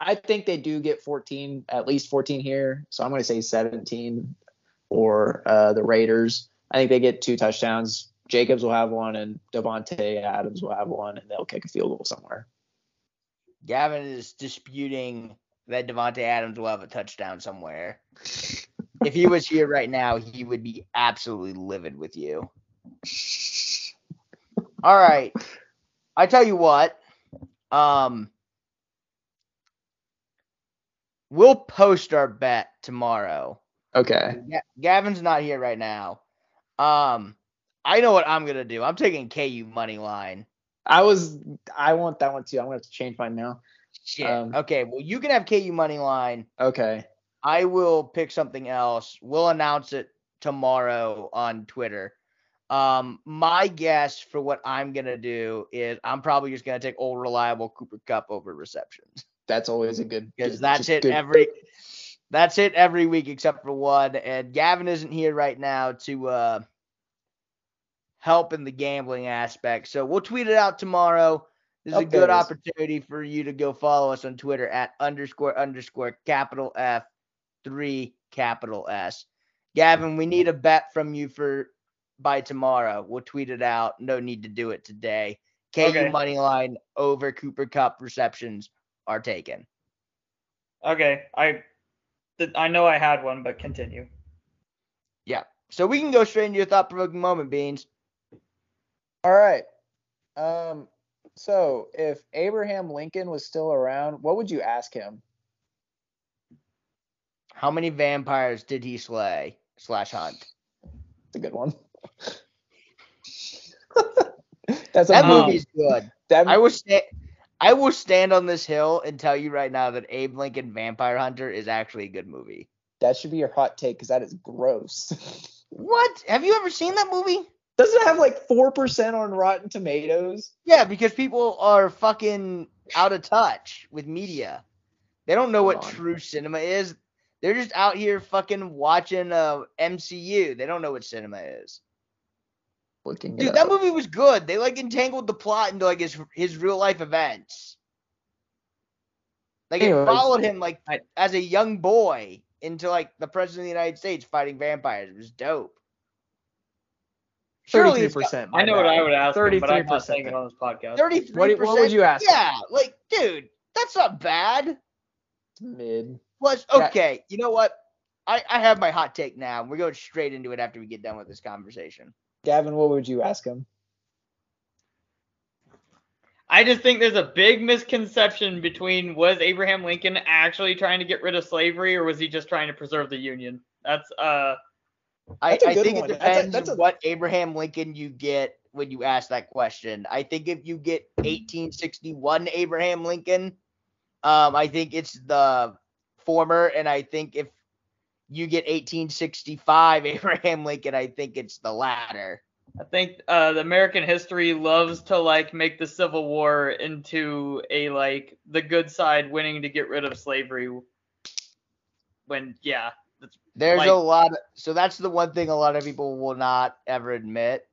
I think they do get 14, at least 14 here. So I'm going to say 17 for uh, the Raiders. I think they get two touchdowns. Jacobs will have one, and Davante Adams will have one, and they'll kick a field goal somewhere. Gavin is disputing that Davante Adams will have a touchdown somewhere. if he was here right now, he would be absolutely livid with you. All right. I tell you what. Um we'll post our bet tomorrow. Okay. Ga- Gavin's not here right now. Um I know what I'm going to do. I'm taking KU money line. I was I want that one too. I'm gonna have to change mine now. Shit. Um, okay, well you can have KU money line. Okay. I will pick something else. We'll announce it tomorrow on Twitter. Um, my guess for what I'm gonna do is I'm probably just gonna take old reliable Cooper Kupp over receptions That's always a good because that's it good- every that's it every week except for one. And Gavin isn't here right now to uh help in the gambling aspect, so we'll tweet it out tomorrow. This is a good opportunity for you to go follow us on Twitter at underscore underscore capital F three capital S. Gavin, we need a bet from you for by tomorrow. We'll tweet it out. No need to do it today. KU Okay. money line over Cooper Kupp receptions are taken. Okay, I th- I know I had one, but continue. Yeah. So we can go straight into your thought provoking moment, Beans. All right. Um so if Abraham Lincoln was still around, what would you ask him? How many vampires did he slay slash hunt? It's a good one. That's a That movie's good. that, I will stand. I will stand on this hill and tell you right now that Abe Lincoln Vampire Hunter is actually a good movie. that should be your hot take because that is gross. What? Have you ever seen that movie? Doesn't it have like four percent on Rotten Tomatoes? Yeah, because people are fucking out of touch with media. They don't know what on. true cinema is. They're just out here fucking watching uh, MCU. They don't know what cinema is. Looking Dude, that up. movie was good. They like entangled the plot into like his his real life events. Like it followed him like I- as a young boy into like the president of the United States fighting vampires. It was dope. Surely Thirty-three it's got percent. I know what I would ask him, but I'm not 33%. saying it on this podcast. thirty-three What, percent. what would you ask? him? Yeah, like, dude, that's not bad. Mid. Plus, Yeah. okay, you know what? I, I have my hot take now. We're going straight into it after we get done with this conversation. Gavin, what would you ask him? I just think there's a big misconception between was Abraham Lincoln actually trying to get rid of slavery or was he just trying to preserve the Union? That's uh I, That's a I good think one. it That's a- depends that's a- what Abraham Lincoln you get when you ask that question. I think if you get 1861 Abraham Lincoln, um, I think it's the former, and I think if you get 1865 Abraham Lincoln, I think it's the latter. I think uh, the American history loves to like make the Civil War into a like the good side winning to get rid of slavery. When yeah, that's, There's Like- a lot. Of, so that's the one thing a lot of people will not ever admit.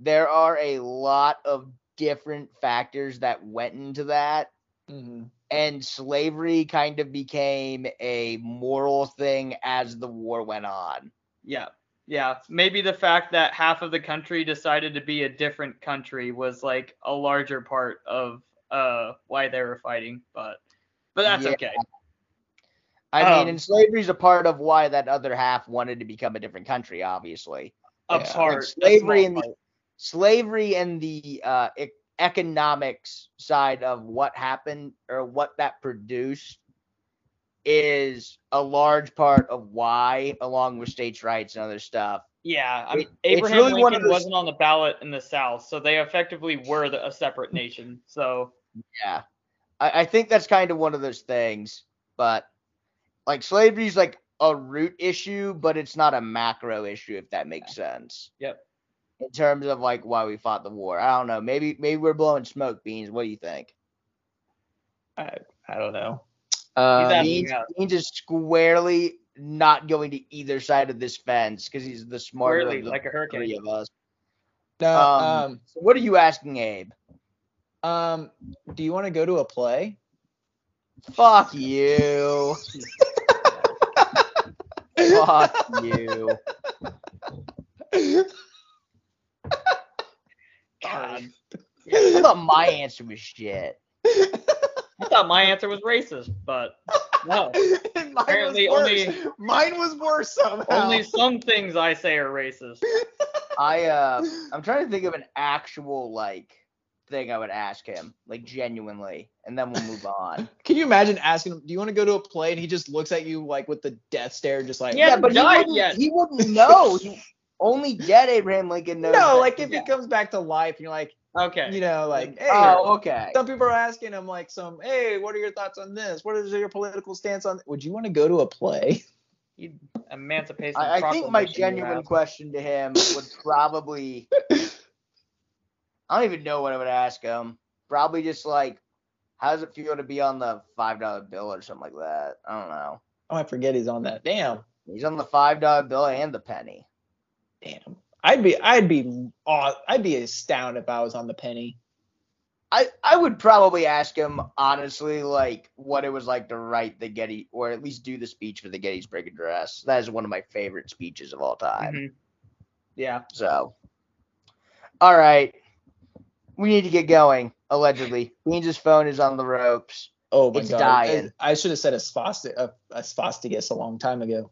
There are a lot of different factors that went into that. Mm-hmm. and slavery kind of became a moral thing as the war went on. yeah, yeah. Maybe the fact that half of the country decided to be a different country was like a larger part of uh why they were fighting, but but that's Yeah. okay. I mean, Um, and slavery is a part of why that other half wanted to become a different country, obviously. A Yeah. part, slavery and the part. slavery and the uh, e- economics side of what happened or what that produced is a large part of why, along with states' rights and other stuff. Yeah, I mean, It- Abraham really Lincoln those- wasn't on the ballot in the South, so they effectively were the, a separate nation. So Yeah. I, I think that's kind of one of those things. But like slavery is like a root issue, but it's not a macro issue, if that makes sense. Yep. In terms of like why we fought the war. I don't know. Maybe maybe we're blowing smoke beans. What do you think? I I don't know. He's Um, Beans. Beans is squarely not going to either side of this fence because he's the smarter Squarely, of the like a hurricane. three of us. no, Um, um, So what are you asking, Abe? um, do you want to go to a play? Fuck you. Fuck you. God. I thought my answer was shit. I thought my answer was racist, but no. Mine Apparently was only- worse. Mine was worse somehow. Only some things I say are racist. I uh I'm trying to think of an actual like thing I would ask him, like genuinely, and then we'll move on. Can you imagine asking him, "Do you want to go to a play?" And he just looks at you like with the death stare, just like, Yeah, yeah, but he wouldn't, yet. he wouldn't know. He, only dead Abraham Lincoln knows. no, that. like if Yeah. he comes back to life, and you're like, Okay. you know, like, hey, Oh, okay. some people are asking him like, some, hey, what are your thoughts on this? What is your political stance on? Would you want to go to a play? You- Emancipation. I, I think my genuine question to him would probably I don't even know what I would ask him. Probably just like, how does it feel to be on the five dollar bill or something like that? I don't know. Oh, I forget he's on that. Damn, He's on the five dollar bill and the penny. damn. I'd be, I'd be, aw- I'd be astounded if I was on the penny. I, I would probably ask him honestly, like what it was like to write the Getty, or at least do the speech for the Gettysburg Address. That is one of my favorite speeches of all time. Mhm. Yeah. So, all right, we need to get going. Allegedly, Beans' phone is on the ropes. Oh my It's god, dying. I, I should have said a, sphosti- a, a a long time ago.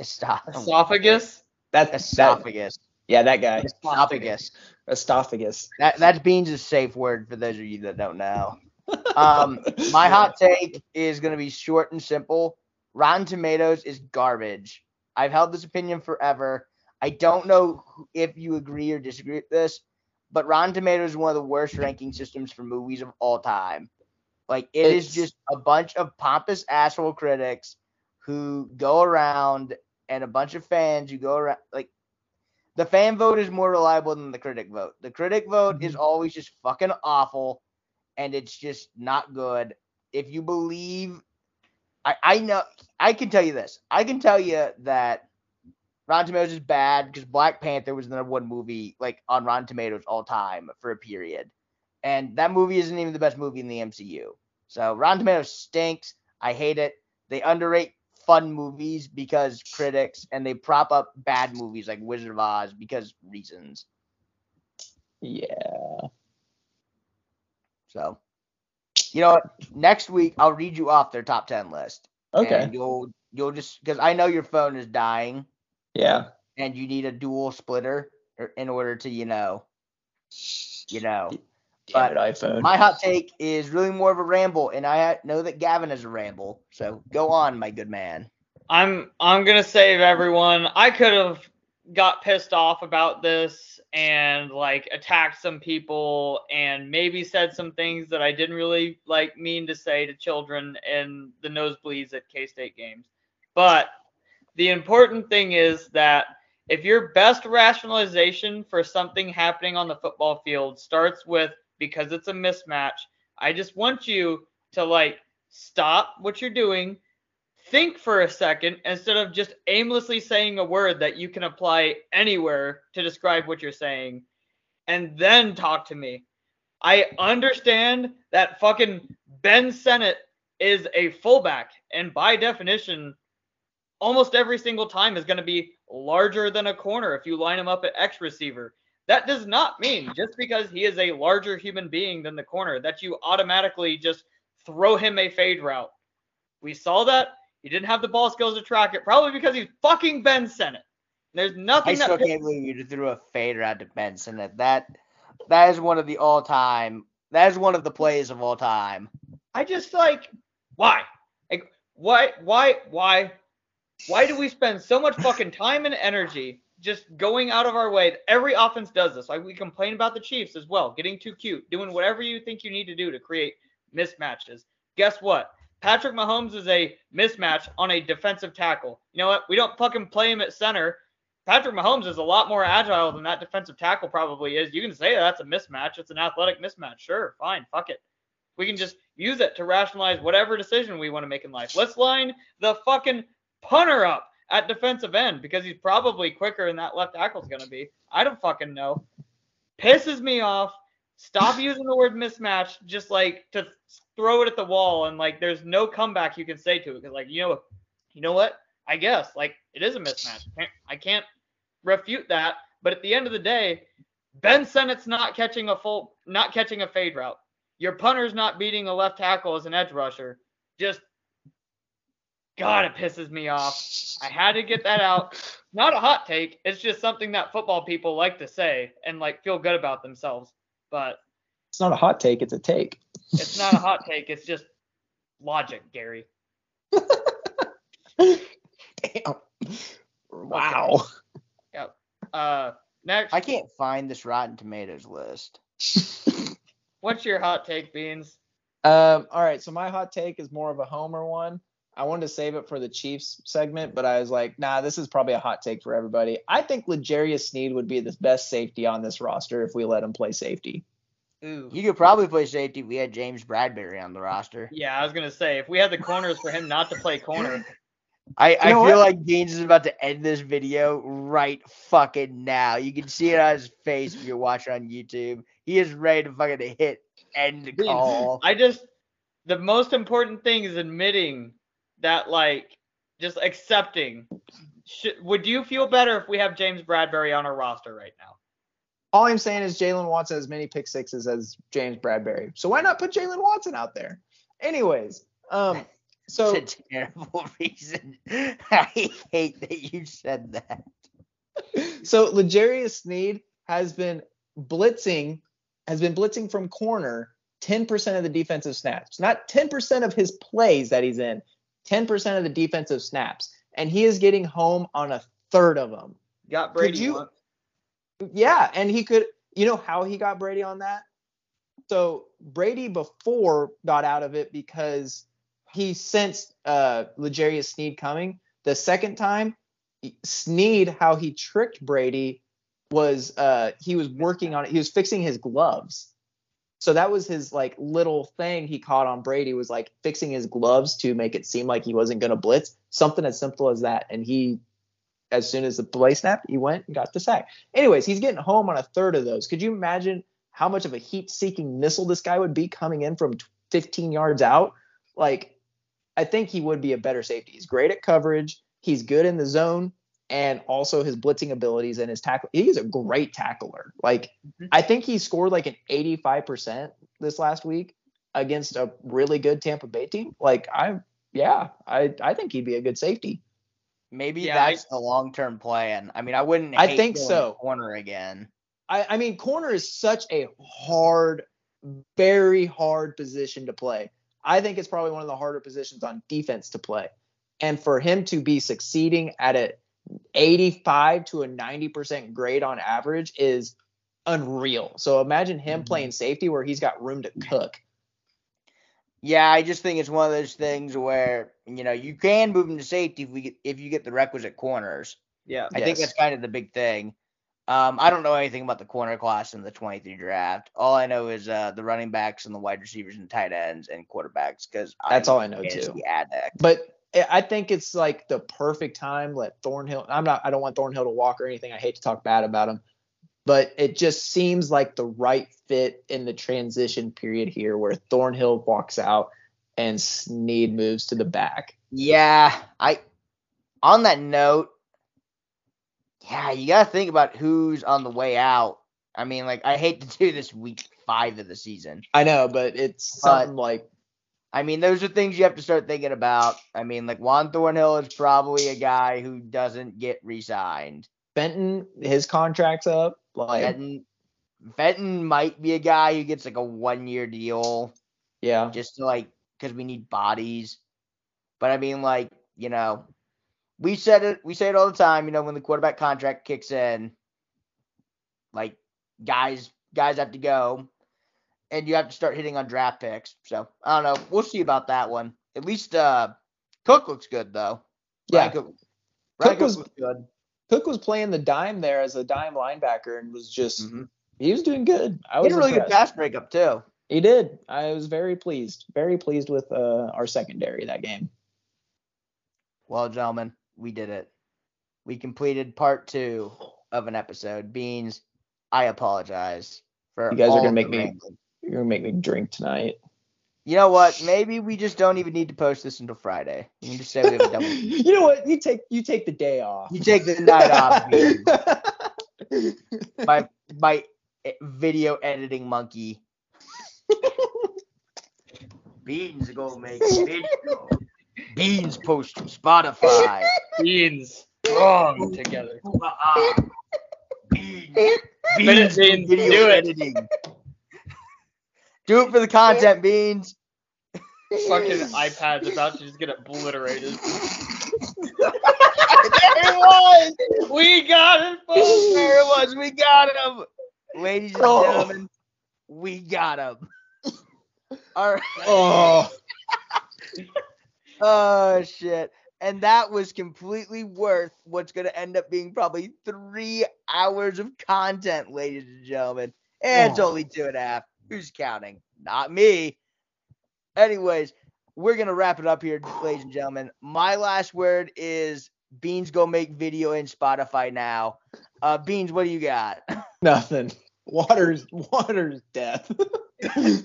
Stop. Esophagus. That, that Esophagus. yeah, that guy, Esophagus. esophagus. That that's Beans' safe word for those of you that don't know. Um, my hot take is going to be short and simple. Rotten Tomatoes is garbage. I've held this opinion forever. I don't know if you agree or disagree with this, but Rotten Tomatoes is one of the worst ranking systems for movies of all time. Like it is It's- just a bunch of pompous asshole critics who go around and a bunch of fans who go around like the fan vote is more reliable than the critic vote. The critic vote is mm-hmm. always just fucking awful and it's just not good. If you believe I, I know I can tell you this. I can tell you that Rotten Tomatoes is bad because Black Panther was the number one movie like on Rotten Tomatoes all time for a period. And that movie isn't even the best movie in the MCU. So Rotten Tomatoes stinks. I hate it. They underrate fun movies because critics, and they prop up bad movies like Wizard of Oz because reasons. Yeah. So, you know, next week I'll read you off their top ten list. Okay. And you'll you'll just because I know your phone is dying Yeah. and you need a dual splitter in order to you know, you know. Damn it, iPhone. My hot take is really more of a ramble, and I know that Gavin is a ramble. So go on, my good man. I'm I'm gonna save everyone. I could have got pissed off about this and like attacked some people and maybe said some things that I didn't really like mean to say to children in the nosebleeds at K-State games. But the important thing is that if your best rationalization for something happening on the football field starts with because it's a mismatch, I just want you to like stop what you're doing, think for a second instead of just aimlessly saying a word that you can apply anywhere to describe what you're saying and then talk to me. I understand that fucking Ben Sinnott is a fullback and by definition almost every single time is going to be larger than a corner if you line him up at X receiver. That does not mean just because he is a larger human being than the corner that you automatically just throw him a fade route. We saw that. He didn't have the ball skills to track it, probably because he's fucking Ben Sinnott. There's nothing. I still that can't believe you threw a fade route to Ben That that that is one of the all time. That is one of the plays of all time. I just like why? Like why why why why do we spend so much fucking time and energy just going out of our way? Every offense does this. Like we complain about the Chiefs as well, getting too cute, doing whatever you think you need to do to create mismatches. Guess what? Patrick Mahomes is a mismatch on a defensive tackle. You know what? We don't fucking play him at center. Patrick Mahomes is a lot more agile than that defensive tackle probably is. You can say that's a mismatch. It's an athletic mismatch. Sure, fine, fuck it. We can just use it to rationalize whatever decision we want to make in life. Let's line the fucking punter up at defensive end because he's probably quicker than that left tackle's going to be. I don't fucking know. Pisses me off. Stop using the word mismatch just like to throw it at the wall and like there's no comeback you can say to it. Cause like, you know, you know what? I guess like it is a mismatch. I can't, I can't refute that. But at the end of the day, Ben Sinnott's not catching a full, not catching a fade route. Your punter's not beating a left tackle as an edge rusher. Just, God, it pisses me off. I had to get that out. Not a hot take. It's just something that football people like to say and like feel good about themselves. But It's not a hot take, it's a take. it's not a hot take. It's just logic, Gary. Damn. Wow. Uh, next, I can't find this Rotten Tomatoes list. what's your hot take, Beans? Um, all right, so my hot take is more of a homer one. I wanted to save it for the Chiefs segment, but I was like, nah, this is probably a hot take for everybody. I think L'Jarius Sneed would be the best safety on this roster if we let him play safety. Ooh. You could probably play safety if we had James Bradberry on the roster. Yeah, I was gonna say if we had the corners for him not to play corner, I, I feel what? like Gaines is about to end this video right fucking now. You can see it on his face if you're watching on YouTube. He is ready to fucking hit end call. I just the most important thing is admitting that like just accepting. Should, would you feel better if we have James Bradberry on our roster right now? All I'm saying is Jaylen Watson has many pick sixes as James Bradberry. So why not put Jaylen Watson out there? Anyways, um, so It's a terrible reason. I hate that you said that. so L'Jarius Sneed has been blitzing, has been blitzing from corner 10% of the defensive snaps. Not 10% of his plays that he's in, 10% of the defensive snaps. And he is getting home on a third of them. Got Brady. you- once. Yeah, and he could. You know how he got Brady on that? So Brady before got out of it because he sensed uh, L'Jarius Sneed coming. The second time, Sneed, how he tricked Brady was uh, he was working on it. He was fixing his gloves. So that was his like little thing he caught on Brady was like fixing his gloves to make it seem like he wasn't going to blitz. Something as simple as that. And he, as soon as the play snapped, he went and got the sack. Anyways, he's getting home on a third of those. Could you imagine how much of a heat-seeking missile this guy would be coming in from 15 yards out? Like, I think he would be a better safety. He's great at coverage. He's good in the zone, and also his blitzing abilities and his tackle. He's a great tackler. Like Mhm. I think he scored like an 85% this last week against a really good Tampa Bay team. Like I, yeah, I I think he'd be a good safety. Maybe Yeah, I- that's the long term plan. I mean, I wouldn't. I think so. Corner again. I, I mean, corner is such a hard, very hard position to play. I think it's probably one of the harder positions on defense to play. And for him to be succeeding at a 85 to a 90% grade on average is unreal. So imagine him Mhm. playing safety where he's got room to cook. Yeah, I just think it's one of those things where you know you can move him to safety if we get, if you get the requisite corners. Yeah. I think that's kind of the big thing. Um, I don't know anything about the corner class in the 23 draft. All I know is uh, the running backs and the wide receivers and tight ends and quarterbacks because That's all I know, too. Addict. But I- I think it's like the perfect time. Let Thornhill. I'm not. I don't want Thornhill to walk or anything. I hate to talk bad about him, but it just seems like the right fit in the transition period here, where Thornhill walks out and Sneed moves to the back. Yeah, I. On that note, yeah, you gotta think about who's on the way out. I mean, like, I hate to do this week five of the season. I know, but it's But- something like I mean, those are things you have to start thinking about. I mean, like Juan Thornhill is probably a guy who doesn't get re-signed. Benton. His contract's up. Like, Fenton, Fenton might be a guy who gets like a one-year deal yeah, just to like because we need bodies. But I mean, like you know, we said it. We say it all the time. You know, when the quarterback contract kicks in, like guys, guys have to go, and you have to start hitting on draft picks. So I don't know. We'll see about that one. At least uh, Cook looks good though. yeah. Cook, Cook was- good. Cook was playing the dime there as a dime linebacker and was just Mhm. he was doing good. I He was had a really good pass breakup too. He did. I was very pleased. Very pleased with uh, our secondary that game. Well, gentlemen, we did it. We completed part two of an episode. Beans, I apologize for You guys are gonna make me- rambling. You're gonna make me drink tonight. You know what? Maybe we just don't even need to post this until Friday. We can just say we have a double. you know what? You take you take the day off. You take the night off, Beans. my my eh, video editing monkey. Beans go make video. Beans post to Spotify. Beans strong together. Uh-uh. Beans, beans do Beans, video do it. editing. Do it for the content, Beans. Fucking iPad's about to just get obliterated. there it was. We got it, folks. There it was. We got him. Ladies and Oh. gentlemen, we got him. All right. oh, Oh shit. And that was completely worth what's going to end up being probably three hours of content, ladies and gentlemen. And it's Oh. only two and a half. Who's counting? Not me. Anyways, we're going to wrap it up here, ladies and gentlemen. My last word is Beans go make video in Spotify now. Uh, Beans, what do you got? nothing. Water's water's death.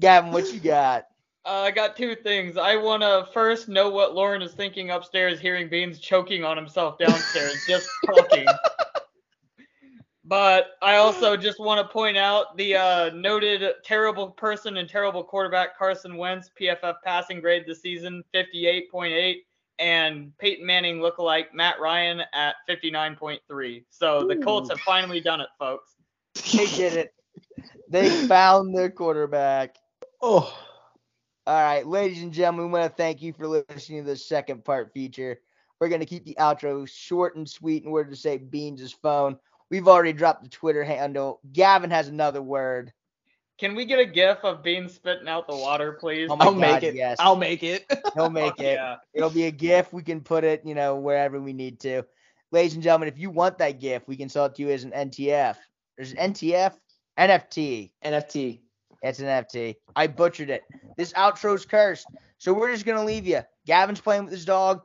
Gavin, what you got? Uh, I got two things. I want to first know what Lauren is thinking upstairs, hearing Beans choking on himself downstairs, just talking. But I also just want to point out the uh, noted terrible person and terrible quarterback Carson Wentz PFF passing grade this season 58.8 and Peyton Manning lookalike Matt Ryan at 59.3. So the Colts Ooh. have finally done it, folks. They did it. They found their quarterback. oh, All right, ladies and gentlemen, we want to thank you for listening to the second part feature. We're going to keep the outro short and sweet in order to say Beans' is phone. We've already dropped the Twitter handle. Gavin has another word. Can we get a gif of Beans spitting out the water, please? Oh I'll God, make it. yes. I'll make it. He'll make Fuck oh, it. Yeah. It'll be a GIF. We can put it, you know, wherever we need to. Ladies and gentlemen, if you want that GIF, we can sell it to you as an NTF. There's an NTF? NFT. NFT. It's an NFT. I butchered it. This outro's cursed. So we're just gonna leave you. Gavin's playing with his dog.